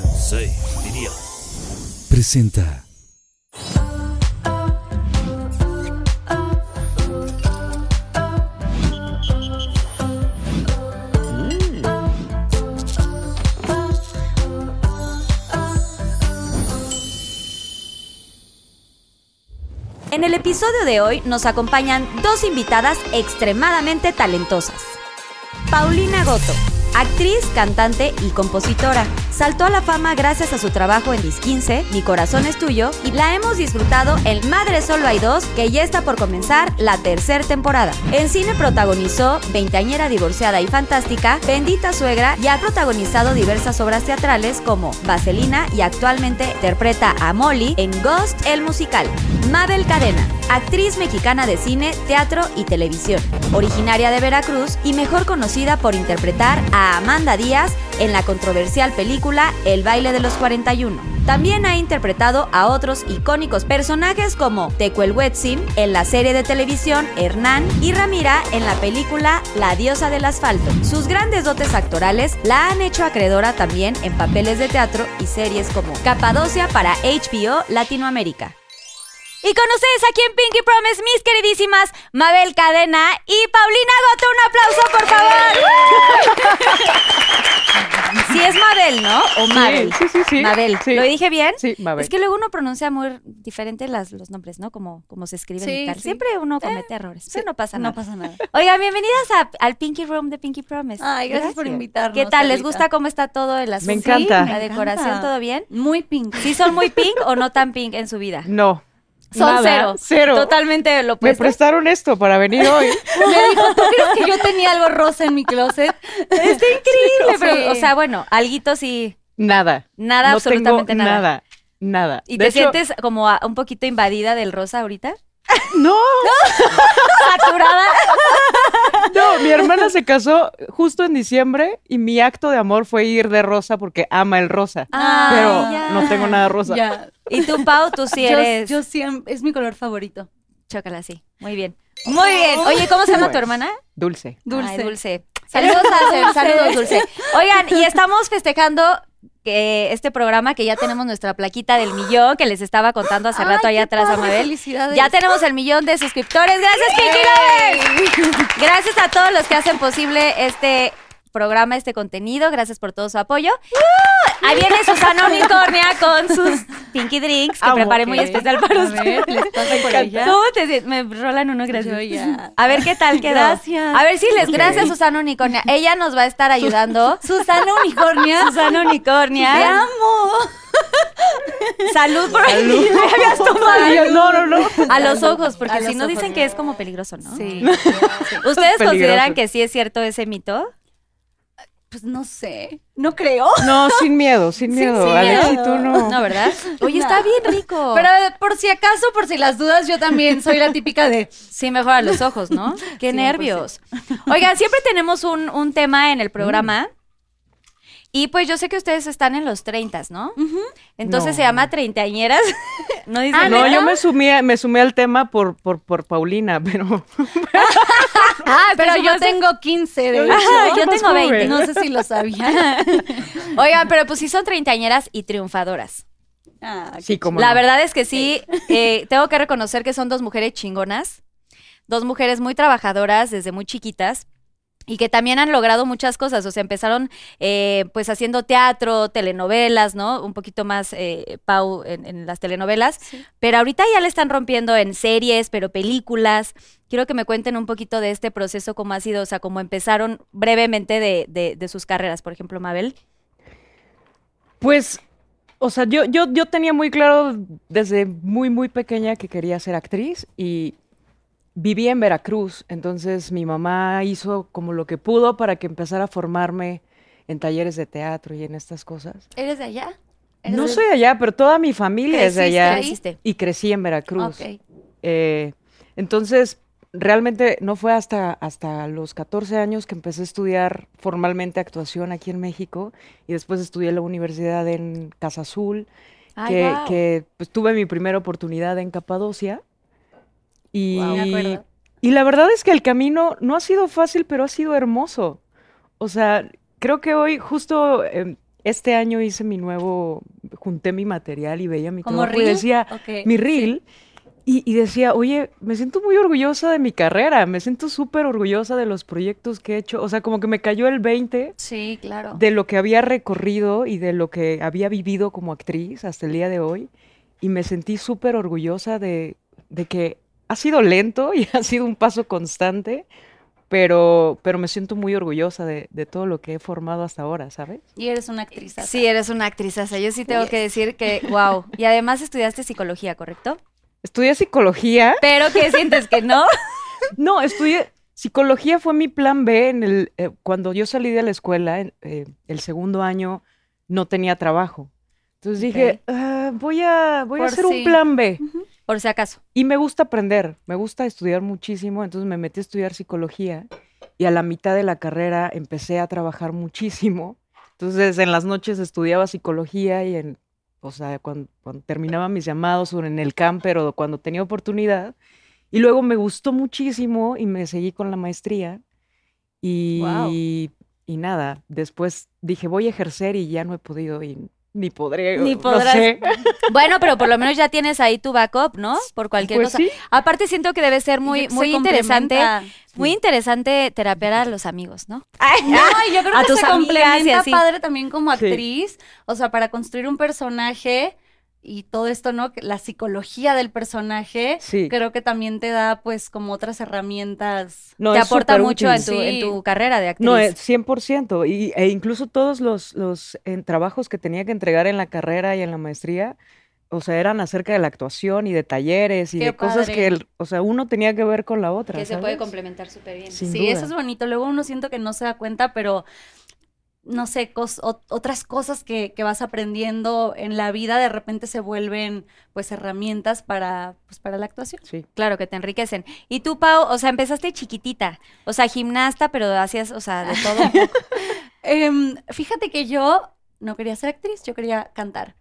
Sensei, diría. Presenta. En el episodio de hoy nos acompañan dos invitadas extremadamente talentosas. Paulina Goto, actriz, cantante y compositora. Saltó a la fama gracias a su trabajo en Dis 15, Mi corazón es tuyo, y la hemos disfrutado en Madre Solo hay dos, que ya está por comenzar la tercera temporada. En cine protagonizó Veinteañera divorciada y fantástica, Bendita suegra y ha protagonizado diversas obras teatrales como Vaselina y actualmente interpreta a Molly en Ghost el musical. Mabel Cadena, actriz mexicana de cine, teatro y televisión, originaria de Veracruz y mejor conocida por interpretar a Amanda Díaz en la controversial película El baile de los 41. También ha interpretado a otros icónicos personajes como Tecuelhuetzin en la serie de televisión Hernán y Ramira en la película La diosa del asfalto. Sus grandes dotes actorales la han hecho acreedora también en papeles de teatro y series como Capadocia para HBO Latinoamérica. Y con ustedes aquí en Pinky Promise, mis queridísimas Mabel Cadena y Paulina Goto. Un aplauso, por favor. Sí es Mabel, ¿no? O Mabel. Sí, sí, sí. Mabel. Sí. ¿Lo dije bien? Sí, Mabel. Es que luego uno pronuncia muy diferente las, los nombres, ¿no? Como, como se escriben y Sí, tal. sí. Siempre uno comete errores, pero no pasa nada. No pasa nada. Oigan, bienvenidas a- al Pinky Room de Pinky Promise. Ay, gracias, por invitarnos. ¿Qué tal? ¿Les gusta cómo está todo el asunto? encanta. La me decoración, encanta. ¿todo bien? Muy pink. ¿Sí son muy pink o no tan pink en su vida? No. Son nada, cero. Cero. Totalmente lo Me opuesto. prestaron esto para venir hoy. Me dijo, ¿tú crees que yo tenía algo rosa en mi closet? Está increíble, pero, Sí. o sea, bueno, alguito sí, Nada. nada, no absolutamente tengo nada. nada. Nada. ¿Y De te hecho, sientes como a- un poquito invadida del rosa ahorita? No, ¿Saturada? no. Mi hermana se casó justo en diciembre y mi acto de amor fue ir de rosa porque ama el rosa. Ah, pero no tengo nada rosa. Ya. Y tú, Pau, tú sí Yo, eres... yo siempre, es mi color favorito. Chócala, sí. Muy bien. Muy bien. Oye, ¿cómo se llama tu hermana? Dulce. Dulce. Ay, dulce. Saludos a Dulce. Saludos, Dulce. Oigan, y estamos festejando que este programa que ya tenemos nuestra plaquita del millón que les estaba contando hace Ay, rato allá atrás a padre, Mabel. Felicidades. Ya tenemos el millón de suscriptores. Gracias, Pinky. Gracias a todos los que hacen posible este programa, este contenido. Gracias por todo su apoyo. Ahí viene Susana Unicornia con sus Pinky Drinks que preparé muy Ok. especial para ustedes. ver, les paso por allá. ¿Cómo te? Me rolan uno, gracias. Ya. A ver qué tal quedó. Gracias. A ver si les gracias Susana Unicornia. Ella nos va a estar ayudando. Susana Unicornia. Susana Te Unicornia. amo. Salud por ahí. Me habías tomado. Ay, yo- no, no, no. A los ojos, porque si no ojos. dicen que es como peligroso, ¿no? Sí. ¿Ustedes Peligroso. consideran que sí es cierto ese mito? Pues no sé. No creo. No, sin miedo, sin miedo. sin Alexi, miedo. tú no. No, ¿verdad? Oye, está bien rico. Pero por si acaso, por si las dudas, yo también soy la típica de. Sí, mejor a los ojos, ¿no? Qué 100%. nervios. Oigan, siempre tenemos un, un tema en el programa. Y pues yo sé que ustedes están en los 30, ¿no? Entonces No. se llama treintañeras. no dicen Ah, No, yo me sumé, me sumé al tema por, por, por Paulina, pero Ah, Pero yo tengo 15 de Ah, hecho. yo más tengo 20. joven. No sé si lo sabía. Oigan, pero pues sí son treintañeras y triunfadoras. Ah, sí, como La no. verdad es que sí, eh, tengo que reconocer que son dos mujeres chingonas, dos mujeres muy trabajadoras desde muy chiquitas y que también han logrado muchas cosas. O sea, empezaron eh, pues haciendo teatro, telenovelas, ¿no? Un poquito más eh, Pau en, en las telenovelas, pero ahorita ya le están rompiendo en series, pero películas. Quiero que me cuenten un poquito de este proceso, cómo ha sido, o sea, cómo empezaron brevemente de, de- de sus carreras, por ejemplo, Mabel. Pues, o sea, yo, yo, yo tenía muy claro desde muy, muy pequeña que quería ser actriz y viví en Veracruz, entonces mi mamá hizo como lo que pudo para que empezara a formarme en talleres de teatro y en estas cosas. ¿Eres de allá? ¿Eres No de- soy de allá, pero toda mi familia es de ¿Creciste allá? Creciste. y crecí en Veracruz. Eh, entonces, realmente no fue hasta, hasta los 14 años que empecé a estudiar formalmente actuación aquí en México y después estudié en la universidad en Casa Azul, Ay, que, que, pues, tuve mi primera oportunidad en Capadocia. Y, me acuerdo. y la verdad es que el camino no ha sido fácil, pero ha sido hermoso. O sea, creo que hoy justo... em, este año hice mi nuevo, junté mi material y veía mi ¿Como trabajo y reel? decía, Ok, mi sí. reel, y, y decía, oye, me siento muy orgullosa de mi carrera, me siento súper orgullosa de los proyectos que he hecho, o sea, como que me cayó el 20 Sí, claro. de lo que había recorrido y de lo que había vivido como actriz hasta el día de hoy, y me sentí súper orgullosa de, de que ha sido lento y ha sido un paso constante, pero, pero me siento muy orgullosa de, de todo lo que he formado hasta ahora, ¿sabes? Y eres una actriz. Sí, eres una actrizaza. Yo sí tengo que decir que, wow. Y además estudiaste psicología, ¿correcto? Estudié psicología. Pero ¿qué sientes que no? No, estudié. Psicología fue mi plan B en el, eh, cuando yo salí de la escuela, en, eh, el segundo año no tenía trabajo. Entonces dije, "Ah, voy a, voy a hacer un plan B. Por si acaso. Y me gusta aprender, me gusta estudiar muchísimo, entonces me metí a estudiar psicología y a la mitad de la carrera empecé a trabajar muchísimo. Entonces en las noches estudiaba psicología y en, o sea, cuando, cuando terminaba mis llamados o en el camper o cuando tenía oportunidad. Y luego me gustó muchísimo y me seguí con la maestría. Y, y nada, después dije, voy a ejercer y ya no he podido y ni podré. Ni no podrás. sé. Bueno, pero por lo menos ya tienes ahí tu backup, ¿no? Por cualquier Pues cosa. sí. Aparte siento que debe ser muy, muy interesante, complementa. muy interesante terapear a los amigos, ¿no? No, y yo creo A que tus se amigas y complementa así. padre también como Sí. actriz. O sea, para construir un personaje y todo esto, ¿no? Que La psicología del personaje, Sí. creo que también te da, pues, como otras herramientas. No, Te es aporta mucho en tu, Sí. en tu carrera de actriz. No, es 100%. Y, e incluso todos los, los en, trabajos que tenía que entregar en la carrera y en la maestría, o sea, eran acerca de la actuación y de talleres y Qué de cosas padre. que, el- o sea, uno tenía que ver con la otra. que se puede complementar súper bien. Sin sí, duda. eso es bonito. Luego uno siento que no se da cuenta, pero no sé, cos- ot- otras cosas que, que vas aprendiendo en la vida de repente se vuelven pues herramientas para, pues, para la actuación. Sí. Claro, que te enriquecen. Y tú, Pau, o sea, empezaste chiquitita, o sea, gimnasta, pero hacías, o sea, de todo un poco. Em, fíjate que yo no quería ser actriz, yo quería cantar.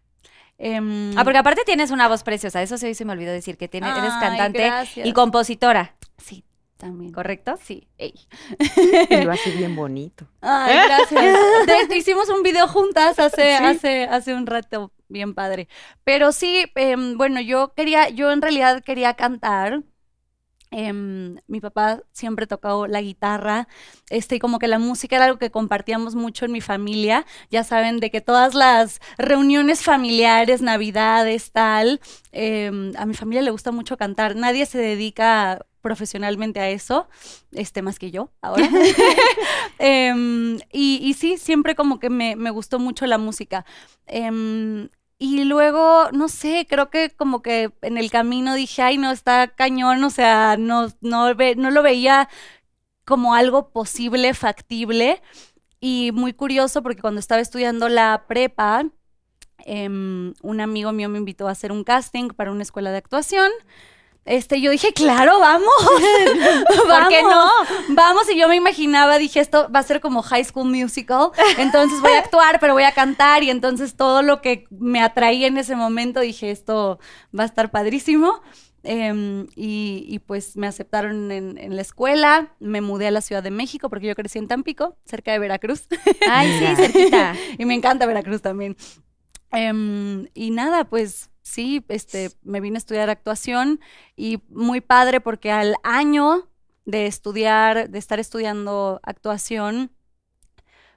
Em, Ah, porque aparte tienes una voz preciosa, eso sí se me olvidó decir, que tiene, eres Ay, cantante gracias. y compositora, Sí, también. ¿correcto? Sí. ey. Y lo hace bien bonito. Ay, gracias. De hicimos un video juntas hace, Sí. hace, hace un rato, bien padre. Pero sí, em, bueno, yo quería, yo en realidad quería cantar. Em, mi papá siempre tocó la guitarra, este, y como que la música era algo que compartíamos mucho en mi familia. Ya saben, de que todas las reuniones familiares, navidades, tal, em, a mi familia le gusta mucho cantar. Nadie se dedica profesionalmente a eso, este, más que yo ahora. Em, y, y sí, siempre como que me, me gustó mucho la música. Em, y luego, no sé, creo que como que en el camino dije, ay, no, está cañón, o sea, no, no, ve- no lo veía como algo posible, factible. Y muy curioso porque cuando estaba estudiando la prepa, em, un amigo mío me invitó a hacer un casting para una escuela de actuación. Este, yo dije, claro, vamos. ¿Por qué no? Vamos, y yo me imaginaba, dije, esto va a ser como High School Musical, entonces voy a actuar, pero voy a cantar, y entonces todo lo que me atraía en ese momento, dije, esto va a estar padrísimo. Em, y, y, pues me aceptaron en, en la escuela, me mudé a la Ciudad de México porque yo crecí en Tampico, cerca de Veracruz. Ay, sí, cerquita. y me encanta Veracruz también. Em, y nada, pues sí, este, me vine a estudiar actuación y muy padre porque al año de estudiar, de estar estudiando actuación,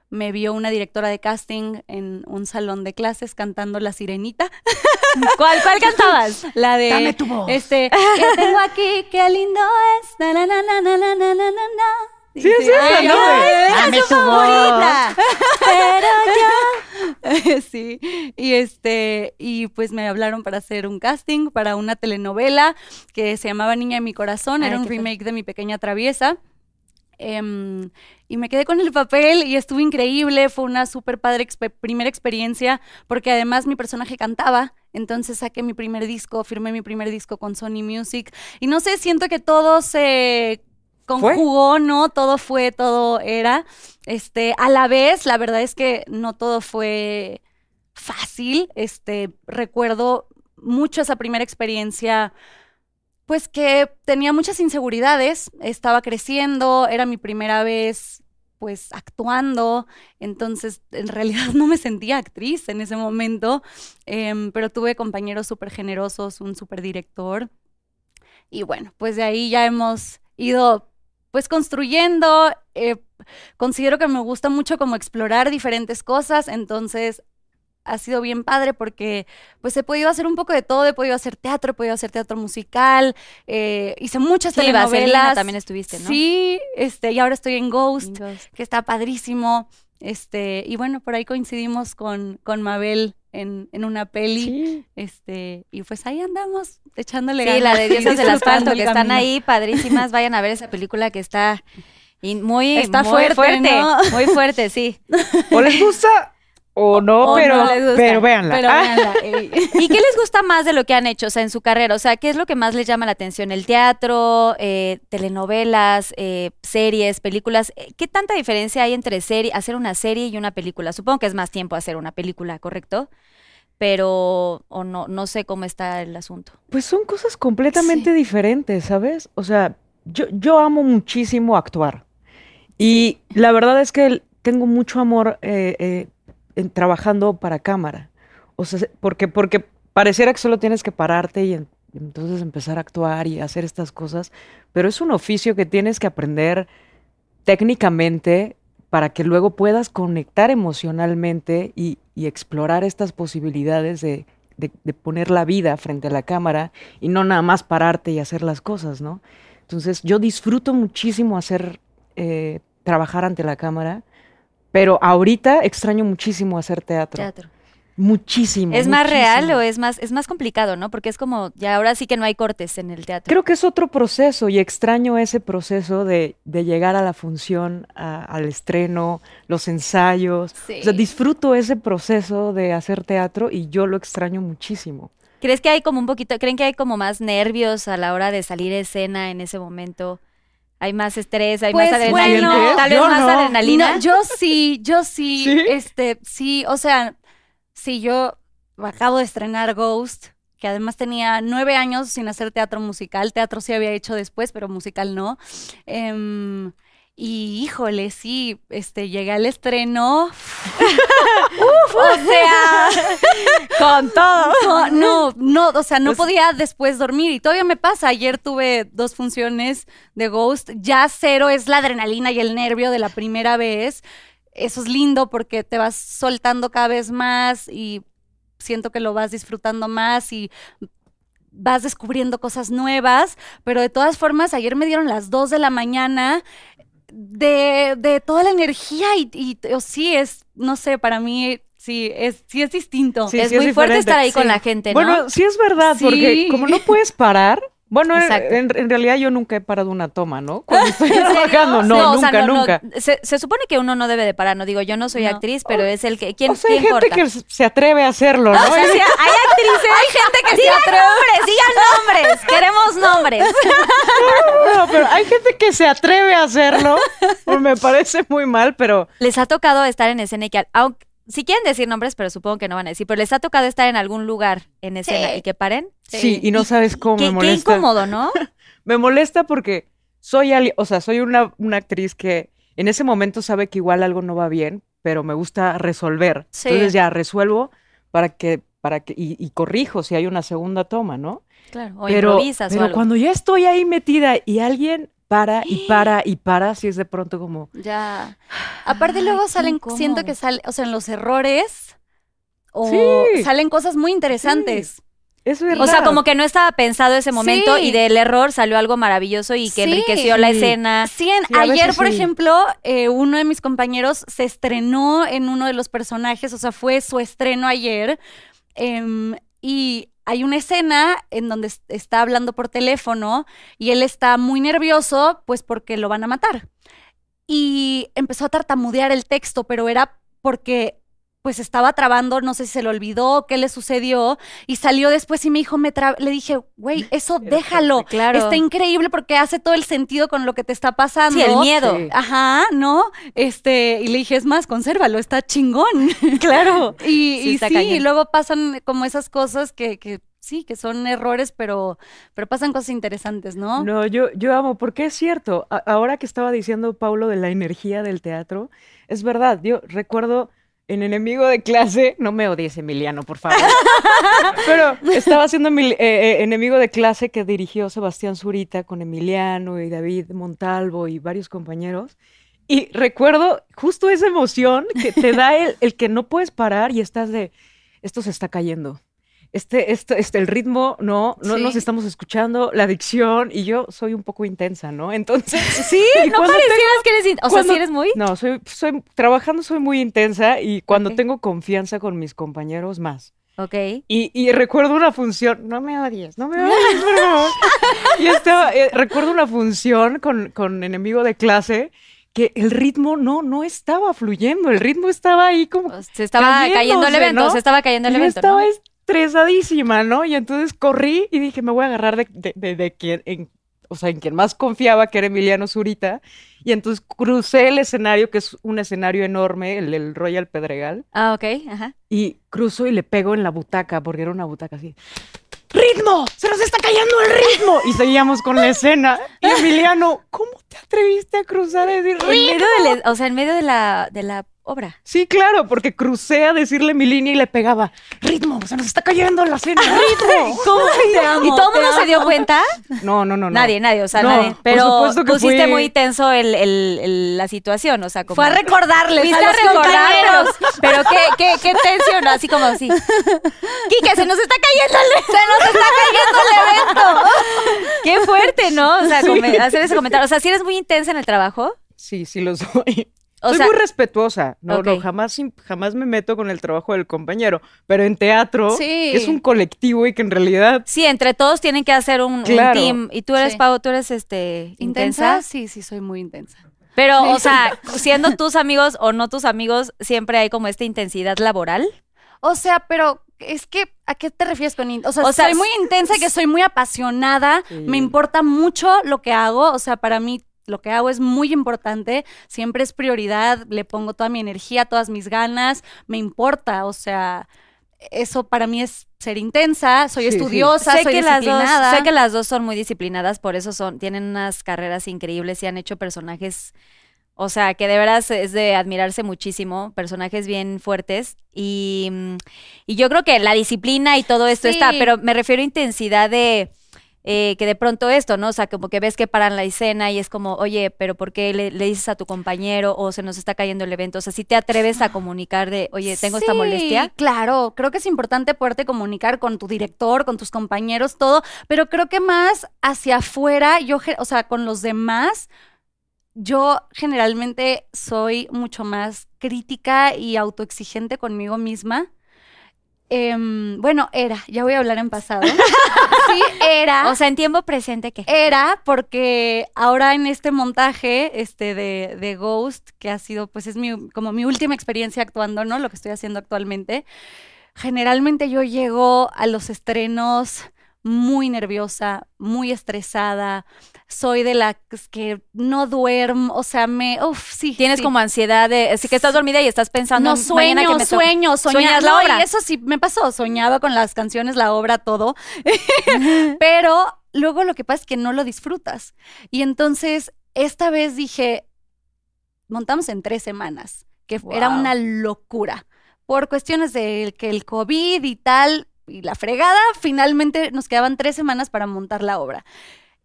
me vio una directora de casting en un salón de clases cantando La Sirenita. ¿Cuál, cuál cantabas? La de Dame tu voz. Este, que tengo aquí, qué lindo es. Na, na, na, na, na, na, na, na. Sí, sí, sí, Dame tu favorita. voz. Pero yo sí, y este y pues me hablaron para hacer un casting para una telenovela que se llamaba Niña de mi corazón, Ay, era un qué padre. remake de Mi pequeña traviesa. Em, y me quedé con el papel y estuvo increíble, fue una súper padre primera experiencia, porque además mi personaje cantaba, entonces saqué mi primer disco, firmé mi primer disco con Sony Music, y no sé, siento que todo se conjugó, ¿no? Todo fue, todo era. Este, a la vez, la verdad es que no todo fue fácil. Este, recuerdo mucho esa primera experiencia pues que tenía muchas inseguridades, estaba creciendo, era mi primera vez pues actuando, entonces en realidad no me sentía actriz en ese momento, em, pero tuve compañeros súper generosos, un súper director, y bueno, pues de ahí ya hemos ido pues construyendo, eh, considero que me gusta mucho como explorar diferentes cosas, entonces ha sido bien padre porque pues he podido hacer un poco de todo, he podido hacer teatro, he podido hacer teatro musical, eh, hice muchas Sí, telenovelas. También estuviste, ¿no? Sí, este, y ahora estoy en Ghost, En Ghost. que está padrísimo. Este, y bueno, por ahí coincidimos con, con Mabel en, en una peli. Sí. Este, y pues ahí andamos echándole Sí, ganas la de y Diosas del Asfalto, que están ahí, padrísimas. Vayan a ver esa película que está in- muy, Está muy fuerte, ¿no? Muy fuerte, sí. O les gusta o no, O pero, no les gusta, pero véanla. Pero véanla. ¿Y qué les gusta más de lo que han hecho, o sea, en su carrera? O sea, ¿qué es lo que más les llama la atención? ¿El teatro, eh, telenovelas, eh, series, películas? Eh, ¿Qué tanta diferencia hay entre serie, hacer una serie y una película? Supongo que es más tiempo hacer una película, ¿correcto? Pero, o no, no sé cómo está el asunto. Pues son cosas completamente diferentes, ¿sabes? O sea, yo, yo amo muchísimo actuar. Y la verdad es que tengo mucho amor eh, eh, trabajando para cámara. O sea, se- porque, porque pareciera que solo tienes que pararte y en- entonces empezar a actuar y hacer estas cosas. Pero es un oficio que tienes que aprender técnicamente para que luego puedas conectar emocionalmente y, explorar estas posibilidades de, de- de poner la vida frente a la cámara y no nada más pararte y hacer las cosas, ¿no? Entonces yo disfruto muchísimo hacer, eh, trabajar ante la cámara, pero ahorita extraño muchísimo hacer teatro. Teatro. Muchísimo. ¿Es más real o es más, es más complicado, no? Porque es como, ya ahora sí que no hay cortes en el teatro. Creo que es otro proceso y extraño ese proceso de, de llegar a la función, a- al estreno, los ensayos. O sea, Sí. disfruto ese proceso de hacer teatro y yo lo extraño muchísimo. ¿Crees que hay como un poquito, creen que hay como más nervios a la hora de salir a escena en ese momento? ¿Hay más estrés, hay Pues, más adrenalina? bueno, Tal vez yo más no. adrenalina. No, yo sí, yo sí, ¿Sí? este, sí, o sea, sí, yo acabo de estrenar Ghost, que además tenía nueve años sin hacer teatro musical, teatro sí había hecho después, pero musical no. Em, y híjole, sí, este, llegué al estreno. Uf, o sea, Con todo. no, no, no, o sea, no Pues- podía después dormir y todavía me pasa. Ayer tuve dos funciones de Ghost, ya cero es la adrenalina y el nervio de la primera vez. Eso es lindo porque te vas soltando cada vez más y siento que lo vas disfrutando más y vas descubriendo cosas nuevas, pero de todas formas, ayer me dieron las 2 de la mañana de, de toda la energía y, y, o sí, es, no sé, para mí sí es, sí es distinto. Sí, es sí es muy fuerte estar ahí con la gente, ¿no? Bueno, sí es verdad, porque como no puedes parar, bueno, en, en- realidad yo nunca he parado una toma, ¿no? Cuando estoy trabajando, no, o nunca, sea, no, no, nunca. Se, se supone que uno no debe de parar, no digo, yo no soy No. actriz, pero es el que, ¿quién, o sea, hay gente que se atreve a hacerlo, ¿no? O sea, hay actrices, hay gente que digan nombres, digan nombres, queremos nombres. No, pero hay gente que se atreve a hacerlo. Me parece muy mal, pero Les ha tocado estar en escena y que, aunque, si quieren decir nombres, pero supongo que no van a decir, pero les ha tocado estar en algún lugar en escena Sí. y que paren. sí, y no sabes cómo Qué, me qué molesta. incómodo, ¿no? Me molesta porque soy, ali- o sea, soy una, una actriz que en ese momento sabe que igual algo no va bien, pero me gusta resolver. Sí. Entonces ya resuelvo para que, para que, y, y corrijo si hay una segunda toma, ¿no? Claro, o pero improvisas pero o algo. cuando ya estoy ahí metida y alguien para y para y para, si es de pronto como, Ya. Aparte Ay, luego salen, siento que salen, o sea, en los errores o Sí. salen cosas muy interesantes. es verdad. O sea, como que no estaba pensado ese momento Sí. y del error salió algo maravilloso y que Sí. enriqueció la Sí. escena. Sí, en- Sí, ayer, por sí. ejemplo, eh, uno de mis compañeros se estrenó en uno de los personajes, o sea, fue su estreno ayer. em, y hay una escena en donde es- está hablando por teléfono y él está muy nervioso, pues porque lo van a matar. Y empezó a tartamudear el texto, pero era porque pues estaba trabando, no sé si se le olvidó, qué le sucedió, y salió después y me dijo, me tra- le dije, güey, eso déjalo, Claro. está increíble porque hace todo el sentido con lo que te está pasando. Sí, el miedo. Sí. Ajá, ¿no? Este, y le dije, es más, consérvalo, está chingón. Claro. Y Sí, y está sí, cañón. y luego pasan como esas cosas que, que sí, que son errores, pero, pero pasan cosas interesantes, ¿no? No, yo, yo amo, porque es cierto. A- ahora que estaba diciendo Paulo de la energía del teatro, es verdad. Yo recuerdo en Enemigo de Clase, no me odies, Emiliano, por favor. Pero estaba haciendo eh, eh, Enemigo de Clase que dirigió Sebastián Zurita con Emiliano y David Montalvo y varios compañeros. Y recuerdo justo esa emoción que te da el, el que no puedes parar y estás de, esto se está cayendo. Este, este, este, el ritmo, no, no Sí. nos estamos escuchando, la dicción, y yo soy un poco intensa, ¿no? Entonces, Sí, no parecieras que eres... in- O sea, cuando- sí eres muy... no, soy, soy, trabajando soy muy intensa y cuando tengo confianza con mis compañeros, más. Ok. Y, y recuerdo una función, no me odies, no me odies, por favor. Y estaba, eh, recuerdo una función con, con enemigo de clase que el ritmo no, no estaba fluyendo, el ritmo estaba ahí como... Se estaba cayendo el evento, ¿no? se estaba cayendo el yo evento, estaba ¿no? Estresadísima, ¿no? Y entonces corrí y dije, me voy a agarrar de, de, de- de quien, en, o sea, en quien más confiaba, que era Emiliano Zurita. Y entonces crucé el escenario, que es un escenario enorme, el, el Royal Pedregal. Ah, ok, ajá. Y cruzo y le pego en la butaca, porque era una butaca así. ¡Ritmo! ¡Se nos está cayendo el ritmo! Y seguíamos con la escena. Y Emiliano, ¿cómo te atreviste a cruzar a decir En medio ritmo? de la- o sea, en medio de la, de la obra. Sí, claro, porque crucé a decirle mi línea y le pegaba. ¡Ritmo! ¡Se nos está cayendo la escena! ¡Ritmo! ¿Cómo? ¿Y todo el mundo se dio cuenta? No, no, no. no. Nadie, nadie, o sea, No, nadie. por Pero supuesto que pusiste fui- muy tenso el, el- el- la situación, o sea, como... Fue a recordarles Fuiste a a pero, qué, qué, qué tensión, así como así. Quique, se nos está cayendo el Se nos está cayendo el evento. Qué fuerte, ¿no? O sea, hacer ese comentario. O sea, si eres muy intensa en el trabajo. Sí, sí lo soy. O soy sea, muy respetuosa. No, no, Ok. jamás, im- jamás me meto con el trabajo del compañero. Pero en teatro Sí. es un colectivo y que en realidad sí, entre todos tienen que hacer un, team. Y tú eres, Sí. Pau, tú eres este intensa. ¿Intensa? Sí, sí, soy muy intensa. Pero, o sea, siendo tus amigos o no tus amigos, siempre hay como esta intensidad laboral. O sea, pero es que, ¿a qué te refieres con O sea, O sea, soy muy intensa, que soy muy apasionada, Sí. me importa mucho lo que hago, o sea, para mí lo que hago es muy importante, siempre es prioridad, le pongo toda mi energía, todas mis ganas, me importa, o sea, eso para mí es ser intensa, soy Sí, sí. estudiosa, sé soy que las dos, disciplinada. sé que las dos son muy disciplinadas, por eso son, tienen unas carreras increíbles y han hecho personajes, o sea, que de veras es de admirarse muchísimo, personajes bien fuertes y, y yo creo que la disciplina y todo esto Sí. está, pero me refiero a intensidad de eh, que de pronto esto, ¿no? O sea, como que ves que paran la escena y es como, oye, pero ¿por qué le, le dices a tu compañero o se nos está cayendo el evento? O sea, si te atreves a comunicar de, oye, tengo esta molestia. Claro, creo que es importante poderte comunicar con tu director, con tus compañeros, todo, pero creo que más hacia afuera, yo, o sea, con los demás, yo generalmente soy mucho más crítica y autoexigente conmigo misma. Em, bueno, era, ya voy a hablar en pasado. sí, era. O sea, en tiempo presente, ¿qué? Era porque ahora en este montaje este de, de Ghost, que ha sido, pues es mi, como mi última experiencia actuando, ¿no? Lo que estoy haciendo actualmente. Generalmente yo llego a los estrenos muy nerviosa, muy estresada. Soy de las que no duermo, o sea, me, uff, sí. Tienes sí. como ansiedad de, así que estás dormida y estás pensando No sueño, que me sueño, soñaba. La No, obra. y eso sí me pasó, soñaba con las canciones, la obra, todo. Pero luego lo que pasa es que no lo disfrutas. Y entonces, esta vez dije, montamos en tres semanas, que era una locura. Por cuestiones de que el COVID y tal, y la fregada, finalmente nos quedaban tres semanas para montar la obra.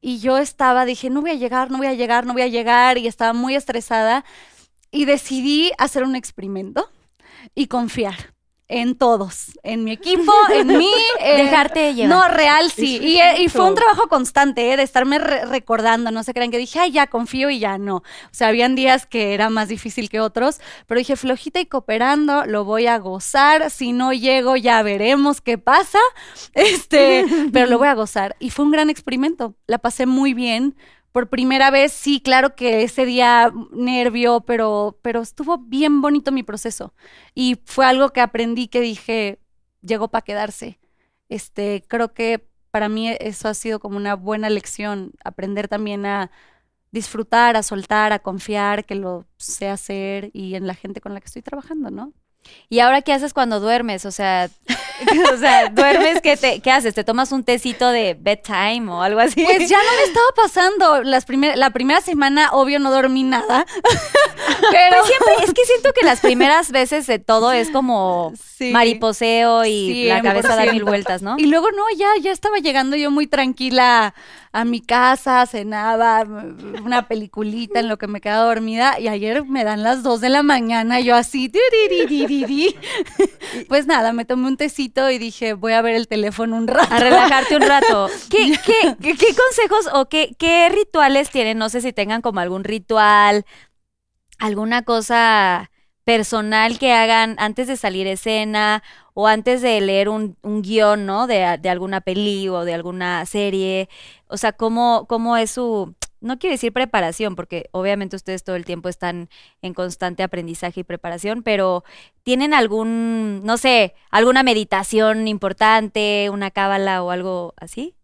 Y yo estaba, dije, no voy a llegar, no voy a llegar, no voy a llegar, y estaba muy estresada. Y decidí hacer un experimento y confiar en todos, en mi equipo, en mí. Dejarte llevar. No, real, sí. Y, eh, y fue un trabajo constante, ¿eh? de estarme re- recordando, no se crean que dije, ay, ya confío y ya no. O sea, habían días que era más difícil que otros, pero dije, flojita y cooperando, lo voy a gozar. Si no llego, ya veremos qué pasa. Este, pero lo voy a gozar. Y fue un gran experimento. La pasé muy bien. Por primera vez, sí, claro que ese día nervio, pero, pero estuvo bien bonito mi proceso. Y fue algo que aprendí que dije, llegó para quedarse. Este, creo que para mí eso ha sido como una buena lección, aprender también a disfrutar, a soltar, a confiar, que lo sé hacer y en la gente con la que estoy trabajando, ¿no? ¿Y ahora qué haces cuando duermes? O sea, o sea, duermes, ¿qué, te, ¿qué haces? ¿Te tomas un tecito de bedtime o algo así? Pues ya no me estaba pasando. Las primer- la primera semana, obvio, no dormí nada. Pero Pues siempre, es que siento que las primeras veces de todo es como Sí. mariposeo y la cabeza da mil 100%. vueltas, ¿no? Y luego no, ya, ya estaba llegando yo muy tranquila a mi casa, cenaba una peliculita en lo que me quedaba dormida y ayer me dan las 2 de la mañana, yo así, pues nada, me tomé un tecito y dije, voy a ver el teléfono un rato. A relajarte un rato. ¿Qué, qué, qué- qué consejos o qué, qué rituales tienen? No sé si tengan como algún ritual, alguna cosa personal que hagan antes de salir a escena o antes de leer un, un guion, ¿no? De, de alguna peli o de alguna serie. O sea, ¿cómo, cómo es su... No quiero decir preparación, porque obviamente ustedes todo el tiempo están en constante aprendizaje y preparación, pero ¿tienen algún, no sé, alguna meditación importante, una cábala o algo así?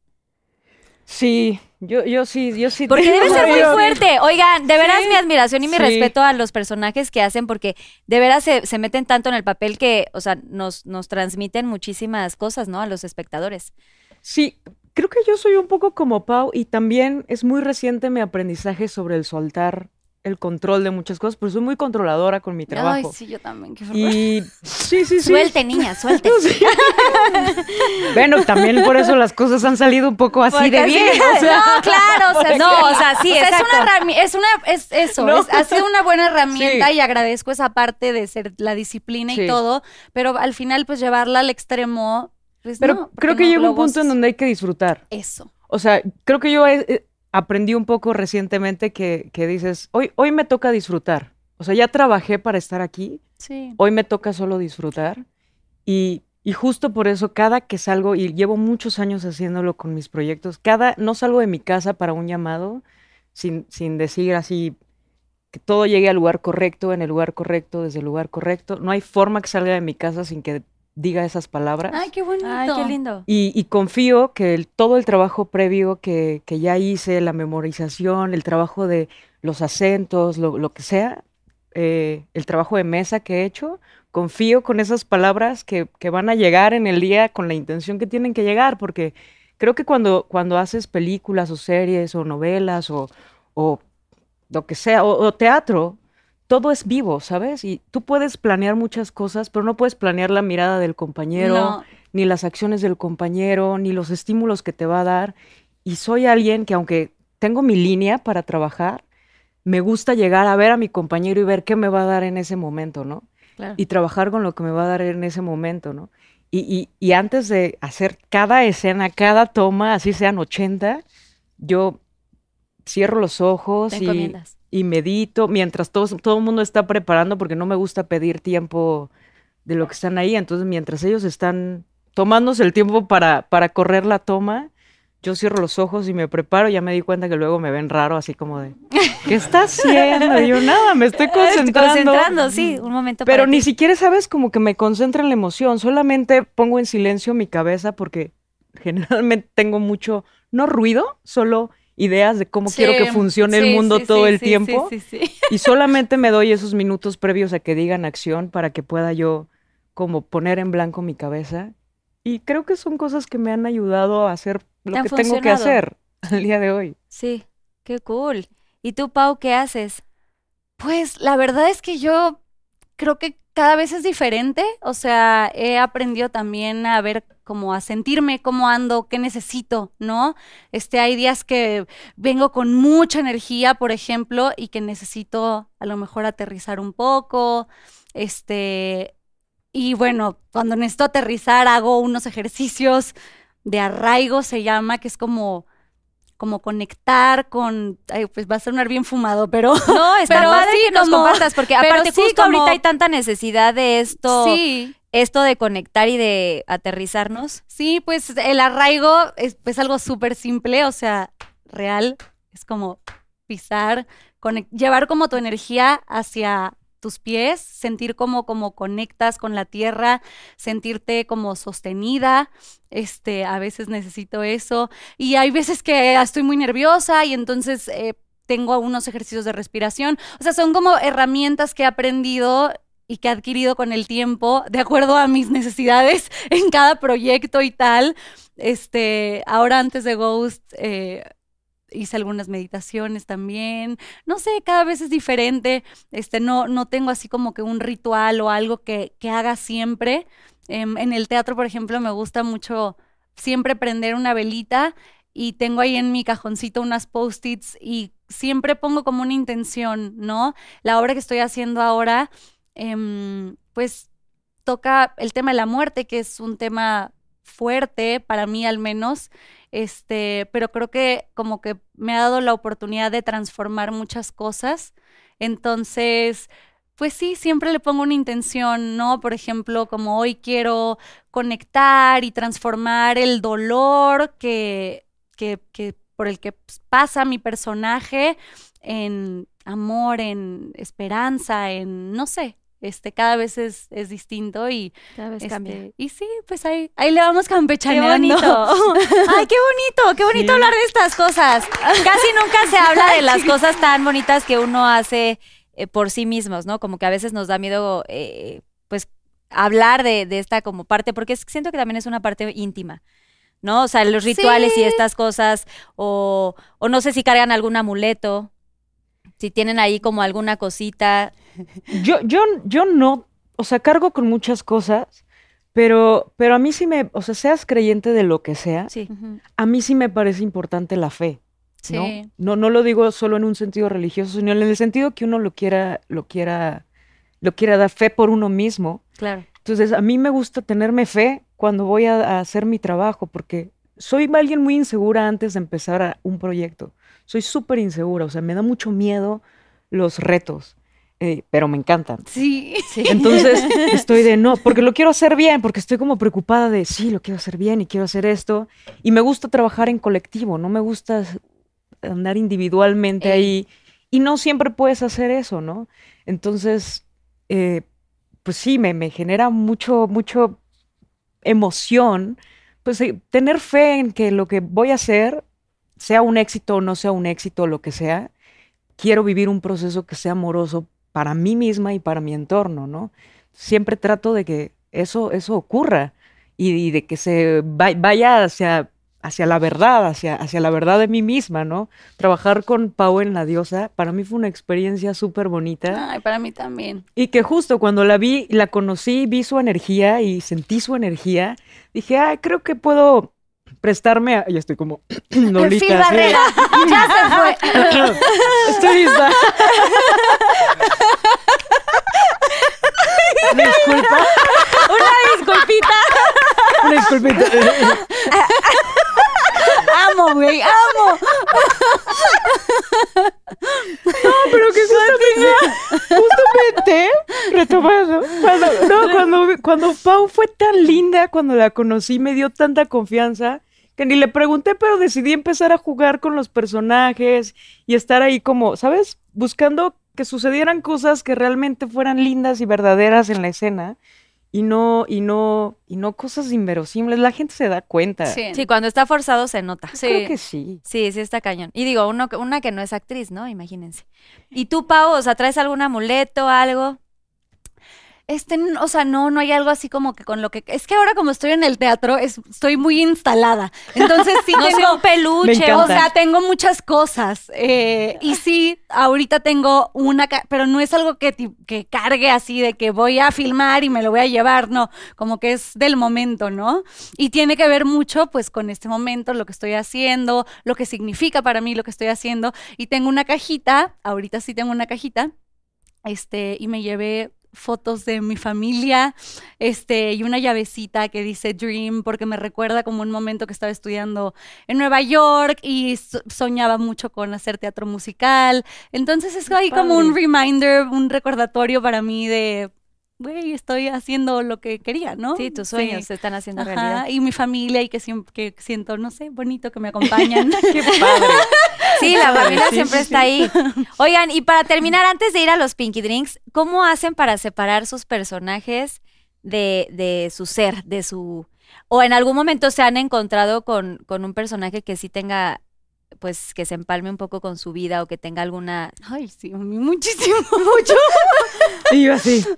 Sí, yo, yo sí, yo sí. Porque debe ser muy fuerte. Oigan, de veras mi admiración y mi Sí. respeto a los personajes que hacen, porque de veras se, se meten tanto en el papel que, o sea, nos, nos transmiten muchísimas cosas, ¿no? A los espectadores. Sí, creo que yo soy un poco como Pau y también es muy reciente mi aprendizaje sobre el soltar el control de muchas cosas, porque soy muy controladora con mi Ay, trabajo. sí, yo también. qué. Y sí, sí, sí. Suelte, niña, suelte. Bueno, también por eso las cosas han salido un poco así Porque de bien. o sea, no, claro, o sea, No, o sea, sí, O sea, es una es una es eso, No. es- ha sido una buena herramienta Sí. y agradezco esa parte de ser la disciplina y todo, pero al final pues llevarla al extremo pues, Pero no, creo que no llega un punto en donde hay que disfrutar. eso. O sea, creo que yo he- aprendí un poco recientemente que, que dices, hoy, hoy me toca disfrutar. O sea, ya trabajé para estar aquí, Sí. hoy me toca solo disfrutar. Y, y justo por eso, cada que salgo, y llevo muchos años haciéndolo con mis proyectos, cada, no salgo de mi casa para un llamado sin, sin decir así que todo llegue al lugar correcto, en el lugar correcto, desde el lugar correcto. No hay forma que salga de mi casa sin que diga esas palabras. Ay, qué bonito. Ay, qué lindo. Y, y confío que el- todo el trabajo previo que, que ya hice, la memorización, el trabajo de los acentos, lo, lo que sea, eh, el trabajo de mesa que he hecho, confío con esas palabras que, que van a llegar en el día con la intención que tienen que llegar, porque creo que cuando, cuando haces películas o series o novelas o, o lo que sea, o, o teatro, todo es vivo, ¿sabes? Y tú puedes planear muchas cosas, pero no puedes planear la mirada del compañero No. ni las acciones del compañero, ni los estímulos que te va a dar. Y soy alguien que aunque tengo mi línea para trabajar, me gusta llegar a ver a mi compañero y ver qué me va a dar en ese momento, ¿no? Claro. Y trabajar con lo que me va a dar en ese momento, ¿no? Y, y- y antes de hacer cada escena, cada toma, así sean 80, yo cierro los ojos Te y, encomiendas. Y medito mientras todo, todo el mundo está preparando, porque no me gusta pedir tiempo de lo que están ahí. Entonces, mientras ellos están tomándose el tiempo para, para correr la toma, yo cierro los ojos y me preparo. Ya me di cuenta que luego me ven raro, así como de, ¿qué está haciendo? Y yo, nada, me estoy concentrando. Concentrando, sí, un momento Pero para ni ti. siquiera sabes como que me concentra en la emoción, solamente pongo en silencio mi cabeza porque generalmente tengo mucho, no ruido, solo ideas de cómo quiero que Sí, funcione el mundo sí, todo el tiempo. Sí, sí, sí. Y solamente me doy esos minutos previos a que digan acción para que pueda yo como poner en blanco mi cabeza. Y creo que son cosas que me han ayudado a hacer ¿Te lo que tengo que hacer al día de hoy. Sí, qué cool. ¿Y tú, Pau, qué haces? Pues la verdad es que yo creo que cada vez es diferente, o sea, he aprendido también a ver como a sentirme cómo ando, qué necesito, ¿no? Este, hay días que vengo con mucha energía, por ejemplo, y que necesito a lo mejor aterrizar un poco, este, y bueno, cuando necesito aterrizar hago unos ejercicios de arraigo, se llama, que es como como conectar con, ay, pues va a sonar bien fumado, pero No, está Pero padre sí, que nos como- compartas, porque aparte sí, justo como- ahorita hay tanta necesidad de esto, sí, esto de conectar y de aterrizarnos. sí, pues el arraigo es algo súper simple, o sea, real, es como pisar, llevar como tu energía hacia tus pies, sentir como, como conectas con la tierra, sentirte como sostenida, este, a veces necesito eso, y hay veces que estoy muy nerviosa y entonces eh, tengo unos ejercicios de respiración, o sea, son como herramientas que he aprendido y que he adquirido con el tiempo, de acuerdo a mis necesidades en cada proyecto y tal. Este, ahora antes de Ghost eh, hice algunas meditaciones también. No sé, cada vez es diferente. Este, no, no tengo así como que un ritual o algo que, que haga siempre. Em, en el teatro, por ejemplo, me gusta mucho siempre prender una velita y tengo ahí en mi cajoncito unas post-its y siempre pongo como una intención, ¿no? La obra que estoy haciendo ahora, em, pues toca el tema de la muerte, que es un tema fuerte para mí al menos, este, pero creo que como que me ha dado la oportunidad de transformar muchas cosas. Entonces, pues sí, siempre le pongo una intención, ¿no? Por ejemplo, como hoy quiero conectar y transformar el dolor que, que, que por el que pasa mi personaje en amor, en esperanza, en, no sé, este, cada vez es, es distinto y Cada vez cambia. este, y sí, pues ahí, ahí le vamos campechaneando. ¡Qué bonito! ¡Ay, qué bonito! ¡Qué bonito hablar de estas cosas! Casi nunca se habla de las cosas tan bonitas que uno hace eh, por sí mismos, ¿no? Como que a veces nos da miedo, eh, pues, hablar de, de esta como parte, porque es- siento que también es una parte íntima. ¿No? O sea, los rituales y estas cosas, o, o no sé si cargan algún amuleto, si tienen ahí como alguna cosita. Yo, yo, yo no, o sea, cargo con muchas cosas, pero, pero a mí sí me, o sea, seas creyente de lo que sea, Sí. A mí sí me parece importante la fe. ¿no? Sí. No, no lo digo solo en un sentido religioso, sino en el sentido que uno lo quiera, lo quiera, lo quiera dar fe por uno mismo. Claro. Entonces, a mí me gusta tenerme fe cuando voy a, a hacer mi trabajo, porque soy alguien muy insegura antes de empezar a- un proyecto. Soy súper insegura, o sea, me da mucho miedo los retos, eh, pero me encantan. Sí. Entonces, estoy de no, porque lo quiero hacer bien, porque estoy como preocupada de sí, lo quiero hacer bien y quiero hacer esto. Y me gusta trabajar en colectivo, no me gusta andar individualmente Ey. ahí. Y no siempre puedes hacer eso, ¿no? Entonces, eh, pues sí, me, me genera mucho, mucho emoción, pues eh, tener fe en que lo que voy a hacer, sea un éxito o no sea un éxito, lo que sea, quiero vivir un proceso que sea amoroso para mí misma y para mi entorno, ¿no? Siempre trato de que eso, eso ocurra y, y de que se va- vaya hacia, hacia la verdad, hacia, hacia la verdad de mí misma, ¿no? Trabajar con Pau en La Diosa, para mí fue una experiencia súper bonita. Ay, para mí también. Y que justo cuando la vi, la conocí, vi su energía y sentí su energía, dije, ay, creo que puedo prestarme a... Ya estoy como de- Barrera, ya se fue. Estoy lista. Una disculpa. Una disculpita. Una disculpita. Amo, güey, amo. Pero que justamente, justamente, retomando, cuando, no, cuando, cuando Pau fue tan linda, cuando la conocí, me dio tanta confianza que ni le pregunté, pero decidí empezar a jugar con los personajes y estar ahí como, ¿sabes? Buscando que sucedieran cosas que realmente fueran lindas y verdaderas en la escena y no, y no, y no cosas inverosímiles. La gente se da cuenta. Sí. Sí, cuando está forzado se nota. Sí. Creo que sí. Sí, sí está cañón. Y digo, uno, que- una que no es actriz, ¿no? Imagínense. ¿Y tú, Pau, o sea, traes algún amuleto, algo? Este, o sea, no, no hay algo así como que con lo que... Es que ahora como estoy en el teatro, es- estoy muy instalada. Entonces sí No tengo... un peluche. O sea, tengo muchas cosas. eh, y sí, ahorita tengo una, pero no es algo que, que cargue así de que voy a filmar y me lo voy a llevar, no, como que es del momento, ¿no? Y tiene que ver mucho pues con este momento, lo que estoy haciendo, lo que significa para mí lo que estoy haciendo. Y tengo una cajita, ahorita sí tengo una cajita, este, y me llevé fotos de mi familia, este, y una llavecita que dice Dream, porque me recuerda como un momento que estaba estudiando en Nueva York y so- soñaba mucho con hacer teatro musical. Entonces es ahí como un reminder, un recordatorio para mí de, güey, estoy haciendo lo que quería, ¿no? Sí, tus sueños se están haciendo Ajá, realidad. y mi familia y que, que siento, no sé, bonito que me acompañan. Qué padre. Sí, la familia Sí, siempre sí, está ahí. Oigan, y para terminar, antes de ir a los Pinky Drinks, ¿cómo hacen para separar sus personajes de, de su ser, de su... O en algún momento se han encontrado con, con un personaje que sí tenga pues que se empalme un poco con su vida o que tenga alguna Ay, sí, muchísimo, mucho. Y yo así.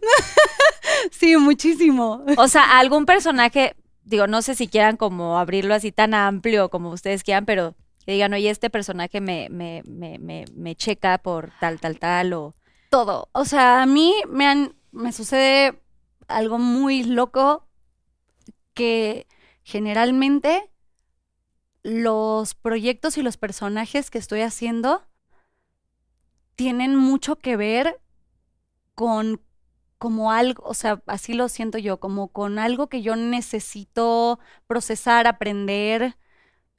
Sí, muchísimo. O sea, algún personaje, digo, no sé si quieran como abrirlo así tan amplio como ustedes quieran, pero que digan, oye, este personaje me, me, me, me, me checa por tal, tal, tal, o... Todo. O sea, a mí me han, me sucede algo muy loco que generalmente los proyectos y los personajes que estoy haciendo tienen mucho que ver con como algo, o sea, así lo siento yo, como con algo que yo necesito procesar, aprender,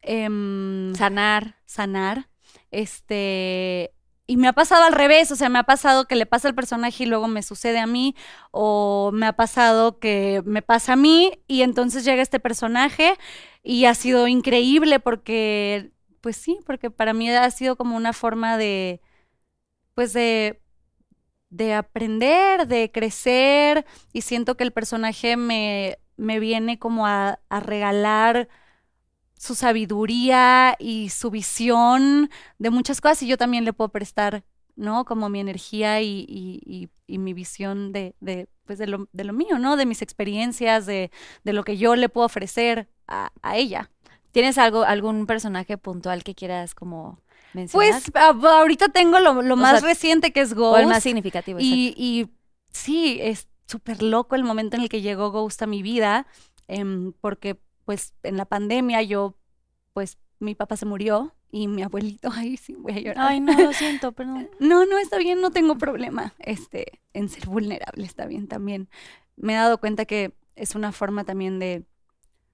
em, Sanar. sanar. Este, y me ha pasado al revés, o sea, me ha pasado que le pasa al personaje y luego me sucede a mí, o me ha pasado que me pasa a mí y entonces llega este personaje y ha sido increíble porque, pues sí, porque para mí ha sido como una forma de, pues de, de aprender, de crecer y siento que el personaje me, me viene como a, a regalar su sabiduría y su visión de muchas cosas y yo también le puedo prestar, ¿no? Como mi energía y, y- y- y mi visión de, de, pues de, lo, de lo mío, ¿no? De mis experiencias, de, de lo que yo le puedo ofrecer a, a ella. ¿Tienes algo, algún personaje puntual que quieras como mencionar? Pues a- ahorita tengo lo, lo O más sea, reciente que es o Ghost. el más significativo. Y, y sí, es súper loco el momento en el que llegó Ghost a mi vida, em, porque pues en la pandemia yo, pues mi papá se murió y mi abuelito, ay sí, voy a llorar. Ay, no, lo siento, perdón. No, no, está bien, no tengo problema este, en ser vulnerable, está bien también. Me he dado cuenta que es una forma también de,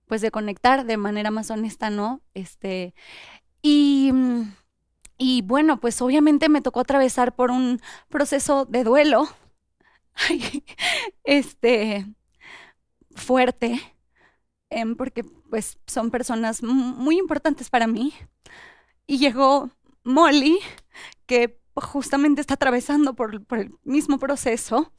pues, de conectar de manera más honesta, ¿no? Este, y, y bueno, pues obviamente me tocó atravesar por un proceso de duelo, Ay, este, fuerte, em, porque pues son personas mu- muy importantes para mí. Y llegó Molly, que justamente está atravesando por, por el mismo proceso.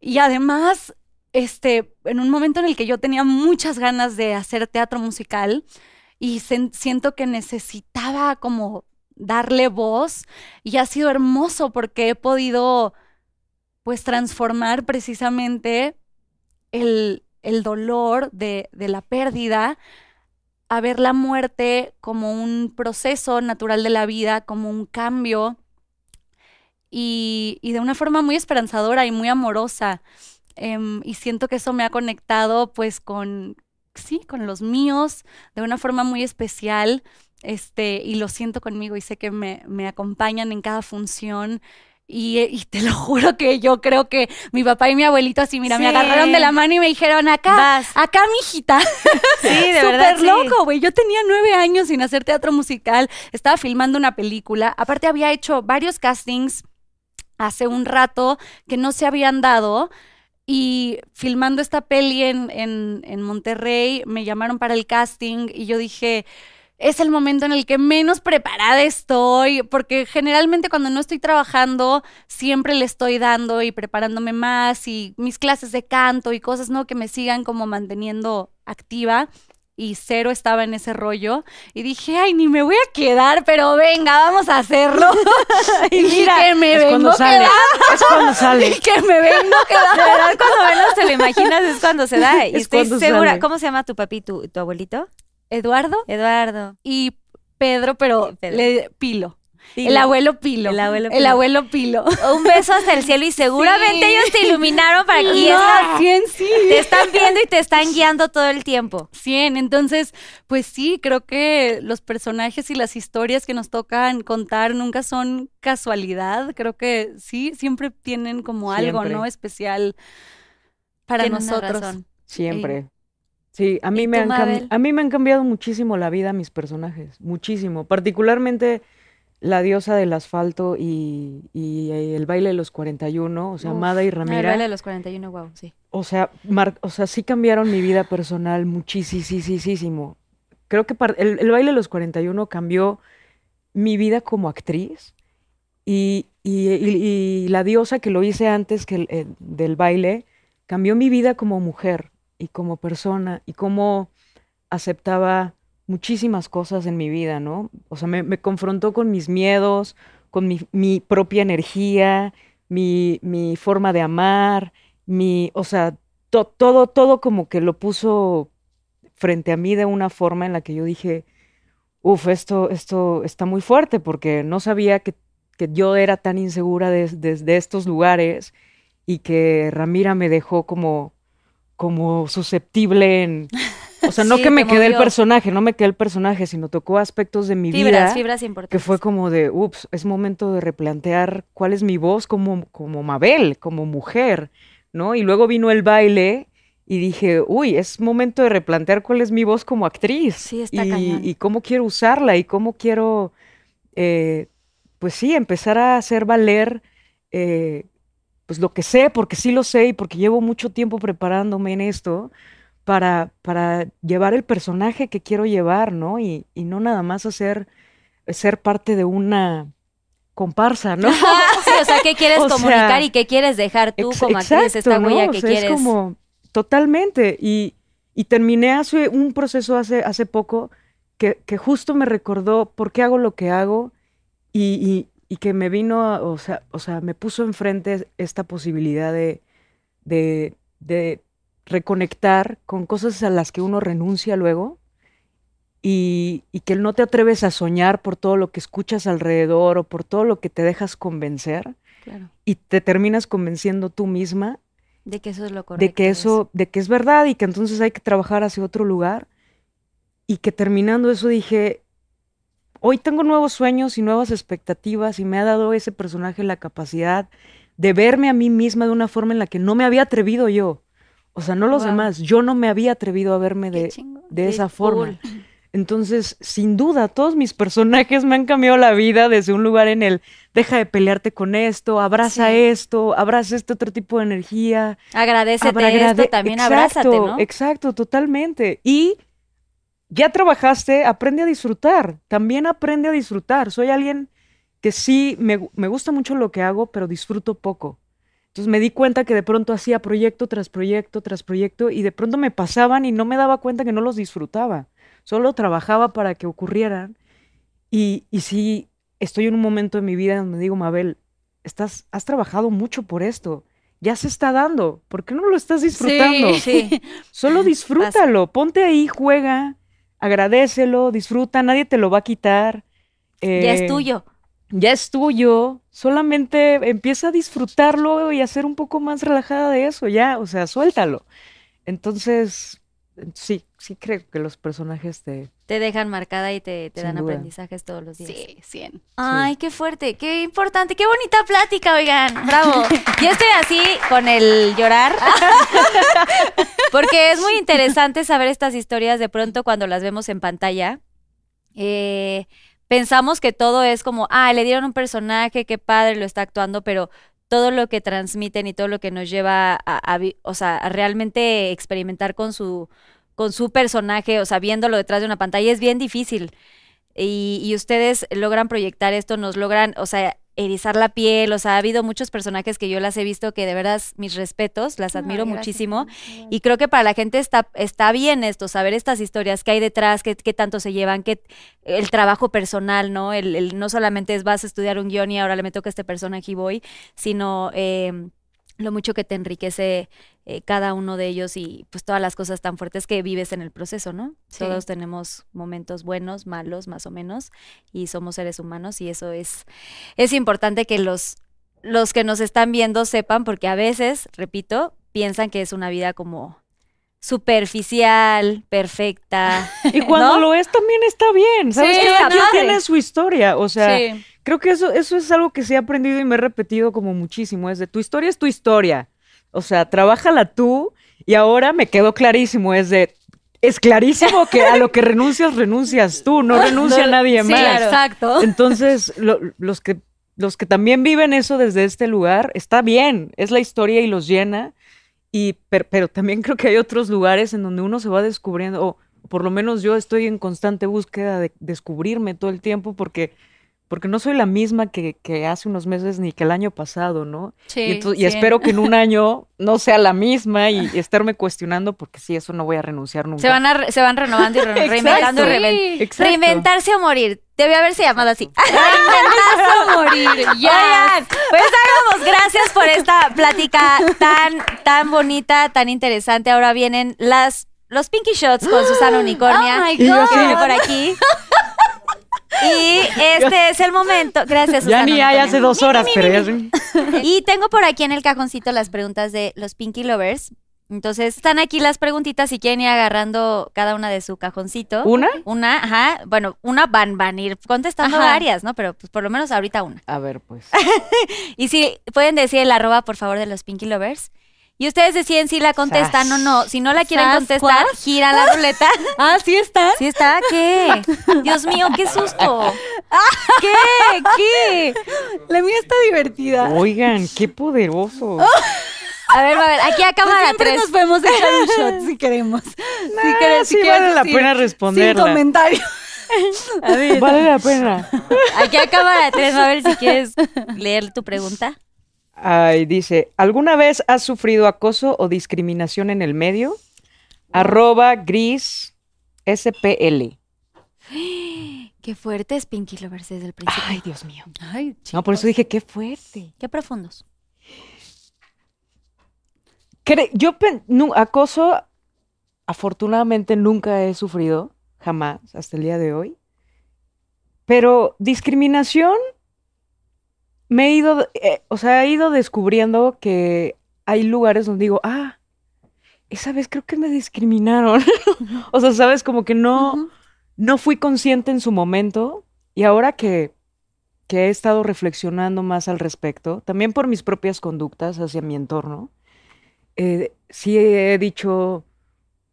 Y además, este, en un momento en el que yo tenía muchas ganas de hacer teatro musical y siento que necesitaba como darle voz y ha sido hermoso porque he podido pues transformar precisamente el, el dolor de, de la pérdida a ver la muerte como un proceso natural de la vida, como un cambio y, y de una forma muy esperanzadora y muy amorosa. Em, y siento que eso me ha conectado pues con, sí, con los míos de una forma muy especial. Este, y lo siento conmigo y sé que me, me acompañan en cada función. Y, y te lo juro que yo creo que mi papá y mi abuelito así, mira, me agarraron de la mano y me dijeron, acá, Vas. acá, mijita. Sí, de verdad. Súper loco, güey. Yo tenía nueve años sin hacer teatro musical. Estaba filmando una película. Aparte, había hecho varios castings hace un rato que no se habían dado. Y filmando esta peli en, en, en Monterrey, me llamaron para el casting y yo dije, es el momento en el que menos preparada estoy, porque generalmente cuando no estoy trabajando, siempre le estoy dando y preparándome más y mis clases de canto y cosas, ¿no? Que me sigan como manteniendo activa. Y cero estaba en ese rollo. Y dije, ay, ni me voy a quedar, pero venga, vamos a hacerlo. y mira, que me Es vengo cuando sale. quedando. Es cuando sale. Y que me vengo De quedando. verdad, cuando menos te lo imaginas es cuando se da. Y Es estoy segura. sale. ¿Cómo se llama tu papi, tu, tu abuelito? Eduardo Eduardo. y Pedro, pero Sí, Pedro. le- Pilo. Pilo. El abuelo Pilo. El abuelo El Pilo. abuelo Pilo. Un beso hasta el cielo y seguramente Sí. ellos te iluminaron para que no, esta- 100 sí. te están viendo y te están guiando todo el tiempo. 100. Entonces, pues sí, creo que los personajes y las historias que nos tocan contar nunca son casualidad. Creo que sí, siempre tienen como algo, Siempre. ¿no? Especial para nosotros. razón. Siempre. Sí, a mí, ¿Y me han Mabel? a mí me han cambiado muchísimo la vida mis personajes, muchísimo. Particularmente la diosa del asfalto y, y el baile de los 41, o sea, Uf, Mada y Ah, el baile de los 41, wow, sí. O sea, mar- o sea, sí cambiaron mi vida personal muchísimo. Creo que el, el baile de los 41 cambió mi vida como actriz y, y- y- y la diosa que lo hice antes que el- el- del baile cambió mi vida como mujer y como persona y cómo aceptaba muchísimas cosas en mi vida, ¿no? O sea, me, confrontó con mis miedos, con mi, propia energía, mi, forma de amar, mi, o sea, to, todo, todo como que lo puso frente a mí de una forma en la que yo dije, uff, esto, esto está muy fuerte porque no sabía que, que yo era tan insegura desde de, de estos lugares y que Ramira me dejó como, como susceptible en... O sea, no Sí, que me quedé el personaje, no me quedé el personaje, sino tocó aspectos de mi Fibras, vida fibras que importantes. fue como de, ups, es momento de replantear cuál es mi voz como, como Mabel, como mujer, ¿no? Y luego vino el baile y dije, uy, es momento de replantear cuál es mi voz como actriz. Sí, está y, cañón. y cómo quiero usarla y cómo quiero, eh, pues sí, empezar a hacer valer, eh, pues lo que sé, porque sí lo sé y porque llevo mucho tiempo preparándome en esto. Para, para llevar el personaje que quiero llevar, ¿no? Y, y no nada más hacer ser parte de una comparsa, ¿no? sí, o sea, ¿qué quieres O comunicar sea, y qué quieres dejar tú como actriz, esta huella O que sea, quieres? Es como totalmente. Y, y terminé hace un proceso hace, hace poco que, que justo me recordó por qué hago lo que hago y, y- y que me vino, o sea, o sea, me puso enfrente esta posibilidad de, de, de reconectar con cosas a las que uno renuncia luego y, y que no te atreves a soñar por todo lo que escuchas alrededor o por todo lo que te dejas convencer Claro, y te terminas convenciendo tú misma de que eso es lo correcto. de que eso, de que es verdad y que entonces hay que trabajar hacia otro lugar. Y que terminando eso dije, hoy tengo nuevos sueños y nuevas expectativas y me ha dado ese personaje la capacidad de verme a mí misma de una forma en la que no me había atrevido yo. O sea, no los demás, yo no me había atrevido a verme de, de esa forma. cool. Entonces, sin duda, todos mis personajes me han cambiado la vida desde un lugar en el deja de pelearte con esto, abraza Sí. esto, abraza este otro tipo de energía. Agradecete esto, también exacto, abrázate, ¿no? Exacto, totalmente. Y ya trabajaste, aprende a disfrutar. También aprende a disfrutar. Soy alguien que sí me, me gusta mucho lo que hago, pero disfruto poco. Entonces me di cuenta que de pronto hacía proyecto tras proyecto tras proyecto y de pronto me pasaban y no me daba cuenta que no los disfrutaba. Solo trabajaba para que ocurrieran. Y, y sí, estoy en un momento de mi vida donde digo, Mabel, estás, has trabajado mucho por esto. Ya se está dando. ¿Por qué no lo estás disfrutando? Sí. Solo disfrútalo, ponte ahí, juega, agradecelo, disfruta, nadie te lo va a quitar. Ya es eh, tuyo. Ya es tuyo, solamente empieza a disfrutarlo y a ser un poco más relajada de eso, ya, o sea, suéltalo. Entonces, sí, sí creo que los personajes te... Te dejan marcada y te, te dan duda. aprendizajes todos los días. Sí, 100. Ay, qué fuerte, qué importante, qué bonita plática, oigan. Bravo. Yo estoy así con el llorar. Porque es muy interesante saber estas historias de pronto cuando las vemos en pantalla. Eh, pensamos que todo es como, ah, le dieron un personaje, qué padre, lo está actuando, pero todo lo que transmiten y todo lo que nos lleva a, a o sea, a realmente experimentar con su, con su personaje, o sea, viéndolo detrás de una pantalla es bien difícil. Y, y ustedes logran proyectar esto, nos logran, o sea, erizar la piel, o sea, ha habido muchos personajes que yo las he visto que de verdad mis respetos, las admiro Ay, muchísimo. Y creo que para la gente está, está bien esto, saber estas historias, qué hay detrás, qué, qué tanto se llevan, qué, el trabajo personal, ¿no? El, el- no solamente es vas a estudiar un guion y ahora le me toca a este personaje y voy, sino eh, lo mucho que te enriquece eh, cada uno de ellos y pues todas las cosas tan fuertes que vives en el proceso, ¿no? Sí. Todos tenemos momentos buenos, malos, más o menos, y somos seres humanos y eso es, es importante que los, los que nos están viendo sepan, porque a veces, repito, piensan que es una vida como superficial, perfecta. Y cuando ¿no? lo es también está bien, ¿sabes? Sí, Cada tiene su historia, o sea, Sí. Creo que eso, eso es algo que sí he aprendido y me he repetido como muchísimo, es de tu historia es tu historia, o sea, trabájala tú y ahora me quedó clarísimo, es de, es clarísimo que a lo que renuncias, renuncias tú, no renuncia No, nadie sí, más. claro. Exacto. Entonces, lo- los, que, los que también viven eso desde este lugar, está bien, es la historia y los llena, y, pero, pero también creo que hay otros lugares en donde uno se va descubriendo, o por lo menos yo estoy en constante búsqueda de descubrirme todo el tiempo porque porque no soy la misma que, que hace unos meses ni que el año pasado, ¿no? Sí, y, entonces- y sí. espero que en un año no sea la misma y estarme cuestionando, porque sí, eso no voy a renunciar nunca. Se van, a re- se van renovando y re- reinventando y Sí. Reinventarse o morir. Debió haberse llamado así. Reinventarse o morir. Ya. Pues hagamos gracias por esta plática tan, tan bonita, tan interesante. Ahora vienen las, los Pinky Shots con Susana Unicornia. Oh my Y God. que viene por aquí. Y este es el momento. Gracias, Ya Susana. ni hay hace dos horas, pero ya. Y tengo por aquí en el cajoncito las preguntas de los Pinky Lovers. Entonces, están aquí las preguntitas si quieren ir agarrando cada una de su cajoncito. ¿Una? Una, ajá. Bueno, una van, van a ir contestando Ajá. varias, ¿no? Pero pues por lo menos ahorita una. A ver, pues. Y si pueden decir el arroba, por favor, de los Pinky Lovers. Y ustedes deciden si la contestan o no. Si no la quieren contestar, gira la ruleta. Ah, ¿sí está? ¿Sí está? ¿Qué? Dios mío, qué susto. ¿Qué? ¿Qué? La mía está divertida. Oigan, qué poderoso. A ver, a ver, aquí a cámara Siempre tres. nos podemos echar un shot si queremos. si Ah, quieres, sí si quieres vale la pena Sin responderla. comentario. A ver. Vale la pena. Aquí a cámara tres, a ver si quieres leer tu pregunta. Ay, dice, ¿alguna vez has sufrido acoso o discriminación en el medio? Arroba gris SPL. Qué fuerte es Pinky Lovers desde el principio. Ay, Dios mío. Ay, No, por eso dije, qué fuerte. Qué profundos. Yo acoso, afortunadamente nunca he sufrido, jamás, hasta el día de hoy. Pero discriminación, me he ido, eh, o sea, he ido descubriendo que hay lugares donde digo, ah, esa vez creo que me discriminaron. o sea, sabes, como que no, no fui consciente en su momento y ahora que, que he estado reflexionando más al respecto, también por mis propias conductas hacia mi entorno, eh, sí he dicho,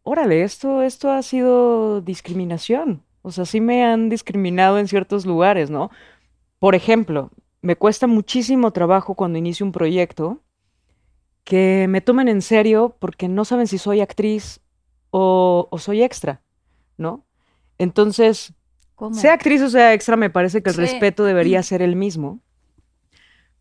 órale, esto, esto ha sido discriminación. O sea, sí me han discriminado en ciertos lugares, ¿no? Por ejemplo, me cuesta muchísimo trabajo cuando inicio un proyecto que me tomen en serio porque no saben si soy actriz o, o soy extra, ¿no? Entonces, ¿Cómo? sea actriz o sea extra, me parece que el Sí. respeto debería ser el mismo.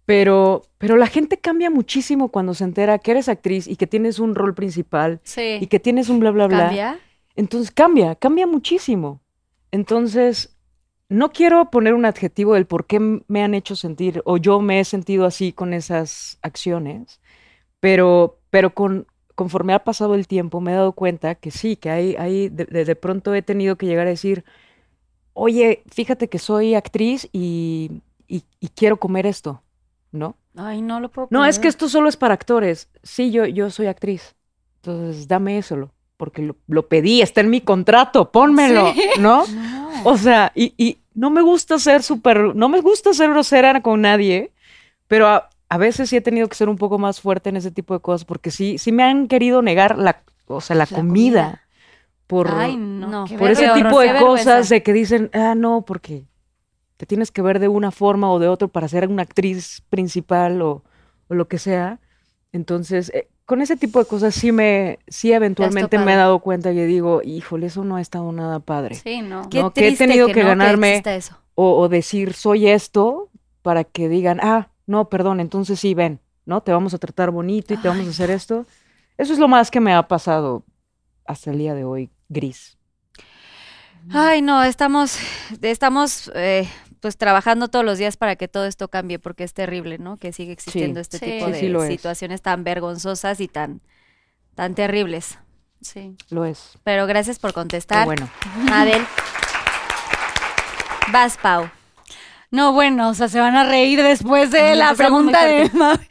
Pero, pero la gente cambia muchísimo cuando se entera que eres actriz y que tienes un rol principal y que tienes un bla, bla, bla. ¿Cambia? Entonces cambia, cambia muchísimo. Entonces, no quiero poner un adjetivo del por qué me han hecho sentir o yo me he sentido así con esas acciones, pero, pero con, conforme ha pasado el tiempo me he dado cuenta que sí, que hay, hay de, pronto he tenido que llegar a decir, oye, fíjate que soy actriz y, y- y quiero comer esto, ¿no? Ay, no lo puedo No, es que esto solo es para actores. Sí, yo, yo soy actriz. Entonces, dame eso, porque lo, lo pedí, está en mi contrato, pónmelo, ¿no? No. O sea, y, y no me gusta ser súper, no me gusta ser grosera con nadie, pero a, a veces sí he tenido que ser un poco más fuerte en ese tipo de cosas, porque sí, sí me han querido negar la, o sea, la, La comida, comida. por, Ay, no. Por ese tipo de cosas de que dicen, ah, no, porque te tienes que ver de una forma o de otra para ser una actriz principal o, o lo que sea. Entonces, eh, con ese tipo de cosas sí me, sí eventualmente me he dado cuenta y digo, híjole, eso no ha estado nada padre. Sí, no. Qué no, que he tenido que no, ganarme- exista eso. O, o decir, soy esto, para que digan, ah, no, perdón, entonces sí, ven, ¿no? Te vamos a tratar bonito y te vamos a hacer esto. Eso es lo más que me ha pasado hasta el día de hoy, gris. Ay, no, estamos, estamos eh, pues trabajando todos los días para que todo esto cambie, porque es terrible, ¿no? Que sigue existiendo este Sí. tipo Sí, de sí lo es. situaciones tan vergonzosas y tan, tan terribles. Sí. Lo es. Pero gracias por Qué contestar. bueno. Adel. Vas, Pau. No, bueno, o sea, se van a reír después de la pregunta de Mavi.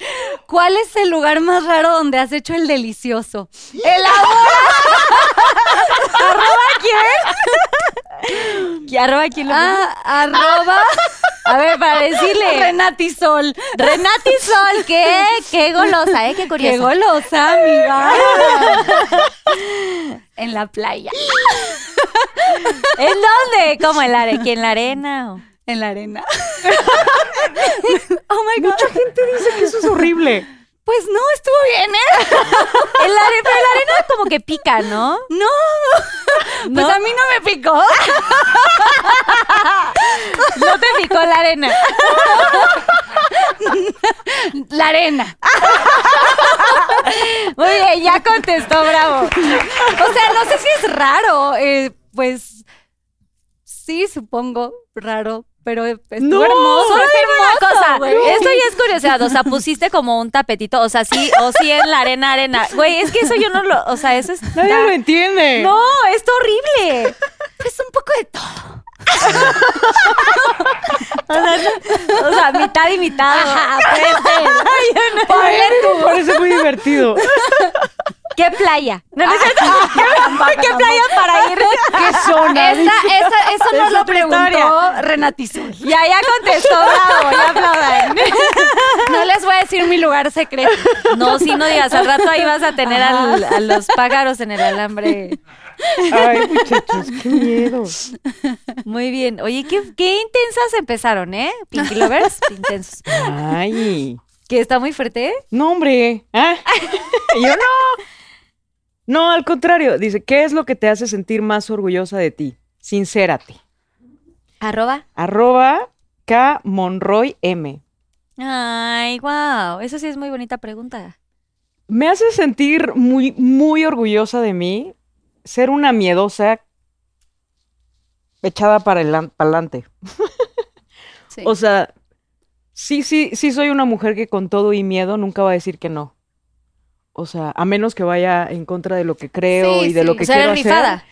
¿Cuál es el lugar más raro donde has hecho el delicioso? ¿Qui- ¿Arroba quién lo Ah, arroba A ver, para decirle. Renatisol. Renati Sol, qué, qué golosa, ¿eh? Qué Qué curiosa. golosa, amiga. en la playa. ¿En dónde? ¿Cómo en la, que en la arena? En la arena. oh my God. Mucha gente dice que eso es horrible. Pues no, estuvo bien, ¿eh? En la arena, pero la arena como que pica, ¿no? No. Pues ¿No? a mí no me picó. No te picó la arena. La arena. Muy bien, ya contestó, bravo. O sea, no sé si es raro. eh, pues sí, supongo, raro. Pero estuvo No, hermoso. Solo es dime una hermoso, cosa, güey. esto ya es curiosidad, o sea, pusiste como un tapetito, o sea, sí, o sí en la arena, arena. Güey, es que eso yo no lo, o sea, eso es... Nadie lo entiende. No, es horrible. Pues un poco de todo. O sea, no- o sea, mitad y mitad. Ajá, puede ser. Ay, me parece muy divertido. ¿Qué playa? No, no cierto. ¿Qué playa para ir? ¿Qué zona? Esa, esa, eso no Es lo preguntó. Renatizul. Ya, ya contestó, bravo, ya aplaudan. No les voy a decir mi lugar secreto. No, si no digas, al rato ahí vas a tener al- a los pájaros en el alambre. Ay, muchachos, qué miedo. Muy bien. Oye, qué, qué intensas empezaron, ¿eh? Pinky Lovers, intensos. Ay. Que está muy fuerte, ¿eh? No, hombre. Ah, Yo no. No, al contrario. Dice, ¿qué es lo que te hace sentir más orgullosa de ti? Sincérate. Arroba. Arroba K Monroy M. Ay, wow. Eso sí es muy bonita pregunta. Me hace sentir muy, muy orgullosa de mí ser una miedosa echada para adelante. Sí. O sea, sí, sí, sí soy una mujer que con todo y miedo nunca va a decir que no. O sea, a menos que vaya en contra de lo que creo Sí, y de sí. lo que O sea, quiero hacer.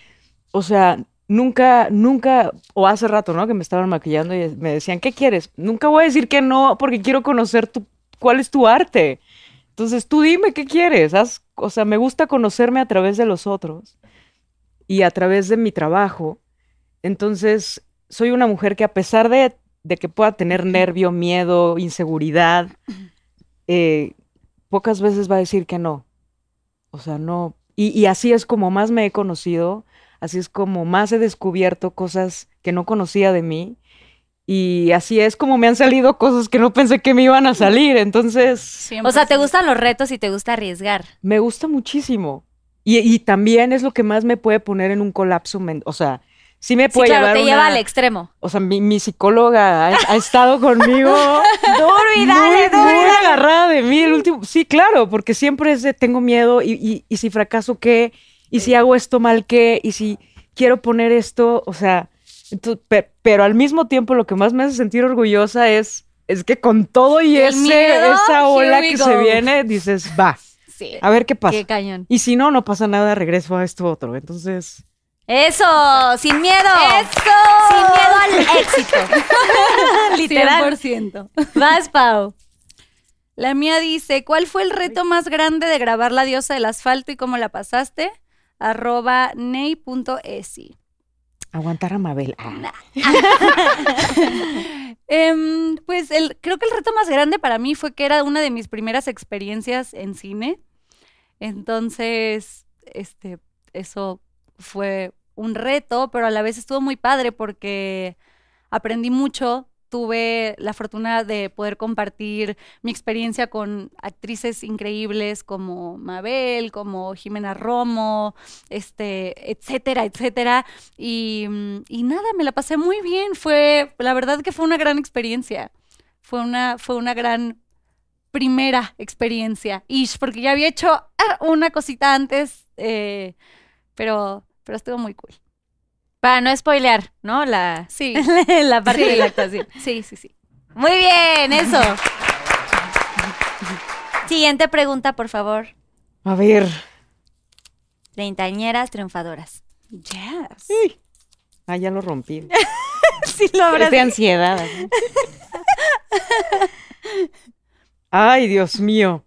O sea, nunca, nunca, o hace rato, ¿no? Que me estaban maquillando y me decían, ¿qué quieres? Nunca voy a decir que no porque quiero conocer tu, cuál es tu arte. Entonces, tú dime qué quieres. Haz- o sea, me gusta conocerme a través de los otros y a través de mi trabajo. Entonces, soy una mujer que a pesar de, de que pueda tener nervio, miedo, inseguridad, eh, pocas veces va a decir que no. O sea, no. Y, y así es como más me he conocido, así es como más he descubierto cosas que no conocía de mí. Y así es como me han salido cosas que no pensé que me iban a salir. Entonces, O sea, te 100%. gustan los retos y te gusta arriesgar. me gusta muchísimo. Y, y también es lo que más me puede poner en un colapso. O sea, sí me Sí, puede claro, llevar te una- lleva al extremo. O sea, mi, mi psicóloga ha, ha estado conmigo Duro y muy, dale, duro muy dale. agarrada de mí. El último, sí, claro, porque siempre es de tengo miedo y, y- y si fracaso, ¿qué? Y si hago esto mal, ¿qué? Y si quiero poner esto, o sea, pe- pero al mismo tiempo lo que más me hace sentir orgullosa es, es que con todo y ese, miedo, esa ola que go. se viene, dices, va, Sí. a ver qué pasa. Qué cañón. Y si no, no pasa nada, regreso a esto otro. Entonces, Eso, sin miedo. ¡Eso! Sin miedo al éxito. Literal. 100%. Vas, Pau. La mía dice, ¿cuál fue el reto más grande de grabar La Diosa del Asfalto y cómo la pasaste? Arroba ney.esi. aguantar a Mabel. Ah. Em, pues el, creo que el reto más grande para mí fue que era una de mis primeras experiencias en cine. Entonces, este, eso fue un reto, pero a la vez estuvo muy padre porque aprendí mucho. Tuve la fortuna de poder compartir mi experiencia con actrices increíbles como Mabel, como Jimena Romo, este, etcétera, etcétera. Y, mm, y nada, me la pasé muy bien. Fue, la verdad que fue una gran experiencia. Fue una, fue una gran primera experiencia. Ish, porque ya había hecho ah, una cosita antes, eh, pero, pero estuvo muy cool. Para no spoilear, ¿no? La, Sí, la parte Sí. de la actuación. sí, sí, sí. Muy bien, eso. Siguiente pregunta, por favor. A ver. Treintañeras triunfadoras. Yes. Uy. Ah, ya lo rompí. Sí, lo Es de ansiedad. Ay, Dios mío.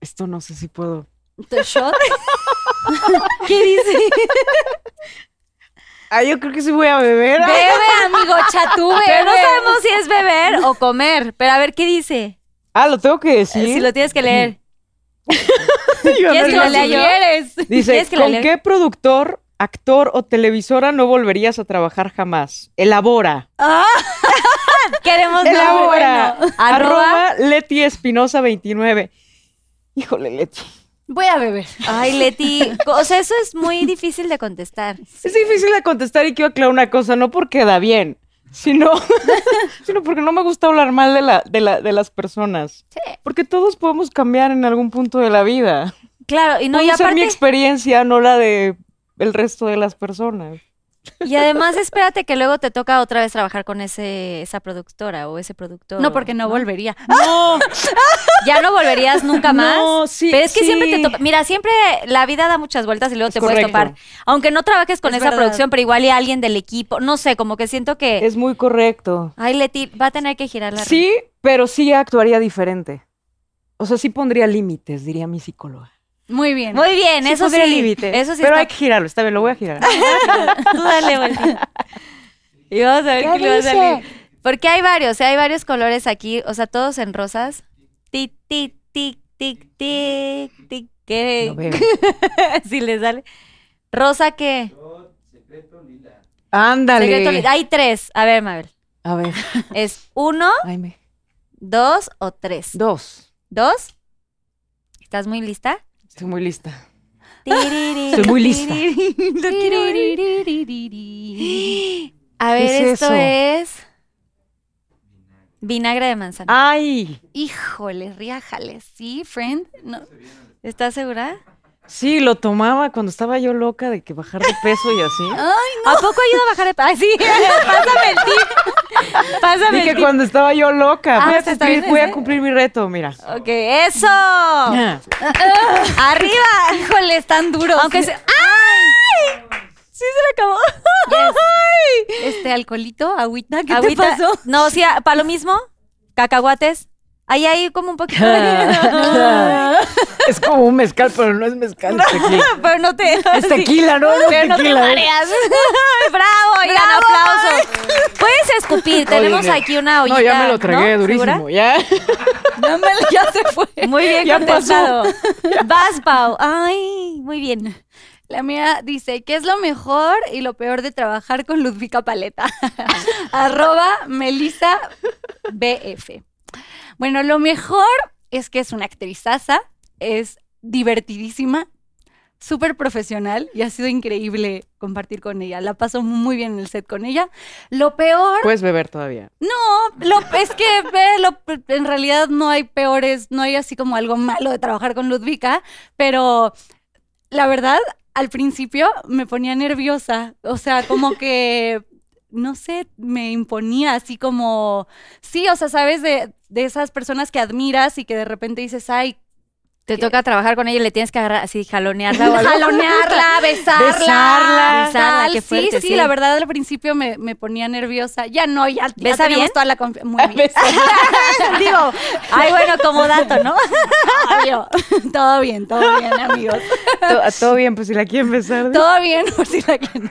Esto no sé si puedo. ¿Tu shot? ¿Qué dice? Ah, yo creo que sí voy a beber. Bebe, amigo, chatú, bebe. Pero no sabemos si es beber o comer. Pero a ver, ¿qué dice? Ah, lo tengo que decir. Si lo tienes que leer. Yo ¿Quieres que lo lea yo? quieres. Dice, ¿Quieres que la ¿con qué productor, actor o televisora no volverías a trabajar jamás? Elabora. Queremos no, Elabora. bueno. Arroba. Arroba Leti Espinosa 29. Híjole, Leti. Voy a beber. Ay, Leti. O sea, eso es muy difícil de contestar. Es difícil de contestar y quiero aclarar una cosa, no porque da bien, sino, sino porque no me gusta hablar mal de, la, de, la, de las personas. Porque todos podemos cambiar en algún punto de la vida. Claro, y no, y Puede ser mi aparte, experiencia, no la de el resto de las personas. Y además espérate que luego te toca otra vez trabajar con ese, esa productora o ese productor. No, porque no, volvería. No, Ya no volverías nunca más. No, sí, Pero es que siempre te toca. Mira, siempre la vida da muchas vueltas y luego Es te puedes topar. Aunque no trabajes con Es esa verdad. producción, pero igual y alguien del equipo. No sé, como que siento que. es muy correcto. Ay, Leti, va a tener que girar la Sí, pero sí actuaría diferente. O sea, sí pondría límites, diría mi psicóloga. Muy bien. Muy bien, Sí eso sí. pondría límites. Eso sí pero está hay que girarlo, está bien, lo voy a girar. Tú dale, vuelta. Y vamos a ver qué, le va a salir. Porque hay varios, hay varios colores aquí, o sea, todos en rosas. Tic, tic, tic, tic, tic, tic. ¿Qué? Veo. si le sale. ¿Rosa qué? Ándale. Secreto li- Hay tres. A ver, Mabel. A ver, ¿Es uno, ay, me- dos o tres? Dos. ¿Dos? ¿Estás muy lista? Estoy muy lista. Estoy muy lista. Lo quiero ver. A ver, ¿Qué es esto eso? es vinagre de manzana. Ay, Híjole, riájale. ¿Sí, friend? No. ¿Estás segura? Sí, lo tomaba cuando estaba yo loca de que bajar de peso y así. ¿A poco ayuda a bajar de peso? Ay, sí, pásame el tip. Pásame Dije el tip. cuando estaba yo loca. Ah, voy, a ¿está cumplir, bien voy a ese? cumplir mi reto, mira. Ok, eso. Ah. Arriba. Híjole, están duros. Aunque se... ¡Ay! Sí se le acabó. Este alcoholito, agüita, ¿qué Agüita. te pasó? No, sí, para lo mismo. Cacahuates. Ahí hay como un poquito. es como un mezcal, pero no es mezcal, es tequila. Pero no te. Es tequila, ¿no? Es Pero no te tequila, ¿eh? mareas. Bravo, oigan, aplauso. Puedes escupir. Tenemos Oye, aquí una ollita. No, ya me lo tragué ¿no? durísimo, ¿Segura? ya. Ya se fue. Muy bien Ya contestado. Vas, Pau. Ay, muy bien. La mía dice, ¿qué es lo mejor y lo peor de trabajar con Ludvika Paleta? Arroba Melissa BF. Bueno, lo mejor es que es una actrizaza, es divertidísima, súper profesional y ha sido increíble compartir con ella. La paso muy bien en el set con ella. Lo peor Puedes beber todavía. no, lo, es que lo- en realidad no hay peores, no hay así como algo malo de trabajar con Ludvika, pero la verdad, al principio me ponía nerviosa, o sea, como que, no sé, me imponía así como, sí, o sea, sabes, de, de esas personas que admiras y que de repente dices, ay, Te toca trabajar con ella y le tienes que agarrar así, jalonearla jalonearla, besarla. Besarla. Besarla, qué fuerte, sí, sí. sí, la verdad al principio me, me ponía nerviosa. Ya no, ya, ya ¿Besa tenemos bien? toda la confianza. Muy bien. Digo, ay, bueno, como dato, ¿no? Todo bien, todo bien, amigos. To- Todo bien, pues si la quieren besar. Todo bien, por si la quieren.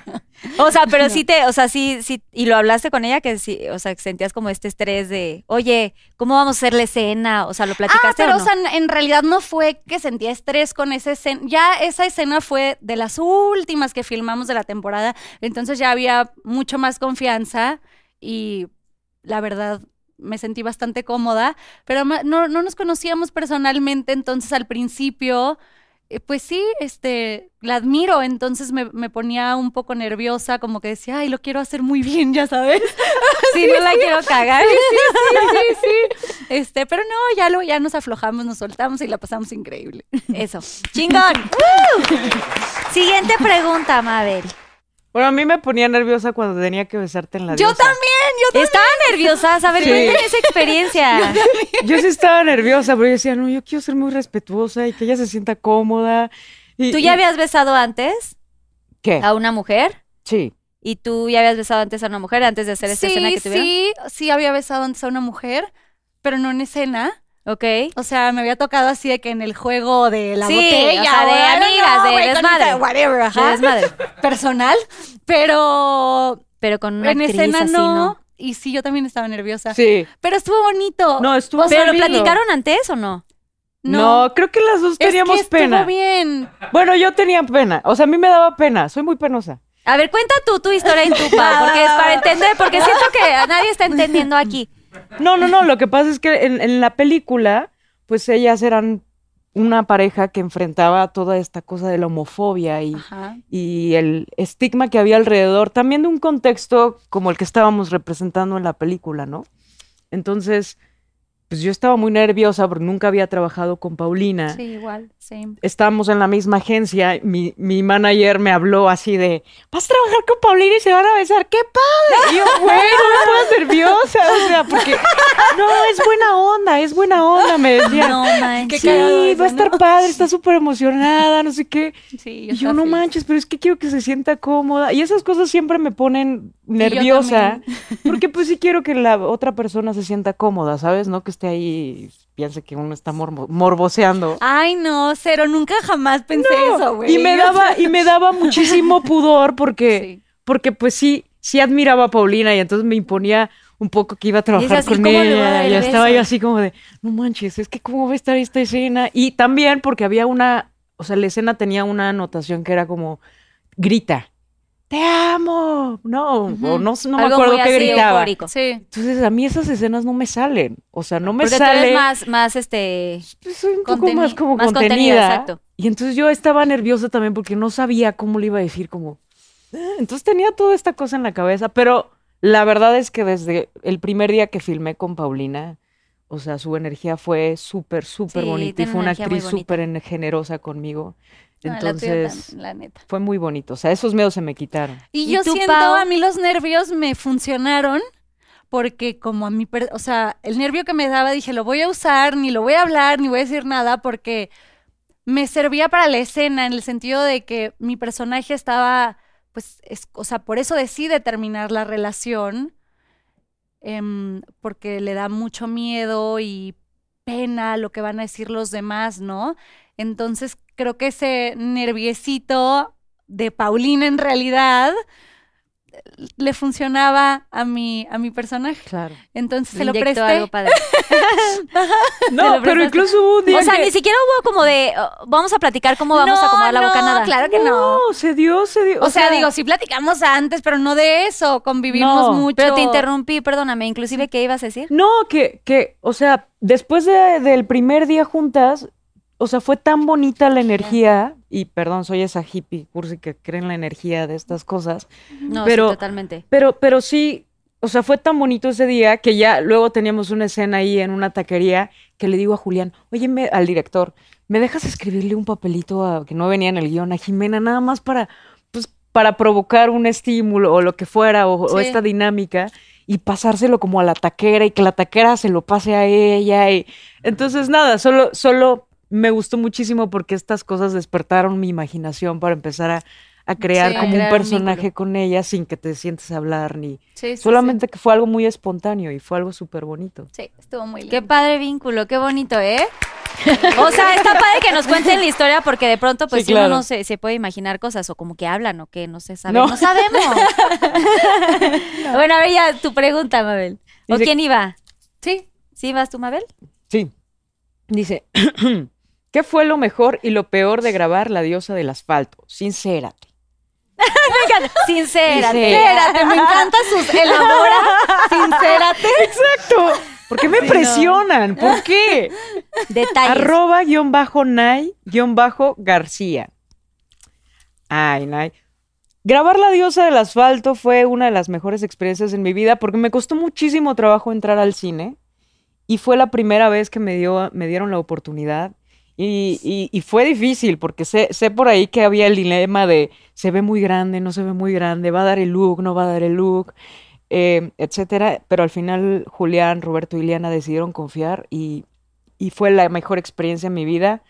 O sea, pero sí te, o sea, sí, sí, y lo hablaste con ella que sí, o sea, que sentías como este estrés de, oye, ¿cómo vamos a hacer la escena? O sea, ¿lo Ah, platicaste pero o no? o sea, en- realidad no fue que sentía estrés con esa escena. Ya esa escena fue de las últimas que filmamos de la temporada. Entonces ya había mucho más confianza y la verdad me sentí bastante cómoda. Pero no, no nos conocíamos personalmente, entonces al principio. Eh, Pues sí, este, la admiro, entonces me, me ponía un poco nerviosa, como que decía, ay, lo quiero hacer muy bien, ya sabes. Sí, no la quiero cagar. sí, sí, sí. Este, pero no, ya lo, ya nos aflojamos, nos soltamos y la pasamos increíble. Eso. ¡Chingón! Siguiente pregunta, Mabel. Bueno, a mí me ponía nerviosa cuando tenía que besarte en la Yo diosa. también, yo también. Estaba nerviosa, a ver, Sí. cuéntame esa experiencia. Yo sí estaba nerviosa, pero yo decía, no, yo quiero ser muy respetuosa y que ella se sienta cómoda. Y- ¿Tú y- ya habías besado antes ¿Qué? a una mujer? Sí. ¿Y tú ya habías besado antes a una mujer antes de hacer esta escena que tuvieron? sí, sí había besado antes a una mujer, pero no en escena. Ok. O sea, me había tocado así de que en el juego de la Sí, botella. o sea, de amigas, de desmadre. esa- Whatever, De desmadre. Personal, pero Pero con una en actriz escena así, no. ¿no? Y sí, yo también estaba nerviosa. Sí. Pero estuvo bonito. No, estuvo O sea, ¿Pero lo platicaron antes o no? No, creo que las dos Es que teníamos estuvo pena. bien. Bueno, yo tenía pena. O sea, a mí me daba pena. Soy muy penosa. A ver, cuenta tú tu historia en tu Pau, porque es para entender, porque siento que nadie está entendiendo aquí. No, no, no. Lo que pasa es que en, en la película, pues ellas eran una pareja que enfrentaba toda esta cosa de la homofobia y, y el estigma que había alrededor, también de un contexto como el que estábamos representando en la película, ¿no? Entonces, pues yo estaba muy nerviosa porque nunca había trabajado con Paulina Sí, igual, sí. estábamos en la misma agencia, mi, mi manager me habló así de, vas a trabajar con Paulina y se van a besar, ¡qué padre! Y yo, güey, no me pongas nerviosa, o sea, porque, no, es buena onda, es buena onda, me decía. No manches. sí, eso, va a estar ¿no? padre, está súper emocionada, no sé qué. Sí, Y yo, no manches, pero es que quiero que se sienta cómoda. Y esas cosas siempre me ponen nerviosa, porque pues sí quiero que la otra persona se sienta cómoda, ¿sabes? No que esté ahí y piense que uno está morbo- morboseando. Ay, no, cero, nunca jamás pensé eso, güey. Y me daba, y me daba muchísimo pudor porque, Sí. porque pues sí, sí admiraba a Paulina y entonces me imponía un poco que iba a trabajar ¿y con ella. Y estaba yo así como de, no manches, es que cómo va a estar esta escena. Y también porque había una, o sea, la escena tenía una anotación que era como, grita, te amo, no, o no, no me acuerdo qué gritaba. Sí. Entonces a mí esas escenas no me salen, o sea, no me Porque tú sale. eres más, más este... Pues soy un poco más como más contenida, contenida. exacto. Y entonces yo estaba nerviosa también porque no sabía cómo le iba a decir como... "Ah", Entonces tenía toda esta cosa en la cabeza, pero la verdad es que desde el primer día que filmé con Paulina, o sea, su energía fue súper, súper Sí, bonita y fue una actriz súper en- generosa conmigo. No, la tuya Entonces la neta. fue muy bonito, o sea, esos miedos se me quitaron. Y, ¿Y yo tú, siento, a mí los nervios me funcionaron porque como a mí, o sea, el nervio que me daba dije, lo voy a usar, ni lo voy a hablar, ni voy a decir nada porque me servía para la escena en el sentido de que mi personaje estaba, pues, es- o sea, por eso decide terminar la relación, em, porque le da mucho miedo y pena lo que van a decir los demás, ¿no? Entonces creo que ese nerviecito de Paulina en realidad le funcionaba a mi, a mi personaje. Claro. Entonces se lo presté. algo padre. No, pero incluso hubo un día O sea, que- ni siquiera hubo como de, oh, vamos a platicar cómo vamos a acomodar la boca, no, nada. claro que no. No, se dio, se dio. O, sea, digo, sí platicamos antes, pero no de eso. Convivimos No, mucho. Pero te interrumpí, perdóname, inclusive, ¿qué ibas a decir? No, que, que, o sea, después de- del primer día juntas, o sea, fue tan bonita la energía, y perdón, soy esa hippie cursi que cree en la energía de estas cosas, No, Pero- sí, totalmente. pero, pero sí, o sea, fue tan bonito ese día que ya luego teníamos una escena ahí en una taquería que le digo a Julián, oye, me- al director, ¿me dejas escribirle un papelito a, que no venía en el guion a Jimena nada más para, pues, para provocar un estímulo o lo que fuera, o, o esta dinámica? y pasárselo como a la taquera y que la taquera se lo pase a ella y entonces nada, solo solo me gustó muchísimo porque estas cosas despertaron mi imaginación para empezar a, a crear Sí, a como crear un personaje con ella sin que te sientes a hablar ni Sí, sí, solamente que fue algo muy espontáneo y fue algo súper bonito. Sí, estuvo muy Qué lindo. padre vínculo, qué bonito, ¿eh? O sea, está padre que nos cuenten la historia porque de pronto pues Sí, uno no se, se puede imaginar cosas o como que hablan o que no se sabe. No, No. sabemos. Bueno, a ver ya tu pregunta, Mabel. ¿O Dice- quién iba? Sí. ¿Sí vas tú, Mabel? Sí. Dice, ¿qué fue lo mejor y lo peor de grabar La diosa del asfalto? Sincérate. Sincera. Sincérate, me encanta sus elabora. Sincérate. Exacto. ¿Por qué me presionan? ¿Por qué? Detalles. Arroba guion bajo Nay guion bajo García. Ay, Nay. Grabar La diosa del asfalto fue una de las mejores experiencias en mi vida porque me costó muchísimo trabajo entrar al cine y fue la primera vez que me, dio, me dieron la oportunidad y, y- y fue difícil porque sé, sé por ahí que había el dilema de se ve muy grande, no se ve muy grande, va a dar el look, no va a dar el look, eh, etcétera, pero al final Julián, Roberto y Liliana decidieron confiar y, y fue la mejor experiencia en mi vida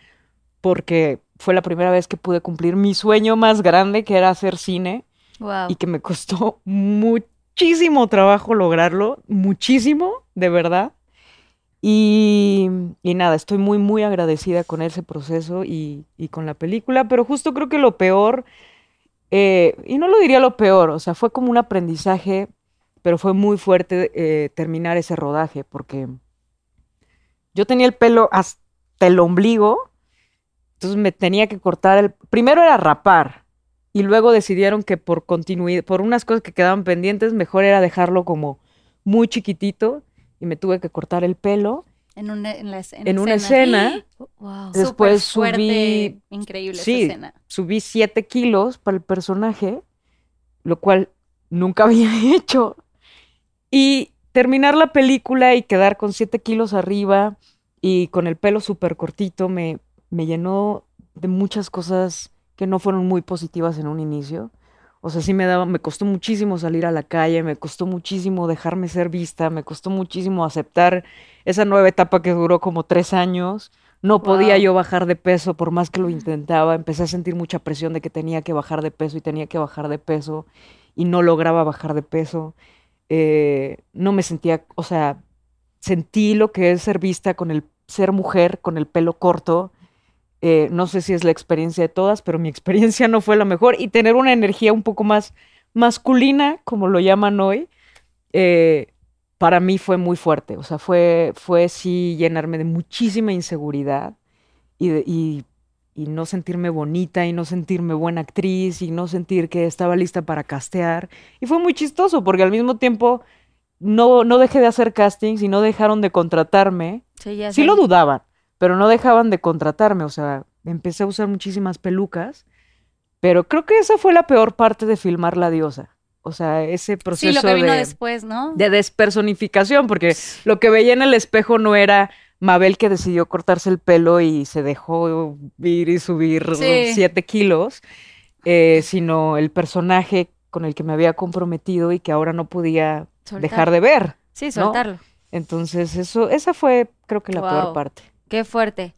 porque fue la primera vez que pude cumplir mi sueño más grande que era hacer cine Wow. y que me costó muchísimo trabajo lograrlo, muchísimo, de verdad. Y, nada, estoy muy, muy agradecida con ese proceso y, y con la película, pero justo creo que lo peor, eh, y no lo diría lo peor, o sea, fue como un aprendizaje, pero fue muy fuerte eh, terminar ese rodaje, porque yo tenía el pelo hasta el ombligo, entonces me tenía que cortar el... Primero era rapar, y luego decidieron que por continuidad, por unas cosas que quedaban pendientes, mejor era dejarlo como muy chiquitito y me tuve que cortar el pelo En una, en la, en una escena. Wow. Después Súper fuerte, subí- increíble sí, esa escena. subí 7 kilos para el personaje, lo cual nunca había hecho. Y terminar la película y quedar con 7 kilos arriba y con el pelo súper cortito me, me llenó de muchas cosas que no fueron muy positivas en un inicio. O sea, sí me daba, me costó muchísimo salir a la calle, me costó muchísimo dejarme ser vista, me costó muchísimo aceptar esa nueva etapa que duró como tres años. No podía Wow. yo bajar de peso por más que lo intentaba. Empecé a sentir mucha presión de que tenía que bajar de peso y tenía que bajar de peso y no lograba bajar de peso. Eh, no me sentía, o sea, sentí lo que es ser vista con el ser mujer, con el pelo corto. Eh, no sé si es la experiencia de todas, pero mi experiencia no fue la mejor. Y tener una energía un poco más masculina, como lo llaman hoy, eh, para mí fue muy fuerte. O sea, fue, fue sí llenarme de muchísima inseguridad y, de- y, y no sentirme bonita y no sentirme buena actriz y no sentir que estaba lista para castear. Y fue muy chistoso porque al mismo tiempo no, no dejé de hacer castings y no dejaron de contratarme. Sí, ya Sí lo dudaban, pero no dejaban de contratarme. O sea, empecé a usar muchísimas pelucas, pero creo que esa fue la peor parte de filmar La Diosa. O sea, ese proceso Sí, lo que vino de, después, ¿no? de despersonificación, porque lo que veía en el espejo no era Mabel que decidió cortarse el pelo y se dejó ir y subir Sí. siete kilos, eh, sino el personaje con el que me había comprometido y que ahora no podía Soltar. dejar de ver. Sí, soltarlo. Entonces, eso, esa fue, creo que la Wow. peor parte. Qué fuerte.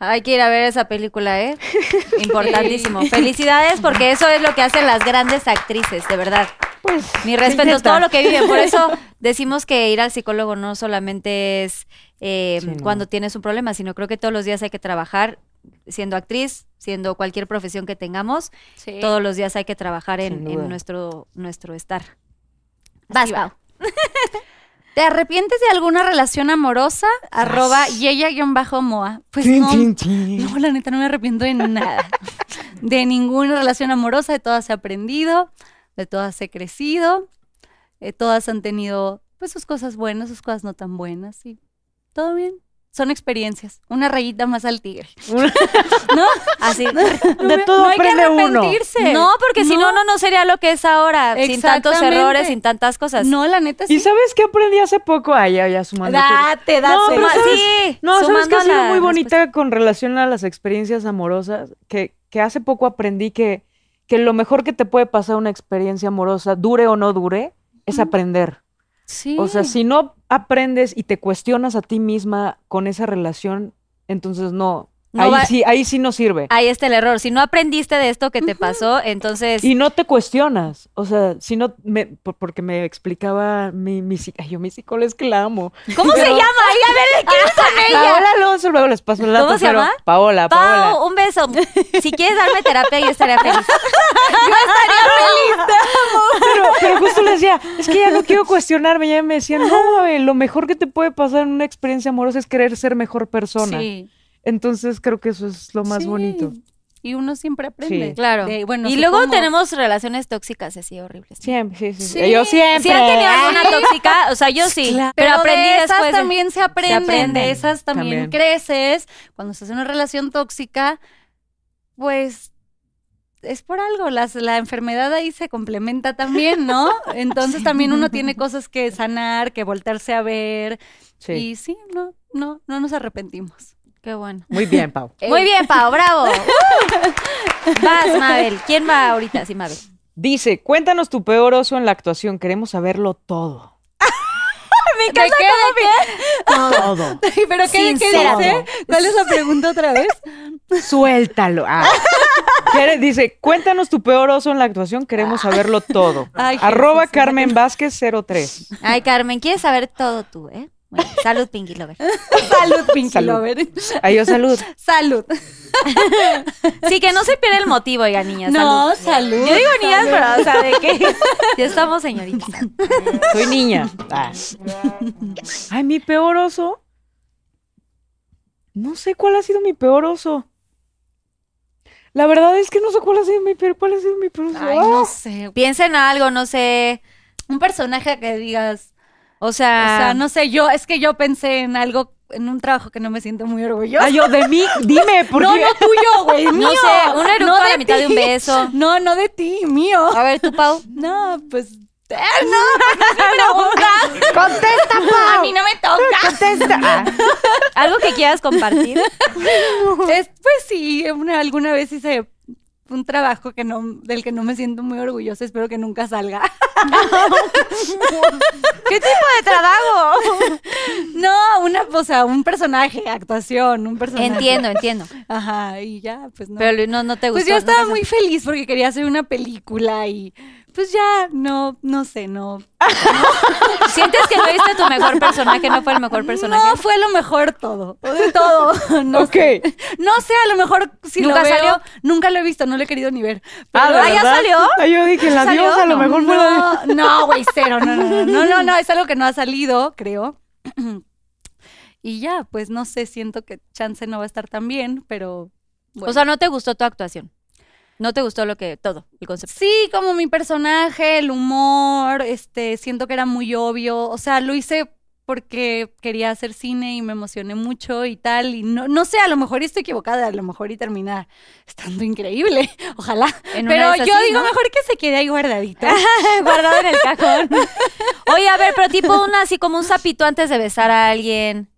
Hay que ir a ver esa película, ¿eh? Importantísimo. Felicidades porque eso es lo que hacen las grandes actrices, de verdad. Pues, Mi respeto, todo lo que viven. Por eso decimos que ir al psicólogo no solamente es eh, Sí, no. cuando tienes un problema, sino creo que todos los días hay que trabajar, siendo actriz, siendo cualquier profesión que tengamos, Sí. todos los días hay que trabajar en, en nuestro, nuestro estar. Vas. ¿Te arrepientes de alguna relación amorosa? Arroba yeya-moa. Pues no, no, la neta no me arrepiento de nada. De ninguna relación amorosa, de todas he aprendido, de todas he crecido, eh, todas han tenido pues sus cosas buenas, sus cosas no tan buenas y todo bien. Son experiencias, una rayita más al tigre. ¿No? Así. De todo no hay que aprende uno. arrepentirse. No, porque si no, no, no sería lo que es ahora, sin tantos errores, sin tantas cosas. No, la neta ¿Y sí. sabes qué aprendí hace poco? Ah, ya, ya sumando. Date, date. No, pero sí, No, ¿sabes sumando que ha sido muy respuesta. bonita con relación a las experiencias amorosas? Que, que hace poco aprendí que, que lo mejor que te puede pasar una experiencia amorosa, dure o no dure, es aprender. O sea, si no aprendes y te cuestionas a ti misma con esa relación, entonces no. No ahí, va- sí, ahí sí no sirve. Ahí está el error. Si no aprendiste de esto que te pasó, entonces. Y no te cuestionas. O sea, si no, me, por- porque me explicaba mi, mi, yo mi psicóloga es que la amo. ¿Cómo se llama? Ay, a ver, ¿de qué es con ella? Paola Alonso, luego les paso el dato. ¿Cómo se llama? Paola, Paola. Pau, un beso. Si quieres darme terapia, yo estaría feliz. Pero, pero justo le decía, es que ya no quiero cuestionarme. Ya me decía, no, Mabel, lo mejor que te puede pasar en una experiencia amorosa es querer ser mejor persona. Sí. Entonces creo que eso es lo más Sí. bonito. Y uno siempre aprende. Sí. Claro. De- bueno, y luego tenemos relaciones tóxicas así horribles. Siempre, sí, sí. sí. Sí. Yo siempre. ¿Sí han tenido alguna tóxica? O sea, yo sí. Claro. Pero, Pero aprendí de esas después. de- también se aprenden, aprenden. de esas también, También. creces. Cuando estás en una relación tóxica, pues es por algo. Las, la enfermedad ahí se complementa también, ¿no? Entonces también uno tiene cosas que sanar, que voltearse a ver. Sí. Y sí, no, no, no nos arrepentimos. Qué bueno. Muy bien, Pau. Muy bien, Pau, bravo. Vas, Mabel. ¿Quién va ahorita? Sí, Mabel. Dice, cuéntanos tu peor oso en la actuación. Queremos saberlo todo. Me encanta Todo. ¿Pero qué, qué dice? ¿Cuál es la pregunta otra vez? Suéltalo. Ah. Quiere- Dice, cuéntanos tu peor oso en la actuación. Queremos saberlo todo. Ay, Arroba Jesús, Carmen Vázquez 03. Ay, Carmen, quieres saber todo tú, ¿eh? Bueno, salud, Pinky Lover. Salud, Pinky Salud. Lover. Adiós, salud. Salud. Sí, que no se pierda el motivo, oiga, niña. No, salud. salud. Yo digo niñas, pero, o sea, de que ya estamos señoritas. Soy niña. Ah. Ay, mi peor oso. No sé cuál ha sido mi peor oso. La verdad es que no sé cuál ha sido mi peor, cuál ha sido mi peor oso. Ay, Ah. no sé. Piensa en algo, no sé. Un personaje que digas, O o sea, sea, no sé, yo, es que yo pensé en algo en un trabajo que no me siento muy orgullosa. Ah, yo de mí, dime, ¿por no, qué? no tuyo, güey, mío. No sé, un eructo No a la mitad de un beso. No, no de ti, mío. A ver, tú, Pau. No, pues. eh, no, no me preguntas. ¡Contesta, A mí no me toca. ¡Contesta! Ah, ¿Algo que quieras compartir? Es, pues sí, una- alguna vez hice un trabajo que no, del que no me siento muy orgullosa. Espero que nunca salga. ¿Qué tipo de trabajo? No, una, o sea, un personaje, actuación, un personaje. Entiendo, entiendo. Ajá, y ya, pues no. Pero no, no te gustó. pues yo estaba muy feliz porque quería hacer una película y pues ya, no, no sé, no. ¿Sientes que no viste tu mejor personaje? ¿No fue el mejor personaje? No fue lo mejor todo. De todo. No ok. sé. No sé, a lo mejor si ¿Nunca lo veo, salió? nunca lo he visto, no lo he querido ni ver. Ah, Pero- ¿de ¿Ah, ya salió? Ah, yo dije, la ¿Salió? diosa, a lo No, mejor fue la No, no, güey, cero, no, no, no, no, no, no, es algo que no ha salido, creo. Y ya, pues no sé, siento que chance no va a estar tan bien, pero bueno. O sea, ¿no te gustó tu actuación? ¿No te gustó lo que, todo, el concepto? sí, como mi personaje, el humor, este, siento que era muy obvio, o sea, lo hice porque quería hacer cine y me emocioné mucho y tal, y no, no sé, a lo mejor estoy equivocada, a lo mejor y termina estando increíble, ojalá, En una pero yo digo ¿no? mejor que se quede ahí guardadito. Guardado en el cajón. Oye, a ver, pero tipo un así como un sapito antes de besar a alguien.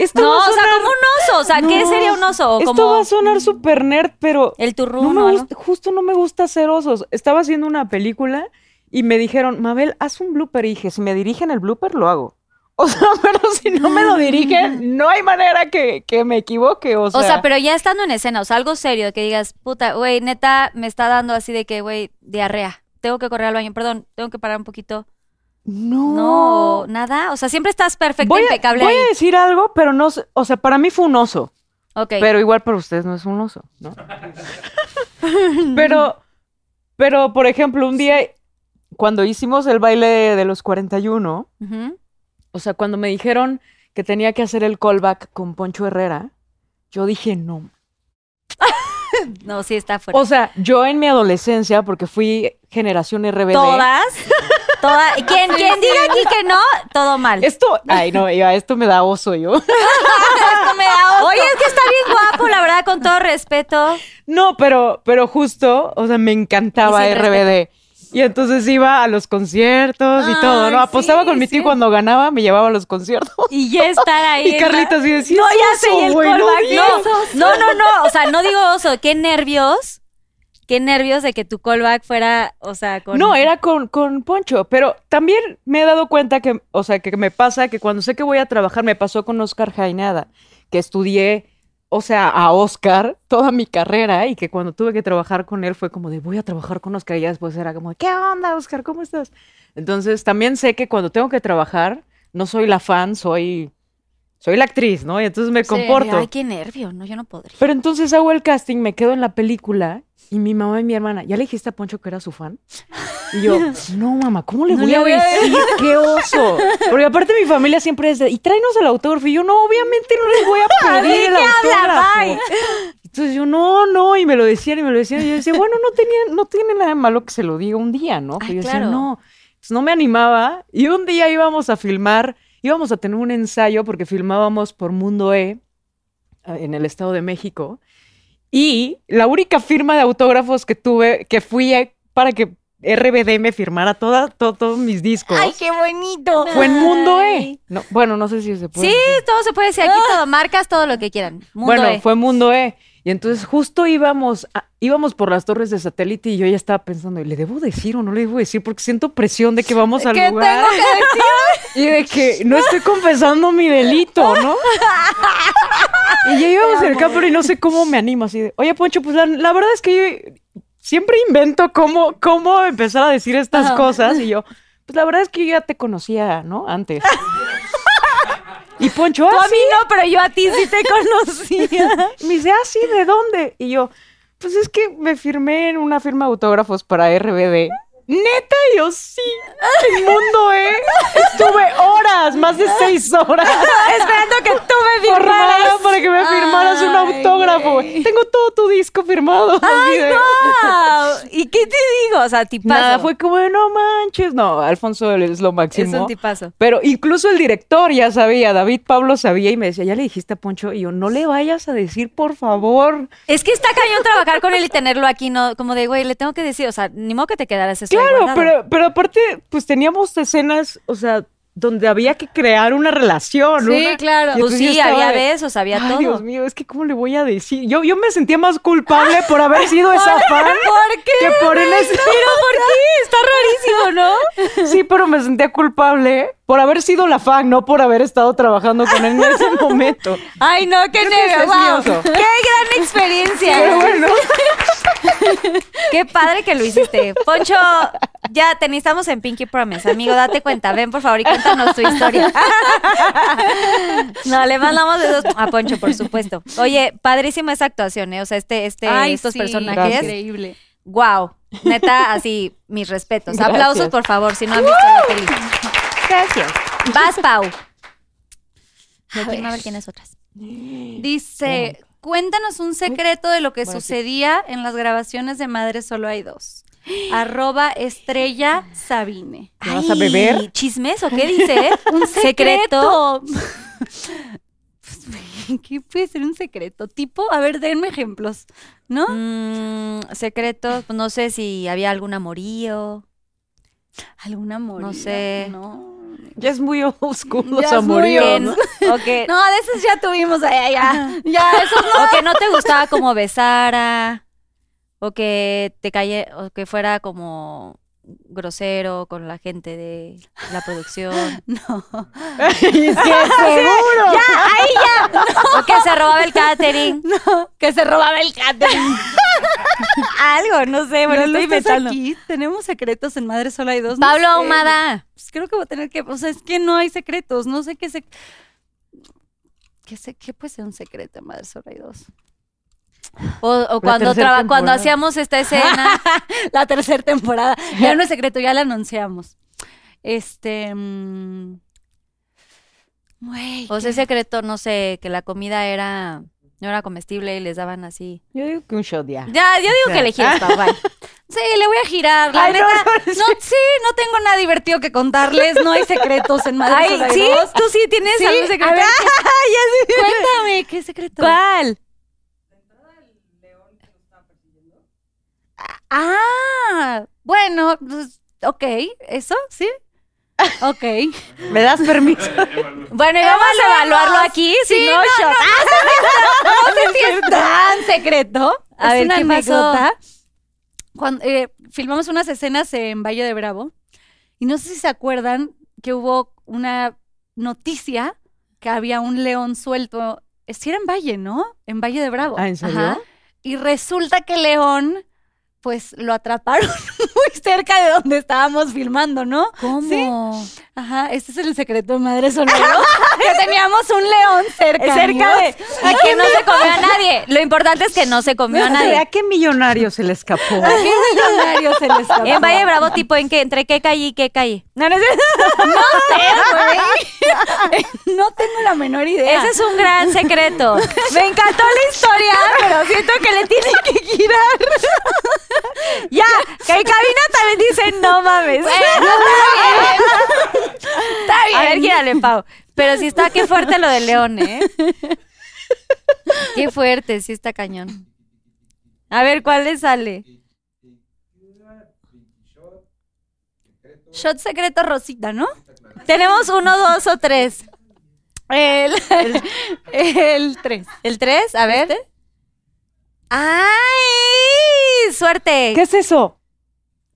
Esto No, va a o sea, como un oso. O sea, ¿qué No, sería un oso? Esto Como va a sonar súper nerd, pero el no turrún me o algo. gusta, justo no me gusta hacer osos. Estaba haciendo una película y me dijeron, Mabel, haz un blooper. Y dije, si me dirigen el blooper, lo hago. O sea, pero si no me lo dirigen, no hay manera que, que me equivoque. O sea, O sea, pero ya estando en escena, o sea, algo serio, que digas, puta, güey, neta, me está dando así de que, güey, diarrea. Tengo que correr al baño, perdón, tengo que parar un poquito. No. No, nada. O sea, siempre estás perfecto, voy a, impecable voy ahí. a decir algo, pero no, o sea, para mí fue un oso. Ok. Pero igual para ustedes no es un oso, ¿no? pero, pero, por ejemplo, un día, cuando hicimos el baile de los 41, Ujú. o sea, cuando me dijeron que tenía que hacer el callback con Poncho Herrera, yo dije no. No, sí está fuerte. O sea, yo en mi adolescencia, porque fui generación RBD. Todas. Todas. Quien, quien diga aquí que no, todo mal. Esto, ay no, ya, esto me da oso yo. Esto me da oso. Oye, es que está bien guapo, la verdad, con todo respeto. No, pero, pero justo, o sea, me encantaba RBD. Y entonces iba a los conciertos y todo, ¿no? Apostaba sí, con mi tío sí. cuando ganaba, me llevaba a los conciertos. Y ya estar ahí. Y Carlita así decía, No, "Es ya sé, el güey, no callback. digas No, no, no, no. O sea, no digo oso. Qué nervios. Qué nervios de que tu callback fuera, o sea, con. No, era con, con Poncho, pero también me he dado cuenta que, o sea, que me pasa que cuando sé que voy a trabajar, me pasó con Oscar Jainada, que estudié, o sea, a Oscar toda mi carrera y que cuando tuve que trabajar con él fue como de voy a trabajar con Oscar y ya después era como ¿qué onda, Oscar? ¿Cómo estás? Entonces también sé que cuando tengo que trabajar, no soy la fan, soy, soy la actriz, ¿no? Y entonces me Sí. comporto. Ay, qué nervio. No, yo no podría. Pero entonces hago el casting, me quedo en la película y mi mamá y mi hermana, ¿ya le dijiste a Poncho que era su fan? Y yo, no, mamá, ¿cómo le No voy, le a voy a decir? ¡Qué oso! Porque aparte mi familia siempre es de, y tráenos el autógrafo. Y yo, no, obviamente no les voy a pedir el autógrafo. Entonces yo, no, no, y me lo decían y me lo decían. Y yo decía, bueno, no, tenía, no tiene nada de malo que se lo diga un día, ¿no? Pero yo claro. decía, no. Entonces no me animaba. Y un día íbamos a filmar, íbamos a tener un ensayo porque filmábamos por Mundo E eh, en el Estado de México. Y la única firma de autógrafos que tuve, que fui a- para que RBD me firmara toda, to- todos mis discos, Ay, qué bonito. fue en Mundo E. No, bueno, no sé si se puede. Sí, decir. todo se puede decir aquí, todo. Marcas todo lo que quieran. Mundo bueno, E. fue Mundo E. Y entonces justo íbamos, a- íbamos por las torres de satélite y yo ya estaba pensando, ¿le debo decir o no le debo decir? Porque siento presión de que vamos al ¿Qué lugar. tengo que Y de que no estoy confesando mi delito, ¿no? Y ya íbamos en el y no sé cómo me animo así de, oye Poncho, pues la, la verdad es que yo siempre invento cómo, cómo empezar a decir estas Ajá. cosas y yo, pues la verdad es que yo ya te conocía, ¿no? Antes. Y Poncho, Tú ah, a mí no, pero yo a ti sí te conocía. me dice, ah, sí, ¿de dónde? Y yo, pues es que me firmé en una firma de autógrafos para RBD. Neta, yo sí. El mundo, ¿eh? Estuve horas, más de seis horas. Esperando que tú me firmaras. para que me firmaras un autógrafo. Tengo todo tu disco firmado. ¡Ay, de- wow! ¿Y qué te digo? O sea, tipazo. Nada, fue como, no manches. No, Alfonso es lo máximo. Es un tipazo. Pero incluso el director ya sabía, David Pablo sabía y me decía, ya le dijiste a Poncho, y yo, no le vayas a decir, por favor. Es que está cañón trabajar con él y tenerlo aquí, ¿no? Como de, güey, le tengo que decir, o sea, ni modo que te quedaras Claro, pero, pero aparte, pues teníamos escenas, o sea, donde había que crear una relación. Sí, una- claro. Pues sí, había de, besos, había Ay, todo. Dios mío, es que ¿cómo le voy a decir? Yo, yo me sentía más culpable por haber sido esa fan ¿Por qué? que por en ese... ¿Pero por qué? Está rarísimo, ¿no? Sí, pero me sentía culpable por haber sido la fan, no por haber estado trabajando con él en ese momento. Ay, no, qué Creo que nervio, ese es mi wow. oso. Qué gran experiencia. Pero bueno, Qué padre que lo hiciste. Poncho, ya te necesitamos en Pinky Promise. Amigo, date cuenta. Ven, por favor, y cuéntanos tu historia. No, le mandamos besos a Poncho, por supuesto. Oye, padrísima esa actuación, ¿eh? O sea, este, este, Ay, estos sí, personajes. Increíble. Wow. Neta, así, mis respetos. Gracias. Aplausos, por favor, si no han visto la peli. Gracias. Vas, Pau. A A ver. ver quién es otras. Dice, cuéntanos un secreto de lo que sucedía en las grabaciones de Madre Solo Hay Dos. Arroba Estrella Sabine. ¿Te vas a beber? ¿Chismes o qué dice? Un secreto. Pues, ¿Qué puede ser un secreto? Tipo, a ver, denme ejemplos, ¿no? Mm, secretos, pues no sé si había algún amorío. ¿Alguna amor? No sé. No. Ya es muy oscuro los Ya es muy amoríos. Que Dios. no- o, que, No, de esos ya tuvimos. Ya, ya. Ya, esos no. o que no te gustaba como besara. O que te calle, o que fuera como grosero con la gente de la producción. No. Sí, seguro. O que se robaba el catering. Que se robaba el catering. Algo, no sé, bueno, No lo estoy inventando. aquí. Tenemos secretos en Madre Solo Hay Dos. no Pablo sé. Ahumada. Pues creo que voy a tener que. O sea, es que no hay secretos. No sé qué se. ¿Qué, sé, ¿Qué puede ser un secreto en Madre Solo Hay Dos? O, o cuando, traba- cuando hacíamos esta escena. La tercera temporada. Ya no es secreto, ya la anunciamos. Este. mm, O ¿qué? sea, secreto, no sé, que la comida era no era comestible y les daban así. Yo digo que un shot ya. Ya, yo digo sea. que elegí bye. Sí, le voy a girar. La Ay, no, neta, no, no, sí, no tengo nada divertido que contarles. No hay secretos en. Dos. ¿Tú sí tienes Sí, algún a secreto? ver, Cuéntame, ¿qué secreto? ¿Cuál? Ah, bueno, pues, ok, ¿eso? ¿Sí? Ok. ¿Me das permiso? Bueno, y vamos a evaluarlo aquí, si Sí, no, no, shot. No sé si es tan secreto. A es ver, una anécdota. Cuando eh, filmamos unas escenas en Valle de Bravo y no sé si se acuerdan que hubo una noticia que había un león suelto. Sí era en Valle, ¿no? En Valle de Bravo. Ah, ¿en serio? Ajá. Y resulta que el león, pues lo atraparon muy cerca de donde estábamos filmando, ¿no? ¿Cómo? Sí. Ajá, este es el secreto de Madre Sonero. que teníamos un león cerca. Cerca de... Y que no se comió a nadie. Lo importante es que no se comió a ¿A nadie. qué millonario se le escapó? ¿A qué millonario se le escapó? En Valle Bravo, tipo, ¿en qué? ¿Entre qué calle y qué calle? No, no, No sé, güey. No tengo la menor idea. Ese es un gran secreto. Me encantó la historia, pero siento que le tienen que girar. ya, que en cabina también dicen no mames. Está bien. A ver, gírale, Pau. Pero sí está, qué fuerte lo del león, ¿eh? Qué fuerte, sí está cañón. A ver, ¿cuál le sale? Shot secreto Rosita, ¿no? Tenemos uno, dos o tres. El, el 3. ¿El tres? A ver. ¡Ay! ¡Suerte! ¿Qué es eso?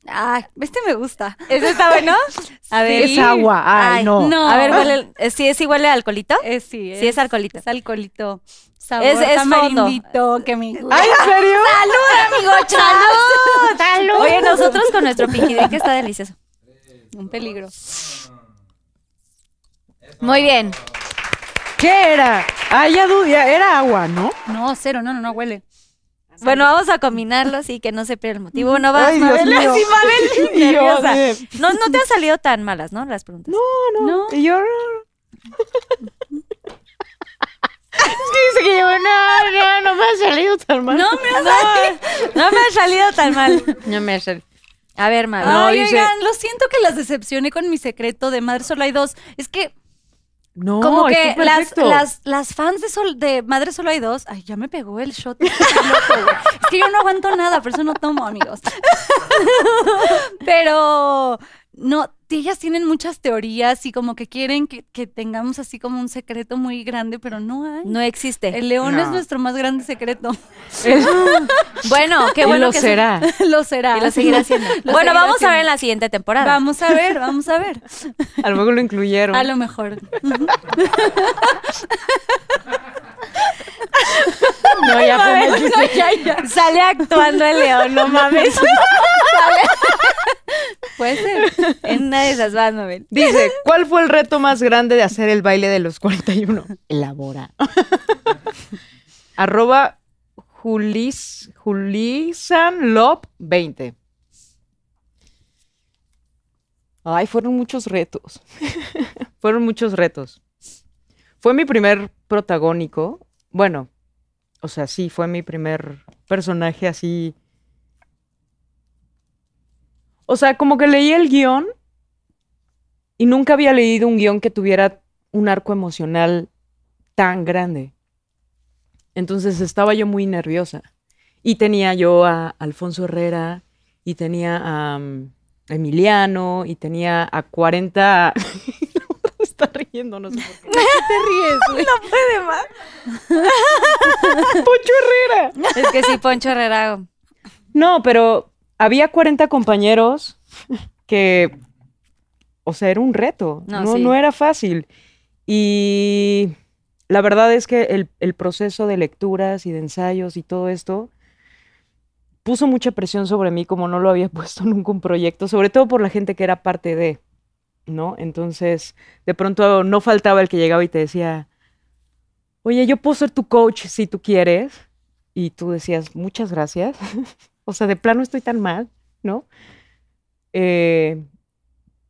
Ah, este me gusta. ¿Ese está bueno? A ver. Es agua. Ay, Ay, no. no. A ver, huele, eh, ¿sí, ¿sí huele a alcoholito? Eh, sí, Sí, es alcoholito. Es alcoholito. Sabor Es- es fondo. tamarindito que me gusta. ¿Ay, en serio? amigo! ¡Salud! Oye, nosotros con nuestro pinky drink está delicioso. Un peligro. Muy bien. ¿Qué era? Ah, ya dudé. Era agua, ¿no? No, cero, no, no, no huele. Bueno, vamos a combinarlos y que no se pierda el motivo. Bueno, vas, Ay, Dios Mabel. mío. Sí, Mabel, nerviosa. de- No, no te han salido tan malas, ¿no? Las preguntas. No, no. No. Yo. es que dice que yo, no, no, no me ha salido tan mal. No me has No me ha salido tan mal. no me ha salido. A ver, Mabel. No, Ay, dice- oigan, lo siento que las decepcioné con mi secreto de Madre Solo hay dos. Es que No, como que las, las, las fans de, Sol- de Madre Solo hay dos. Ay, ya me pegó el shot. Loco, es que yo no aguanto nada, por eso no tomo, amigos. Pero no, ellas tienen muchas teorías y como que quieren que, que tengamos así como un secreto muy grande, pero no hay. No existe. El león es nuestro más grande secreto. Bueno, qué Y bueno lo que se- será. lo será. Y lo seguirá haciendo. Lo bueno, seguirá vamos a ver en la siguiente temporada. Vamos a ver, vamos a ver. A lo mejor lo incluyeron. A lo mejor. No, ya fue ya, ya. Sale actuando el león, no mames. Puede ser. en una de esas vas, Mabel. Dice, ¿cuál fue el reto más grande de hacer el baile de los 41? Elabora. Arroba Julis, Julisanlop 20. Ay, fueron muchos retos. fueron muchos retos. Fue mi primer protagónico. Bueno, o sea, sí, fue mi primer personaje así. O sea, como que leí el guion y nunca había leído un guion que tuviera un arco emocional tan grande. Entonces estaba yo muy nerviosa. Y tenía yo a Alfonso Herrera, y tenía a um, Emiliano, y tenía a 40... Está riendo, no sé por qué. te ríes, güey? No puede más. ¡Poncho Herrera! Es que sí, Poncho Herrera. No, pero había 40 compañeros que, o sea, era un reto, No, no, sí. no era fácil. Y la verdad es que el, el proceso de lecturas y de ensayos y todo esto puso mucha presión sobre mí como no lo había puesto nunca un proyecto, sobre todo por la gente que era parte de, ¿no? Entonces, de pronto no faltaba el que llegaba y te decía, oye, yo puedo ser tu coach si tú quieres. Y tú decías, muchas gracias. O sea, de plano estoy tan mal, ¿no? Eh,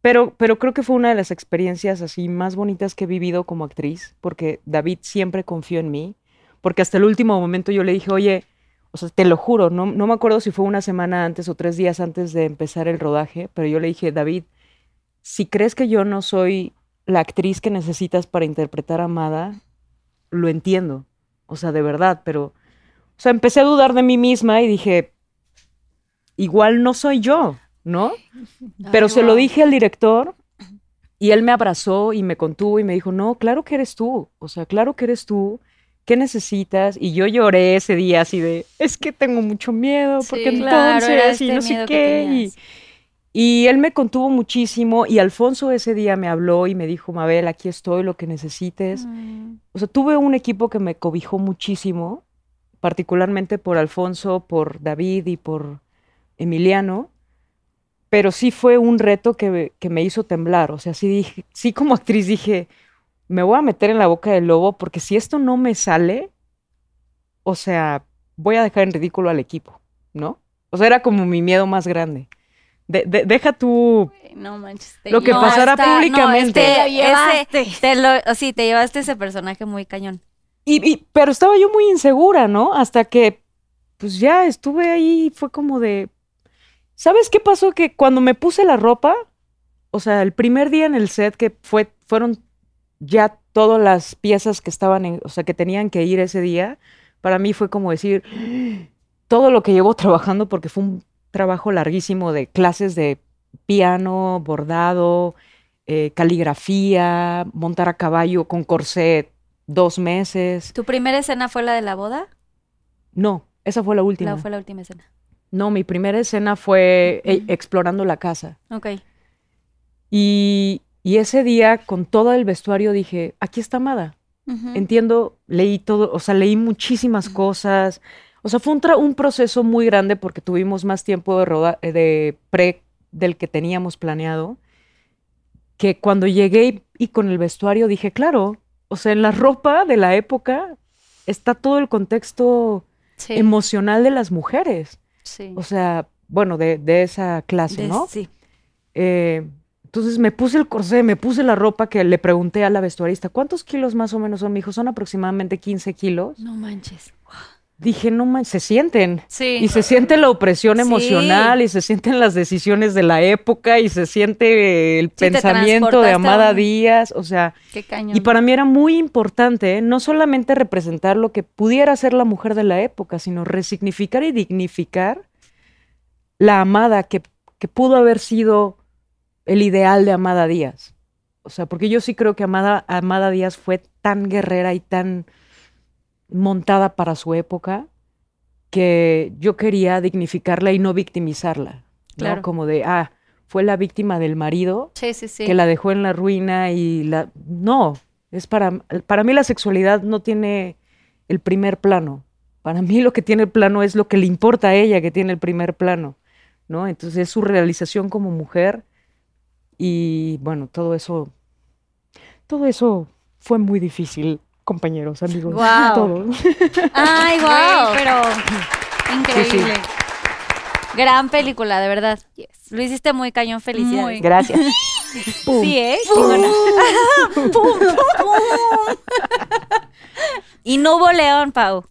pero, pero creo que fue una de las experiencias así más bonitas que he vivido como actriz, porque David siempre confió en mí, porque hasta el último momento yo le dije, oye, o sea, te lo juro, no, no me acuerdo si fue una semana antes o tres días antes de empezar el rodaje, pero yo le dije, David, si crees que yo no soy la actriz que necesitas para interpretar a Amada, lo entiendo, o sea, de verdad, pero, o sea, empecé a dudar de mí misma y dije, igual no soy yo, ¿no? Pero Ay, se lo dije al director y él me abrazó y me contuvo y me dijo, no, claro que eres tú, o sea, claro que eres tú, ¿qué necesitas? Y yo lloré ese día así de, es que tengo mucho miedo, porque Sí, entonces, y este no sé qué. Y, él me contuvo muchísimo y Alfonso ese día me habló y me dijo, Mabel, aquí estoy, lo que necesites. Mm. O sea, tuve un equipo que me cobijó muchísimo, particularmente por Alfonso, por David y por Emiliano, pero sí fue un reto que, que me hizo temblar. O sea, sí, dije, sí como actriz dije, me voy a meter en la boca del lobo porque si esto no me sale, o sea, voy a dejar en ridículo al equipo, ¿no? O sea, era como mi miedo más grande. De- de- deja tú No manches. Lo que llevaste. pasara No, públicamente. este, Te- llevaste. ese- te lo, sí, te llevaste ese personaje muy cañón. Y, y- pero estaba yo muy insegura, ¿no? Hasta que, pues ya estuve ahí, fue como de, ¿sabes qué pasó? Que cuando me puse la ropa, o sea, el primer día en el set que fue, fueron ya todas las piezas que estaban, en, o sea, que tenían que ir ese día, para mí fue como decir, todo lo que llevo trabajando, porque fue un trabajo larguísimo de clases de piano, bordado, eh, caligrafía, montar a caballo con corset, dos meses. ¿Tu primera escena fue la de la boda? No, esa fue la última. La, fue la última escena. No, mi primera escena fue eh, explorando la casa. Ok. Y, y ese día, con todo el vestuario, dije, aquí está Amada. Entiendo, leí todo, o sea, leí muchísimas cosas. O sea, fue un, proceso muy grande porque tuvimos más tiempo de, roda- eh, de pre del que teníamos planeado. Que cuando llegué y, y con el vestuario dije, claro, o sea, en la ropa de la época está todo el contexto Sí, emocional de las mujeres. sí. O sea, bueno, de, de esa clase, De- ¿no? Sí. Eh, entonces me puse el corsé, me puse la ropa que le pregunté a la vestuarista, ¿cuántos kilos más o menos son? Me dijo, son aproximadamente 15 kilos. No manches. Dije, no se sienten. Sí. Y se siente la opresión Sí. emocional y se sienten las decisiones de la época y se siente el pensamiento de Amada un- Díaz. O sea, Qué cañón. y para mí era muy importante ¿eh? no solamente representar lo que pudiera ser la mujer de la época, sino resignificar y dignificar la Amada que, que pudo haber sido el ideal de Amada Díaz. O sea, porque yo sí creo que Amada, Amada Díaz fue tan guerrera y tan montada para su época que yo quería dignificarla y no victimizarla. ¿no? Claro. Como de, ah, fue la víctima del marido Sí, sí, sí. que la dejó en la ruina y la... No, es para, para mí la sexualidad no tiene el primer plano. Para mí lo que tiene el plano es lo que le importa a ella que tiene el primer plano, ¿no? Entonces es su realización como mujer y bueno, todo eso, todo eso fue muy difícil, compañeros, amigos, Guau. todo. Ay, wow. pero increíble. Gran película, de verdad. Lo hiciste muy cañón, felicidades. Muy. Gracias. Pum. Sí, ¿eh? Pum, pum. y no hubo león, Pau.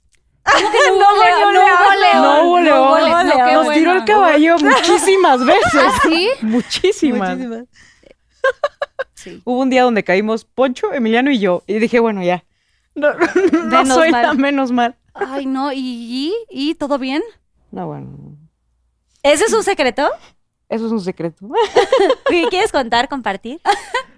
¿Cómo que no hubo león? No hubo león. No hubo león. No, Nos tiró el caballo muchísimas veces. ¿Ah, sí? Muchísimas. Sí. Hubo un día donde caímos Poncho, Emiliano y yo. Y dije, bueno, ya. No, no Menos soy mal. la menos mal. Ay, no. ¿Y, y, y todo bien? No, bueno. ¿Ese es un secreto? Eso es un secreto. ¿Qué ¿Quieres contar, compartir?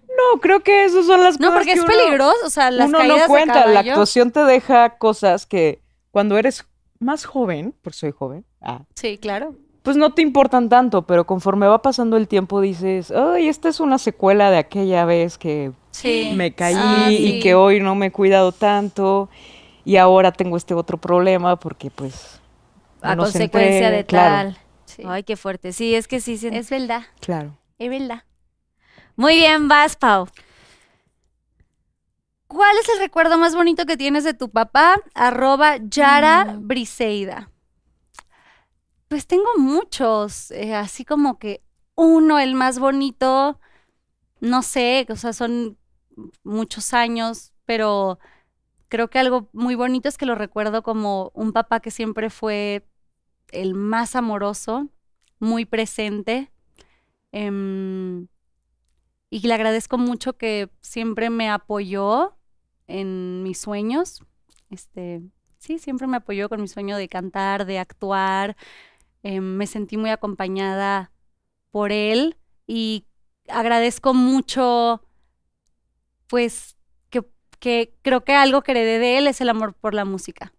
No, creo que esas son las No, cosas porque que es uno- peligroso. O sea, las uno caídas no cuenta. de La actuación te deja cosas que cuando eres más joven, porque soy joven, ah, Sí, claro. Pues no te importan tanto, pero conforme va pasando el tiempo dices, ay, esta es una secuela de aquella vez que Sí. me caí Ah, y que hoy no me he cuidado tanto y ahora tengo este otro problema porque pues A se consecuencia de claro, tal. Sí. Ay, qué fuerte. Sí, es que sí. sí. Es verdad. Claro. Es verdad. Muy bien, vas, Pau. ¿Cuál es el recuerdo más bonito que tienes de tu papá? Arroba Yara Briseida. Pues tengo muchos, eh, así como que uno, el más bonito, no sé, o sea, son muchos años, pero creo que algo muy bonito es que lo recuerdo como un papá que siempre fue el más amoroso, muy presente. em, y le agradezco mucho que siempre me apoyó en mis sueños. Este, sí, siempre me apoyó con mi sueño de cantar, de actuar. Em, me sentí muy acompañada por él y agradezco mucho, pues, que, que creo que algo que heredé de él es el amor por la música.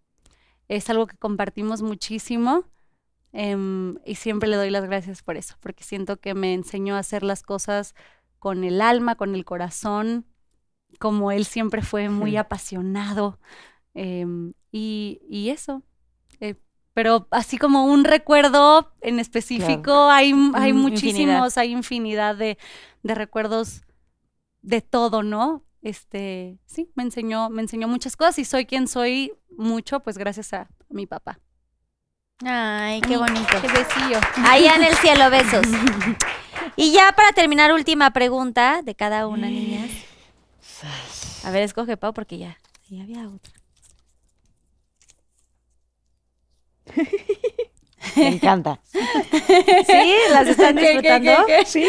Es algo que compartimos muchísimo em, y siempre le doy las gracias por eso, porque siento que me enseñó a hacer las cosas con el alma, con el corazón, como él siempre fue muy apasionado. em, y, y eso. Pero así como un recuerdo en específico, hay, hay muchísimos, infinidad. hay infinidad de, de recuerdos de todo, ¿no? Este, sí, me enseñó, me enseñó muchas cosas y soy quien soy mucho, pues gracias a mi papá. Ay, qué bonito. Qué besillo. Allá en el cielo, besos. Y ya para terminar, última pregunta de cada una, niñas. A ver, escoge Pau porque ya, ya había otra. Me encanta. ¿Sí? ¿Las están ¿Qué, qué, disfrutando? qué, qué? Sí.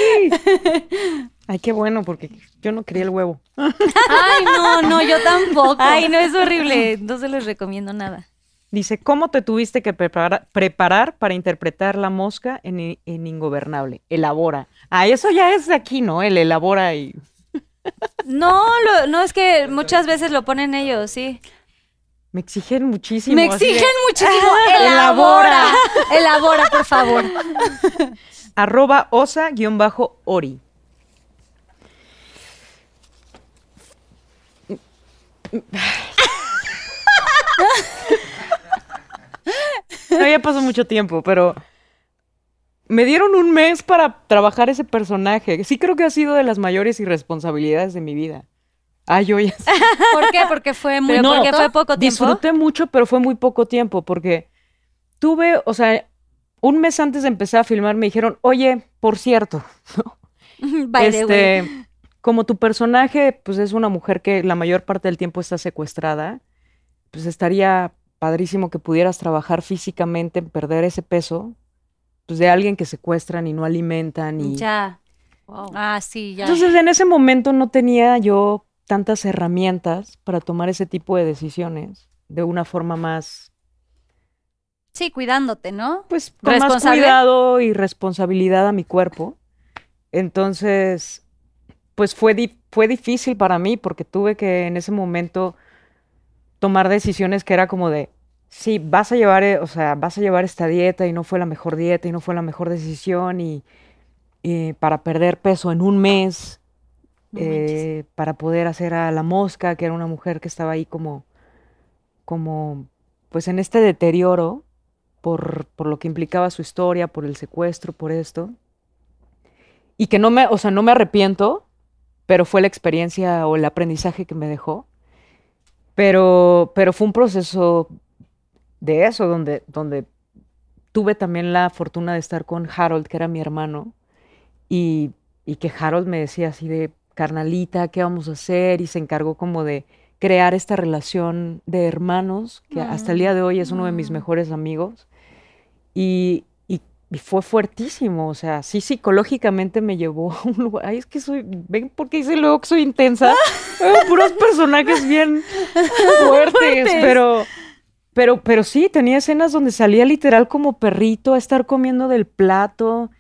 Ay, qué bueno, porque yo no quería el huevo. Ay, no, no, yo tampoco. Ay, no, es horrible. No se les recomiendo nada. Dice, ¿cómo te tuviste que prepara- preparar para interpretar la mosca en, en Ingobernable? Elabora. Ah, eso ya es de aquí, ¿no? El elabora y... No, lo- no, es que muchas veces lo ponen ellos, sí. Me exigen muchísimo. Me exigen muchísimo. Elabora. Elabora. Elabora, por favor. Arroba osa-ori. No, ya pasó mucho tiempo, pero me dieron un mes para trabajar ese personaje. Sí creo que ha sido de las mayores irresponsabilidades de mi vida. Ay, yo ya sé. ¿Por qué? Porque fue muy No, porque fue poco tiempo. Disfruté mucho, pero fue muy poco tiempo, porque tuve, o sea, un mes antes de empezar a filmar me dijeron, oye, por cierto, By the way. este, como tu personaje, pues es una mujer que la mayor parte del tiempo está secuestrada, pues estaría padrísimo que pudieras trabajar físicamente en perder ese peso, pues de alguien que secuestran y no alimentan y... Ya. Ah, sí, ya. Entonces en ese momento no tenía yo tantas herramientas para tomar ese tipo de decisiones de una forma más, sí, cuidándote, ¿no? pues con más cuidado y responsabilidad a mi cuerpo. Entonces, pues fue, di- fue difícil para mí porque tuve que en ese momento tomar decisiones que era como de, sí, vas a llevar, eh, o sea, vas a llevar esta dieta y no fue la mejor dieta y no fue la mejor decisión y, y para perder peso en un mes, Eh, para poder hacer a la mosca, que era una mujer que estaba ahí como, como, pues en este deterioro por, por lo que implicaba su historia, por el secuestro, por esto. Y que no me, o sea, no me arrepiento, pero fue la experiencia o el aprendizaje que me dejó. Pero, pero fue un proceso de eso, donde, donde tuve también la fortuna de estar con Harold, que era mi hermano, y, y que Harold me decía así de, carnalita, ¿qué vamos a hacer? Y se encargó como de crear esta relación de hermanos, que hasta el día de hoy es uno de mis mejores amigos. Y, y- y fue fuertísimo, o sea, sí psicológicamente me llevó a un lugar. Ay, es que soy, ven porque dice luego que soy intensa. Puros personajes bien fuertes, pero, pero, pero sí, tenía escenas donde salía literal como perrito a estar comiendo del plato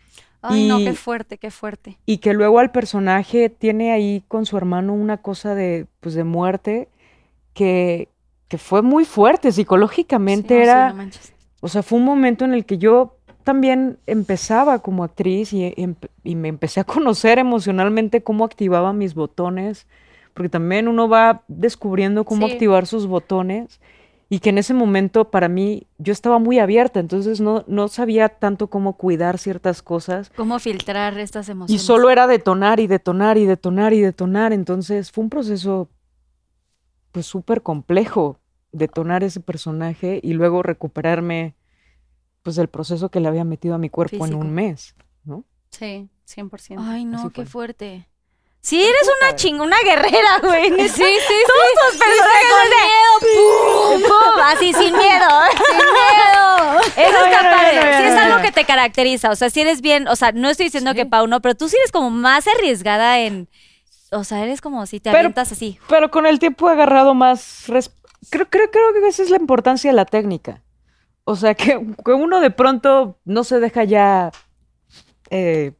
Ay, no, qué fuerte, qué fuerte. y que luego al personaje tiene ahí con su hermano una cosa de, pues, de muerte que, que fue muy fuerte psicológicamente Sí, no, sí, era, no o sea, fue un momento en el que yo también empezaba como actriz y, empe- y me empecé a conocer emocionalmente cómo activaba mis botones, porque también uno va descubriendo cómo Sí. activar sus botones y que en ese momento para mí yo estaba muy abierta, entonces no, no sabía tanto cómo cuidar ciertas cosas ¿Cómo filtrar estas y emociones? solo era detonar y detonar y detonar y detonar. Entonces fue un proceso pues súper complejo detonar ese personaje y luego recuperarme pues del proceso que le había metido a mi cuerpo en un mes, ¿no? Sí, 100%. Ay, no, Así qué fue. fuerte. Sí, eres una chingona guerrera, güey. Sí, sí, sí. Todos tus personajes de ¡pum! ¡pum! Así sin miedo. Sin miedo. Eso No, está ya no, padre. ya no, ya Sí es no, algo ya. que te caracteriza. O sea, si eres bien, o sea, no estoy diciendo que. Pau no, pero tú sí eres como más arriesgada en. O sea, eres como si te Pero- avientas así. Pero con el tiempo he agarrado más... Creo, creo, creo que esa es la importancia de la técnica. O sea, que, que uno de pronto no se deja ya... eh,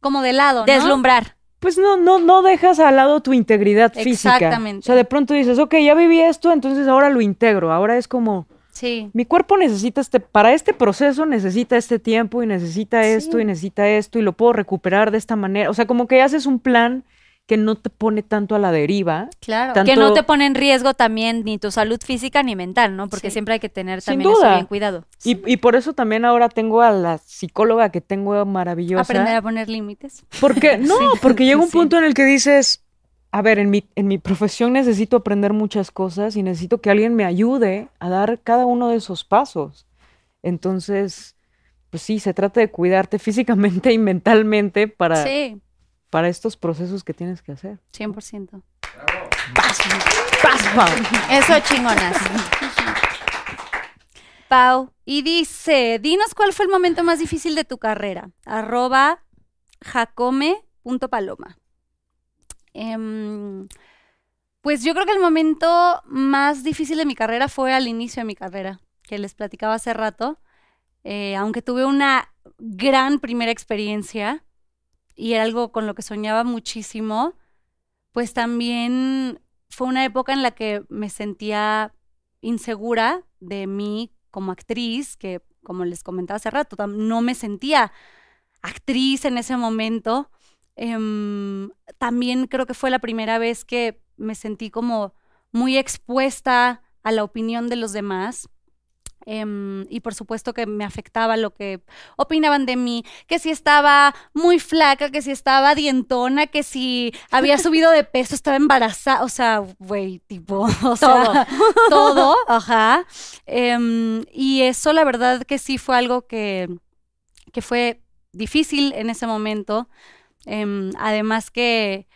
Como de lado, ¿no? Deslumbrar. pues no, no, no dejas al lado tu integridad física. Exactamente. O sea, de pronto dices, ok, ya viví esto, entonces ahora lo integro. Ahora es como, Sí. mi cuerpo necesita este, para este proceso necesita este tiempo y necesita esto y necesita esto y lo puedo recuperar de esta manera. O sea, como que haces un plan que no te pone tanto a la deriva. Claro. Que no te pone en riesgo también ni tu salud física ni mental, ¿no? Porque Sí. siempre hay que tener también eso duda. bien cuidado. Y, y por eso también ahora tengo a la psicóloga que tengo maravillosa. Aprender a poner límites. Porque, no, porque llega un punto en el que dices, a ver, en mi, en mi profesión necesito aprender muchas cosas y necesito que alguien me ayude a dar cada uno de esos pasos. Entonces, pues sí, se trata de cuidarte físicamente y mentalmente para, Sí, para estos procesos que tienes que hacer. 100%. ¡Paz, Pau! Eso, chingonas. Pau. Y dice, dinos cuál fue el momento más difícil de tu carrera. Arroba jacome.paloma. Em, pues yo creo que el momento más difícil de mi carrera fue al inicio de mi carrera, que les platicaba hace rato. Eh, aunque tuve una gran primera experiencia y era algo con lo que soñaba muchísimo, pues también fue una época en la que me sentía insegura de mí como actriz, que como les comentaba hace rato, no me sentía actriz en ese momento. Em, también creo que fue la primera vez que me sentí como muy expuesta a la opinión de los demás. Em, y por supuesto que me afectaba lo que opinaban de mí, que si estaba muy flaca, que si estaba dientona, que si había subido de peso, estaba embarazada, o sea, güey, tipo, o sea, todo, ajá. Em, y eso la verdad que sí fue algo que, que fue difícil en ese momento. Em, además que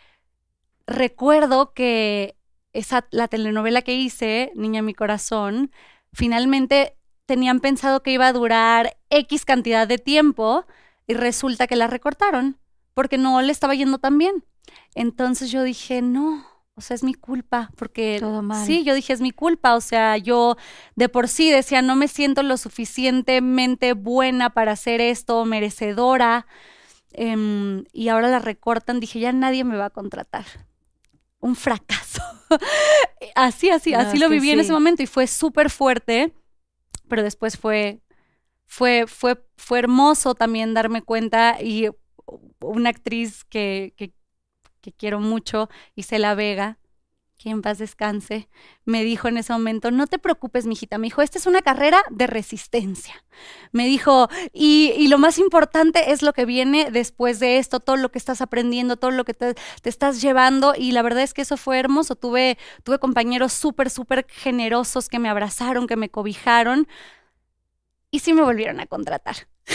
recuerdo que esa, la telenovela que hice, Niña Mi Corazón, finalmente tenían pensado que iba a durar X cantidad de tiempo y resulta que la recortaron porque no le estaba yendo tan bien. Entonces yo dije, no, o sea, es mi culpa, porque Todo mal. sí, yo dije, es mi culpa, o sea, yo de por sí decía, no me siento lo suficientemente buena para hacer esto, merecedora, em, y ahora la recortan, dije, ya nadie me va a contratar. Un fracaso. así, así, No, así lo viví en ese momento y fue súper fuerte, pero después fue, fue, fue, fue hermoso también darme cuenta y una actriz que, que, que quiero mucho, Isela Vega, que en paz descanse, me dijo en ese momento, no te preocupes, mijita, me dijo, esta es una carrera de resistencia. Me dijo, y, lo más importante es lo que viene después de esto, todo lo que estás aprendiendo, todo lo que te, te estás llevando, y la verdad es que eso fue hermoso. Tuve, tuve compañeros súper, súper generosos que me abrazaron, que me cobijaron, y sí me volvieron a contratar.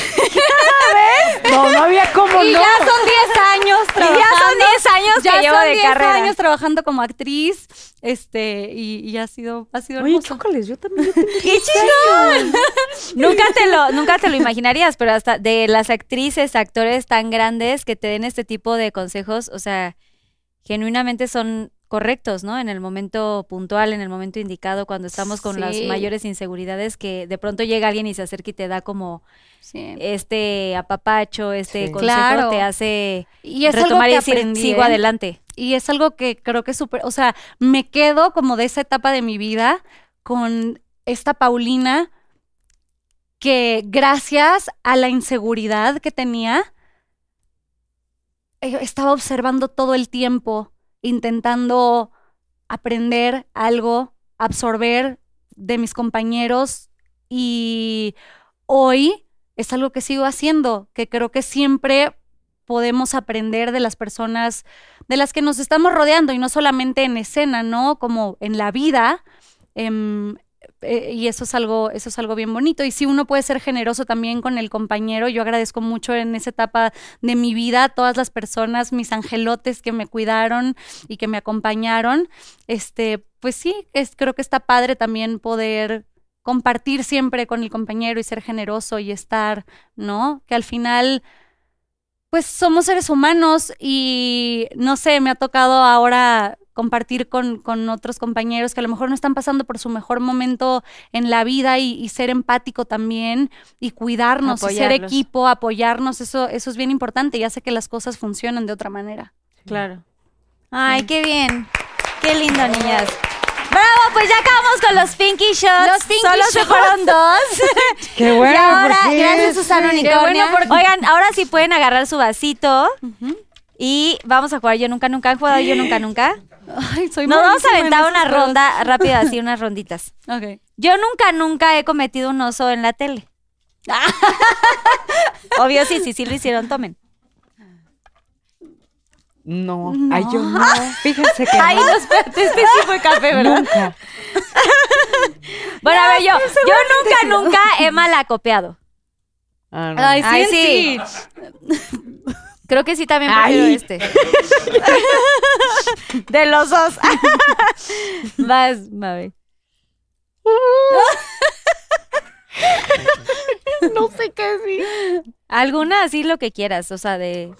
No, no había cómo y no. ya son 10 años Y trabajando. ya son 10 años Ya que llevo son de 10 carrera. años trabajando como actriz, este, y, y ha sido, ha sido Oye, hermoso. chócales, yo también. Yo tengo ¡Qué chingón! nunca, te lo, nunca te lo imaginarías, pero hasta de las actrices, actores tan grandes que te den este tipo de consejos, o sea, genuinamente son correctos, ¿no? En el momento puntual, en el momento indicado, cuando estamos con las mayores inseguridades, que de pronto llega alguien y se acerca y te da como Sí. este apapacho, este Sí. consejo, Claro. te hace Y es algo retomar que y decir, aprendí, sigo ¿eh? adelante. Y es algo que creo que es súper, o sea, me quedo como de esa etapa de mi vida con esta Paulina que gracias a la inseguridad que tenía, eh, estaba observando todo el tiempo, intentando aprender algo, absorber de mis compañeros y hoy es algo que sigo haciendo, que creo que siempre podemos aprender de las personas de las que nos estamos rodeando y no solamente en escena, ¿no? Como en la vida. em, eh, y eso es algo, eso es algo bien bonito. Y si uno puede ser generoso también con el compañero, yo agradezco mucho en esa etapa de mi vida a todas las personas, mis angelotes que me cuidaron y que me acompañaron. Este, pues sí, es, creo que está padre también poder compartir siempre con el compañero y ser generoso y estar, ¿no? Que al final pues somos seres humanos y no sé, me ha tocado ahora compartir con, con otros compañeros que a lo mejor no están pasando por su mejor momento en la vida y, y ser empático también y cuidarnos y ser equipo, apoyarnos, eso, eso es bien importante y hace que las cosas funcionen de otra manera. Claro. Ay, qué bien. Qué lindo, niñas. Bravo, pues ya acabamos con los Pinky Shots. Los Pinky Solo se Shots. fueron dos. Qué bueno. y ahora, gracias Susana. Unicornia. Bueno porque- Oigan, ahora sí pueden agarrar su vasito y vamos a jugar Yo Nunca Nunca. ¿Han jugado Yo Nunca Nunca? Ay, soy Nos vamos a aventar una ronda rápida, así unas ronditas. Ok. Yo nunca, nunca he cometido un oso en la tele. Obvio, sí, sí, sí lo hicieron, tomen. No. Ay, yo no. Fíjense que Ay, no. no, espérate, este sí fue café, ¿verdad? Nunca. Bueno, a ver, yo, yo nunca, nunca he malacopiado. Ah, no. Ay, sí, Ay, sí. sí. Creo que sí también Ay. prefiero este. De los dos. Vas, Mabe. No sé qué decir. Alguna así lo que quieras, o sea, de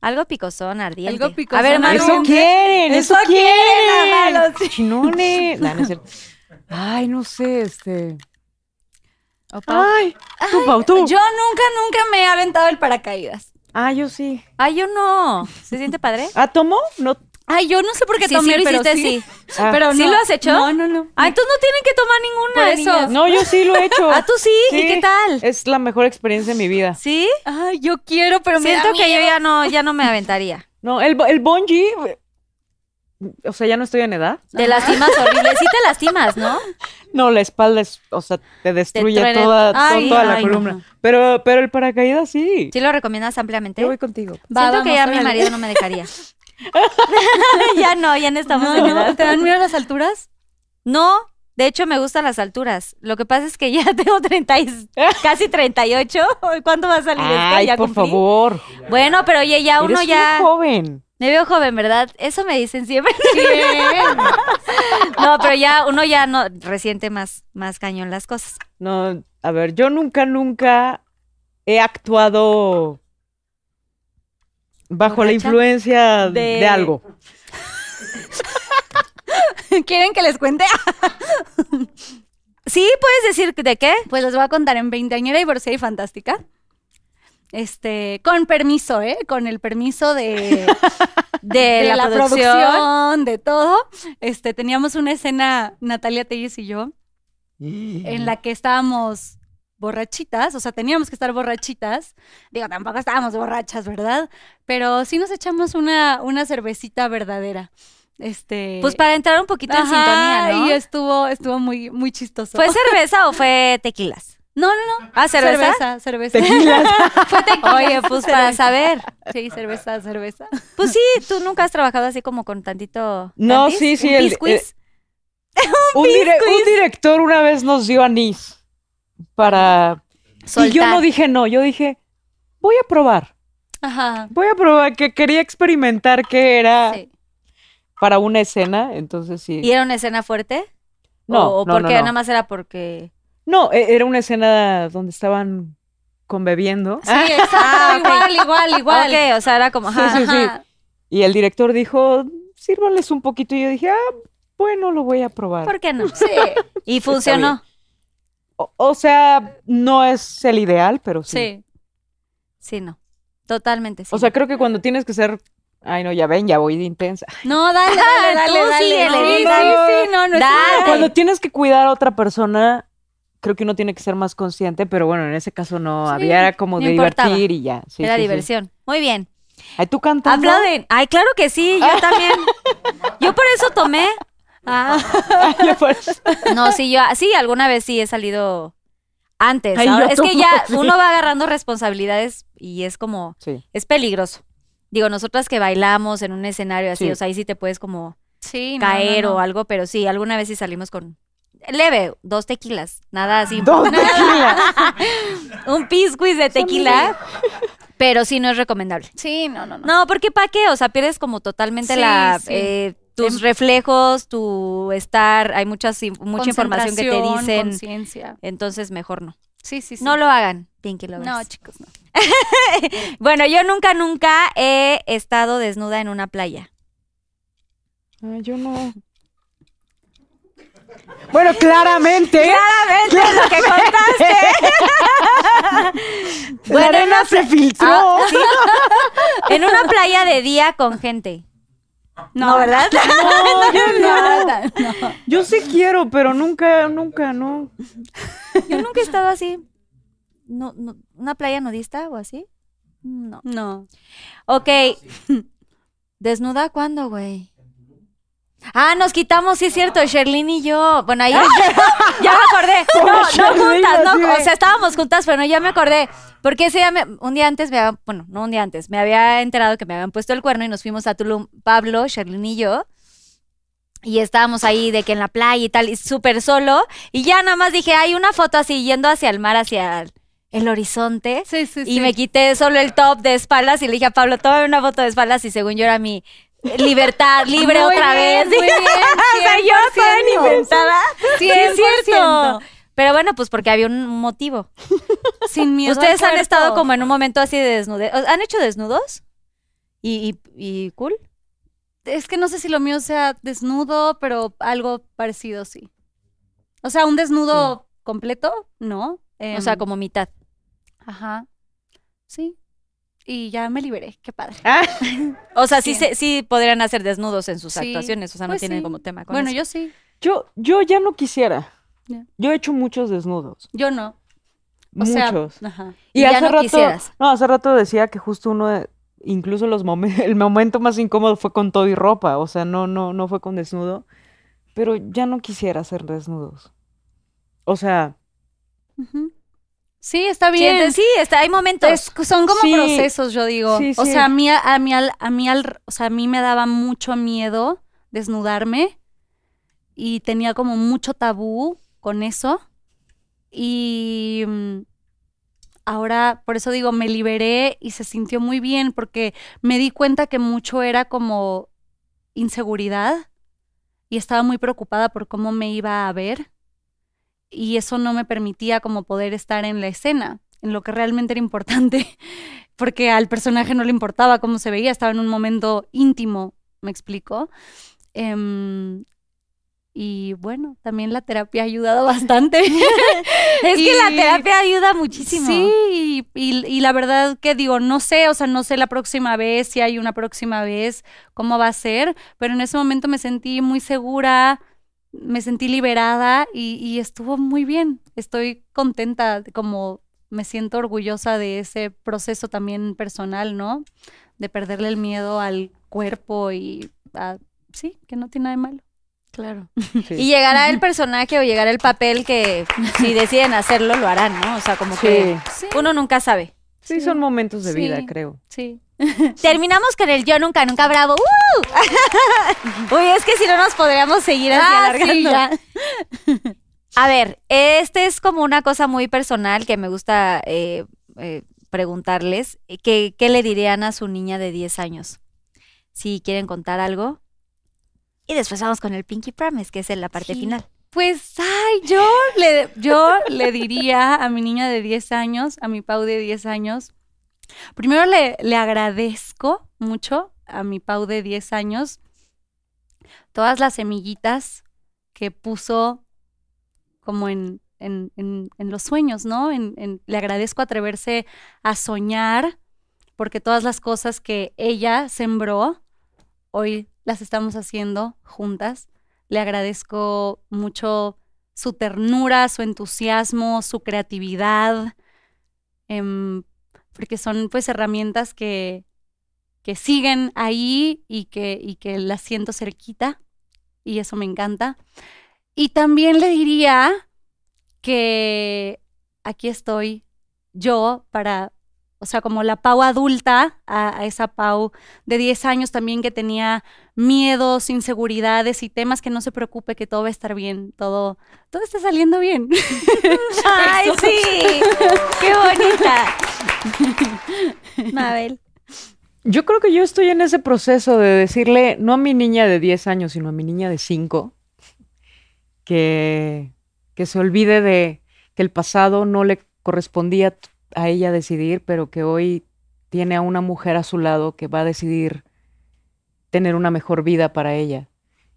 algo picosón, ardiente. Algo picosón, A ver, Manu. Eso quieren, eso, Eso quieren, quieren. los- Chinones. No, no es cierto. Ay, no sé, este. Ay, tú, Pau, tú. Yo nunca, nunca me he aventado el paracaídas. Ah, yo sí. Ay, yo no. ¿Se siente padre? ¿Ah, tomó? No. Ay, yo no sé por qué Sí, tomé, sí lo pero hiciste, sí. sí. Ah. Pero ¿Sí no. lo has hecho? No, no, no. Ah, entonces no tienen que tomar ninguna, Por eso. niñas. No, yo sí lo he hecho. Ah, tú sí. ¿Y Sí. qué tal? Es la mejor experiencia de mi vida. ¿Sí? Ay, yo quiero, pero me Siento que yo ya no, ya no me aventaría. No, el, el bungee. O sea, ya no estoy en edad. Te lastimas horrible. Sí te lastimas, ¿no? No, la espalda es, o sea, te destruye toda, Ay, toda la ay, columna. no. Pero, pero el paracaídas sí. ¿Sí lo recomiendas ampliamente? Yo voy contigo. Va, Siento que ya mi marido no me dejaría. ya no, ya no estamos No, en no, edad. ¿Te dan miedo las alturas? No, de hecho me gustan las alturas. Lo que pasa es que ya tengo 30 y- casi 38. ¿Cuánto va a salir esto? Ay, ¿Ya por cumplí? favor. Bueno, pero ya, ya uno Eres ya... muy joven. Me veo joven, ¿verdad? Eso me dicen siempre. no, pero ya uno ya no resiente más, más cañón las cosas. No, a ver, yo nunca, nunca he actuado bajo la influencia de, De- algo. ¿Quieren que les cuente? Sí, puedes decir de qué. Pues les voy a contar en veinteañera divorciada y fantástica. Este, con permiso, ¿eh? Con el permiso de, De, la, producción. de todo. Este, teníamos una escena, Natalia Telles y yo, en la que estábamos borrachitas, o sea, teníamos que estar borrachitas. Digo, tampoco estábamos borrachas, ¿verdad? Pero sí nos echamos una, una cervecita verdadera. Este. Pues para entrar un poquito en sintonía, ¿no? Y estuvo, estuvo muy, muy chistoso. ¿Fue cerveza o fue tequilas? No, no, no. Ah, ¿cerveza? Cerveza, cerveza. Tequilas. Fue tequila. Oye, pues para saber. Sí, cerveza, cerveza. Pues sí, tú nunca has trabajado así como con tantito. No, tantis? sí, sí, ¿Un el- piscuis? un, dire- un director una vez nos dio anís para... Y yo no dije no, yo dije, voy a probar. Ajá. Voy a probar, que quería experimentar qué era Sí. para una escena, entonces sí. ¿Y era una escena fuerte? No, ¿O, o no, por no, qué no. nada más era porque. No, e- era una escena donde estaban conbebiendo. Sí, exacto. Ah. Igual, igual, igual. Ok, o sea, era como. Sí, ajá. sí, sí. Ajá. Y el director dijo, sírvanles un poquito. Y yo dije, ah, bueno, lo voy a probar. ¿Por qué no? Sí. Y funcionó. O, o sea, no es el ideal, pero sí. Sí. Sí, no. Totalmente sí. O sea, creo que cuando tienes que ser... Ay, no, ya ven, ya voy de intensa. No, dale, dale, dale, Tú dale. síguele, Sí, Lili. sí, sí, no, no Dale. Cuando tienes que cuidar a otra persona, creo que uno tiene que ser más consciente, pero bueno, en ese caso no. Sí, había era como de importaba. divertir y ya. Sí, era sí, sí. diversión. Muy bien. Ay, tú cantando. Aplauden. Ay, claro que sí, yo también. Yo por eso tomé. Ah, No, sí, yo, sí, alguna vez sí he salido antes. Ay, Ahora- yo es que ya sí. uno va agarrando responsabilidades y es como, sí. es peligroso. Digo, nosotras que bailamos en un escenario así, Sí. o sea, ahí sí te puedes como sí, no, caer no, no. o algo, pero sí, alguna vez sí salimos con leve, dos tequilas, nada así. Dos tequilas. un pisquis de tequila, pero sí no es recomendable. Sí, no, no, no. No, porque ¿para qué? O sea, pierdes como totalmente Sí, la sí. eh, tus Em- reflejos, tu estar, hay muchas in- mucha información que te dicen, conciencia. entonces mejor no. Sí, sí, sí. No lo hagan, Pinky Lovers. No, chicos, no. Bueno, yo nunca, nunca he estado desnuda en una playa. Ay, yo no. Bueno, claramente. Claramente lo que contaste. La Bueno, arena no se filtró. Ah, sí. En una playa de día con gente. No, ¿verdad? No, yo no. Nada, no. Yo sí quiero, pero nunca, nunca, no. Yo nunca he estado así. No, no, ¿Una playa nudista o así? No. No. Ok. ¿Desnuda cuándo, güey? Ah, nos quitamos, sí es cierto, Sherlyn y yo. Bueno, ahí ya me acordé. No, no juntas, no, o sea, estábamos juntas, pero no, ya me acordé. Porque ese día, me- un día antes me había, bueno, no un día antes, me había enterado que me habían puesto el cuerno y nos fuimos a Tulum, Pablo, Sherlyn y yo. Y estábamos ahí de que en la playa y tal, y súper solo. Y ya nada más dije, hay una foto así yendo hacia el mar, hacia el, el horizonte. Sí, sí, Y sí. me quité solo el top de espaldas y le dije a Pablo, tómame una foto de espaldas y según yo era mi libertad libre Muy otra bien, vez. muy bien, o sea, yo 100%. inventada. Sí, es 100%. cierto. Pero bueno, pues porque había un motivo. Sin miedo. ¿Ustedes han estado como en un momento así de desnudez? ¿Han hecho desnudos? ¿Y, y, y cool? Es que no sé si lo mío sea desnudo, pero algo parecido, sí. O sea, un desnudo completo, no. o sea, Em, como mitad. Ajá. Sí. Y ya me liberé. Qué padre. Ah, O sea, sí, Sí. se- sí podrían hacer desnudos en sus Sí, actuaciones. O sea, no pues tienen sí. como tema con Bueno, eso. yo sí. yo, yo ya no quisiera. Yo he hecho muchos desnudos. Yo no. O sea, muchos. ajá. Y ya no quisieras. no, hace rato decía que justo uno, de- incluso los momen- el momento más incómodo fue con todo y ropa, o sea, no, no, no fue con desnudo, pero ya no quisiera hacer desnudos. O sea, Ujú. Sí, está bien. Sí, está, hay momentos. Es- son como Sí, procesos, yo digo. sí, O sí. sea, a mí, a mí, al- a mí, al- o sea, a mí me daba mucho miedo desnudarme y tenía como mucho tabú con eso. Y mm, ahora, por eso digo, me liberé y se sintió muy bien porque me di cuenta que mucho era como inseguridad y estaba muy preocupada por cómo me iba a ver y eso no me permitía como poder estar en la escena, en lo que realmente era importante, porque al personaje no le importaba cómo se veía, estaba en un momento íntimo, ¿me explico? Em, y bueno, también la terapia ha ayudado bastante. es que la terapia ayuda muchísimo. Sí, y, y- y la verdad que digo, no sé, o sea, no sé la próxima vez, si hay una próxima vez, cómo va a ser, pero en ese momento me sentí muy segura, me sentí liberada y, y estuvo muy bien. Estoy contenta, como me siento orgullosa de ese proceso también personal, ¿no? De perderle el miedo al cuerpo y a, sí, que no tiene nada de malo. Claro. sí. Y llegará el personaje o llegará el papel que si deciden hacerlo, lo harán, ¿no? O sea, como que Sí, uno nunca sabe. Sí, son momentos de vida, creo. sí. Terminamos con el yo nunca, nunca bravo. ¡Uh! Uy, es que si no nos podríamos seguir así Ah, alargando. sí, ya. A ver, este es como una cosa muy personal que me gusta eh, eh, preguntarles. ¿Qué, ¿Qué le dirían a su niña de 10 años? Si quieren contar algo. Y después vamos con el Pinky Promise, que es en la parte Sí. final. Pues, ay, yo le, yo le diría a mi niña de 10 años, a mi Pau de 10 años, primero le, le agradezco mucho a mi Pau de 10 años todas las semillitas que puso como en, en, en- los sueños, ¿no? Le agradezco atreverse a soñar porque todas las cosas que ella sembró, hoy las estamos haciendo juntas. Le agradezco mucho su ternura, su entusiasmo, su creatividad, em, porque son pues herramientas que, que siguen ahí y que, y que las siento cerquita y eso me encanta. Y también le diría que aquí estoy yo para, o sea, como la Pau adulta, a, a esa Pau de 10 años también que tenía miedos, inseguridades y temas que no se preocupe, que todo va a estar bien, todo, todo está saliendo bien. ¡Ay, sí! ¡Qué bonita! Mabel. Yo creo que yo estoy en ese proceso de decirle, no a mi niña de 10 años, sino a mi niña de 5, que, que se olvide de que el pasado no le correspondía a ella decidir, pero que hoy tiene a una mujer a su lado que va a decidir tener una mejor vida para ella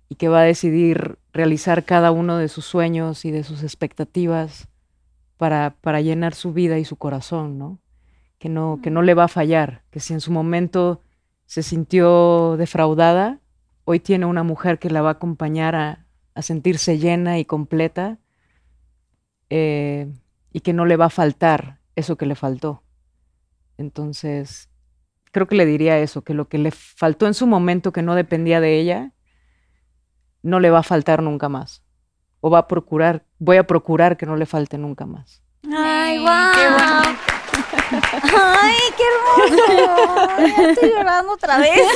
y que va a decidir realizar cada uno de sus sueños y de sus expectativas para, para llenar su vida y su corazón, ¿no? que no, que no le va a fallar, que si en su momento se sintió defraudada, hoy tiene una mujer que la va a acompañar a, a sentirse llena y completa eh, y que no le va a faltar eso que le faltó. Entonces, creo que le diría eso, que lo que le faltó en su momento que no dependía de ella, no le va a faltar nunca más. O va a procurar, voy a procurar que no le falte nunca más. ¡Ay, Ay, guau! qué bonito. ¡Ay, qué hermoso! Ya estoy llorando otra vez.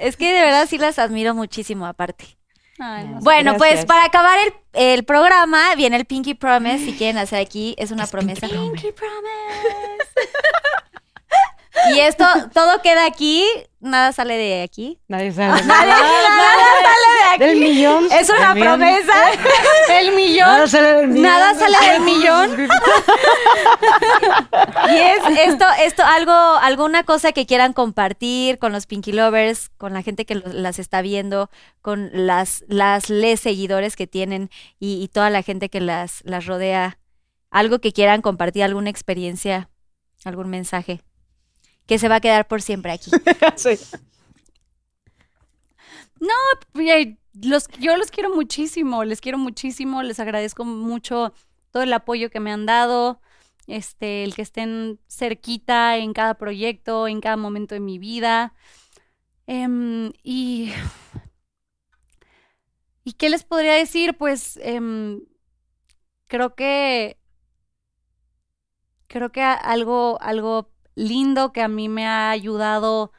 es que de verdad sí las admiro muchísimo aparte. Ay, no sé. Bueno, pues para acabar el, el programa, viene el Pinky Promise. Si quieren hacer aquí, es una promesa. Pinky Promise. y esto, todo queda aquí, nada sale de aquí. Nadie. Nadie, nada sale de Del aquí. millón. Es una del millón. promesa. El millón. Nada sale del millón. Nada sale del millón. Y es esto, esto, algo, alguna cosa que quieran compartir con los Pinky Lovers, con la gente que las está viendo, con las, las les seguidores que tienen y, y toda la gente que las, las rodea. Algo que quieran compartir, alguna experiencia, algún mensaje que se va a quedar por siempre aquí. Sí. Oye, los, yo los quiero muchísimo, les quiero muchísimo, les agradezco mucho todo el apoyo que me han dado, este, el que estén cerquita en cada proyecto, en cada momento de mi vida. Em, y, ¿Y qué les podría decir? Pues em, creo que creo que algo, algo lindo que a mí me ha ayudado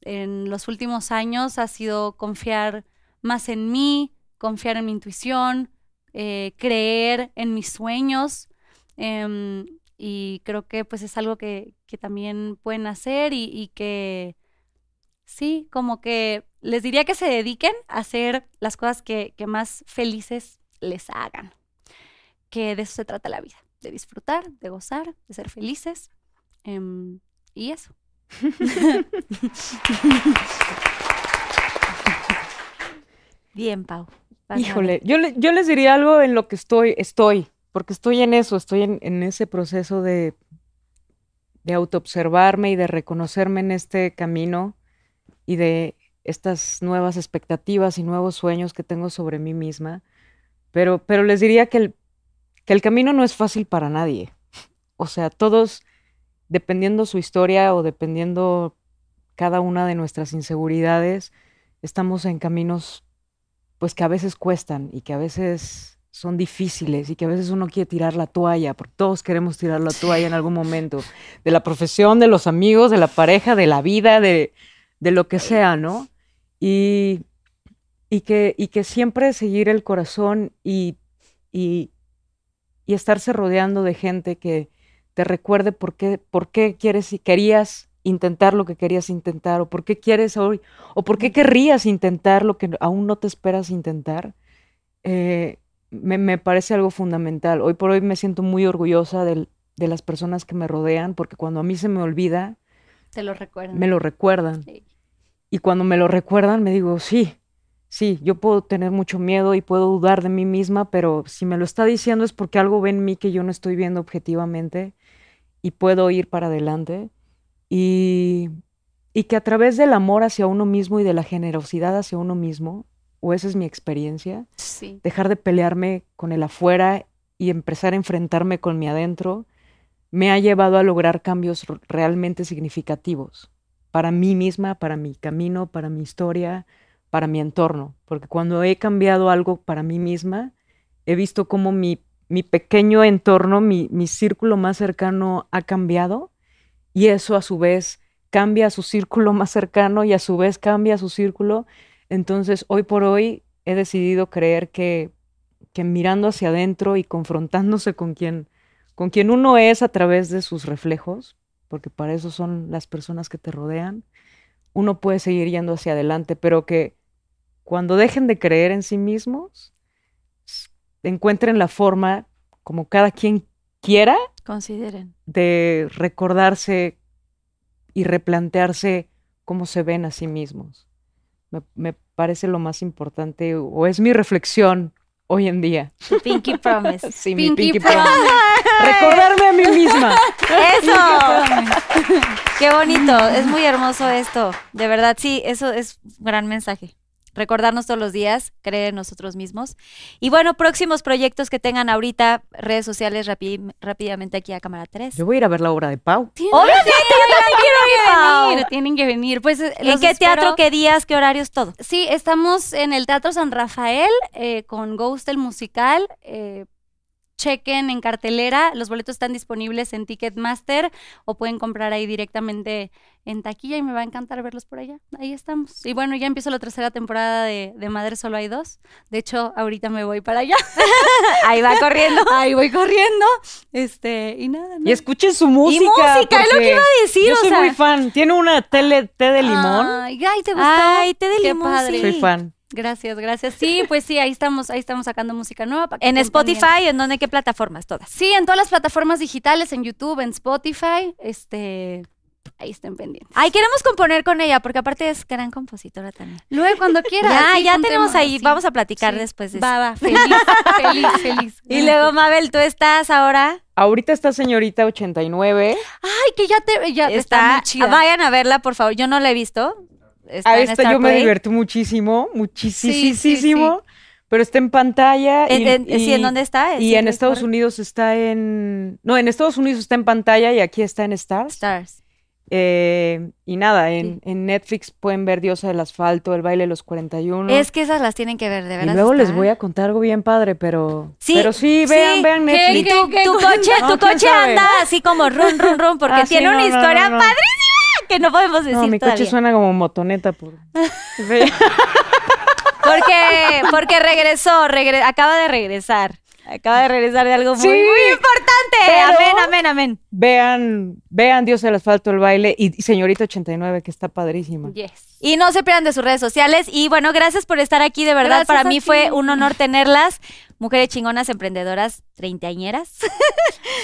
en los últimos años ha sido confiar más en mí, confiar en mi intuición, eh, creer en mis sueños. Em, y creo que pues es algo que, que también pueden hacer y, y, que sí, como que les diría que se dediquen a hacer las cosas que, que más felices les hagan. Que de eso se trata la vida, de disfrutar, de gozar, de ser felices. Em, y eso. Bien, Pau. Híjole, yo, le, yo les diría algo en lo que estoy, estoy, porque estoy en eso, estoy en, en ese proceso de, de autoobservarme y de reconocerme en este camino y de estas nuevas expectativas y nuevos sueños que tengo sobre mí misma. Pero, pero les diría que el, que el camino no es fácil para nadie. O sea, todos, dependiendo su historia o dependiendo cada una de nuestras inseguridades, estamos en caminos pues que a veces cuestan y que a veces son difíciles y que a veces uno quiere tirar la toalla, porque todos queremos tirar la toalla en algún momento, de la profesión, de los amigos, de la pareja, de la vida, de, de lo que sea, ¿no? Y, y, que, y que siempre seguir el corazón y, y, y estarse rodeando de gente que te recuerde por qué, por qué quieres y querías intentar lo que querías intentar, o por qué quieres hoy, o por qué querrías intentar lo que aún no te esperas intentar, eh, me, me, parece algo fundamental. Hoy por hoy me siento muy orgullosa de, de, las personas que me rodean, porque cuando a mí se me olvida, te lo recuerdan. Me lo recuerdan. Sí. Y cuando me lo recuerdan, me digo, sí, sí, yo puedo tener mucho miedo y puedo dudar de mí misma, pero si me lo está diciendo es porque algo ve en mí que yo no estoy viendo objetivamente y puedo ir para adelante y, y, que a través del amor hacia uno mismo y de la generosidad hacia uno mismo, o esa es mi experiencia, sí. dejar de pelearme con el afuera y empezar a enfrentarme con mi adentro, me ha llevado a lograr cambios realmente significativos para mí misma, para mi camino, para mi historia, para mi entorno, porque cuando he cambiado algo para mí misma, he visto cómo mi, mi pequeño entorno, mi, mi círculo más cercano ha cambiado y eso a su vez cambia su círculo más cercano y a su vez cambia su círculo. Entonces, hoy por hoy he decidido creer que, que mirando hacia adentro y confrontándose con quien, con quien uno es a través de sus reflejos, porque para eso son las personas que te rodean, uno puede seguir yendo hacia adelante, pero que cuando dejen de creer en sí mismos, encuentren la forma, como cada quien quiera, consideren de recordarse y replantearse cómo se ven a sí mismos. Me, me, parece lo más importante, o es mi reflexión hoy en día. Tu pinky promise. sí, pinky mi pinky promise. promise. Recordarme a mí misma. Eso. Qué bonito. Es muy hermoso esto. De verdad, sí, eso es un gran mensaje recordarnos todos los días, creer en nosotros mismos. Y bueno, próximos proyectos que tengan ahorita, redes sociales rápidamente aquí a Cámara 3. Yo voy a ir a ver la obra de Pau. Obviamente, yo también quiero ir, venir, Tienen que venir. Pues, ¿En qué espero. teatro, qué días, qué horarios, todo? Sí, estamos en el Teatro San Rafael eh, con Ghost el musical. Eh, chequen en cartelera, los boletos están disponibles en Ticketmaster o pueden comprar ahí directamente en taquilla y me va a encantar verlos por allá. Ahí estamos. Y bueno, ya empiezo la tercera temporada de, de Madre Solo hay dos. De hecho, ahorita me voy para allá. ahí va corriendo. Ahí voy corriendo. Este, y nada. Y escuchen su música. Y música, es lo que iba a decir. Yo o soy sea... muy fan. Tiene una tele, té de limón. Ay, ay, ¿te gustó? Ay, té de Qué limón. padre. Sí. Soy fan. Gracias, gracias. Sí, pues sí, ahí estamos, ahí estamos sacando música nueva. Para que en Spotify. ¿en dónde? ¿Qué plataformas? Todas. Sí, en todas las plataformas digitales, en YouTube, en Spotify, este, ahí estén pendientes. Ay, queremos componer con ella, porque aparte es gran compositora también. Luego, cuando quieras. Ya, sí, ya tenemos ahí, sí. vamos a platicar Sí. después de Va, eso. va, feliz, feliz, feliz. Y luego, Mabel, tú estás ahora. Ahorita está señorita 89. Ay, que ya te, ya está, está, muy chida. vayan a verla, por favor. Yo no la he visto. Está A en esta Star yo me divertí muchísimo, muchísimo, sí, pero está en pantalla. ¿En, y, en- y- sí, ¿en dónde está? Y ¿Sí, en es Estados? Unidos está en... No, en Estados Unidos está en pantalla y aquí está en Stars. Stars. Eh, y nada, en, en Netflix pueden ver Diosa del Asfalto, El baile de los 41. Es que esas las tienen que ver, de y verdad. luego les voy a contar algo bien padre, pero Sí, pero sí, vean, sí. vean ¿Qué, Netflix. qué, Tu, tu coche, No, tu coche sabe. anda así como run, run, run, porque Ah, tiene no, una no, historia padrísima que no podemos decir No, mi todavía. coche suena como motoneta por. Porque, porque regresó, regre- acaba de regresar. Acaba de regresar de algo muy, Sí, muy importante. Amén, amén, amén. vean, vean Dios del Asfalto, el baile y, Señorita 89, que está padrísima. Yes. Y no se pierdan de sus redes sociales. Y bueno, gracias por estar aquí. De verdad, Gracias para mí ti. fue un honor tenerlas. Mujeres chingonas, emprendedoras, treintañeras.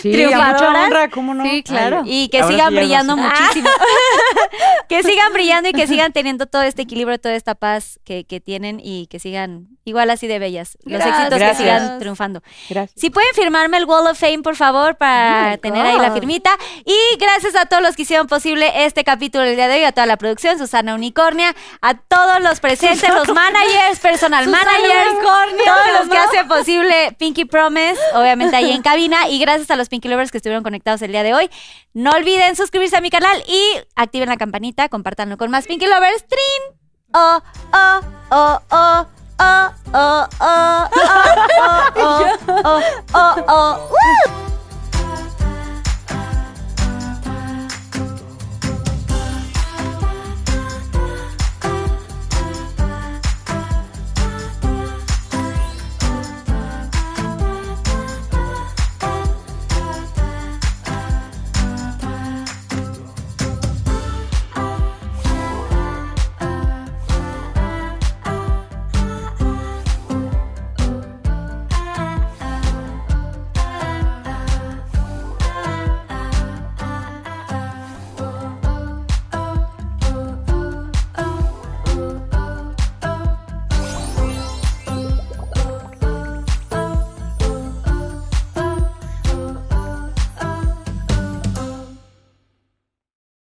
Sí, Triunfadoras. mucha honra, ¿cómo no? Sí, claro. Y que Ahora sigan sí ya no brillando sé. muchísimo. que sigan brillando y que sigan teniendo todo este equilibrio, toda esta paz que, que tienen y que sigan igual así de bellas. Los Gracias. éxitos que sigan triunfando. Gracias. Si pueden firmarme el Wall of Fame, por favor, para my tener ahí la firmita. Y gracias a todos los que hicieron posible este capítulo del día de hoy, a toda la producción, Susana Unicornia, a todos los presentes, los managers, personal Susana managers, Unicornia, todos los que hacen posible Pinky Promise, obviamente ahí en cabina. Y gracias a los Pinky Lovers que estuvieron conectados el día de hoy. No olviden suscribirse a mi canal y activen la campanita, compártanlo con más Pinky Lovers. ¡Trin! Oh, oh, oh, oh. Oh, oh, oh, oh, oh, oh, oh, oh, oh. ¡Woo!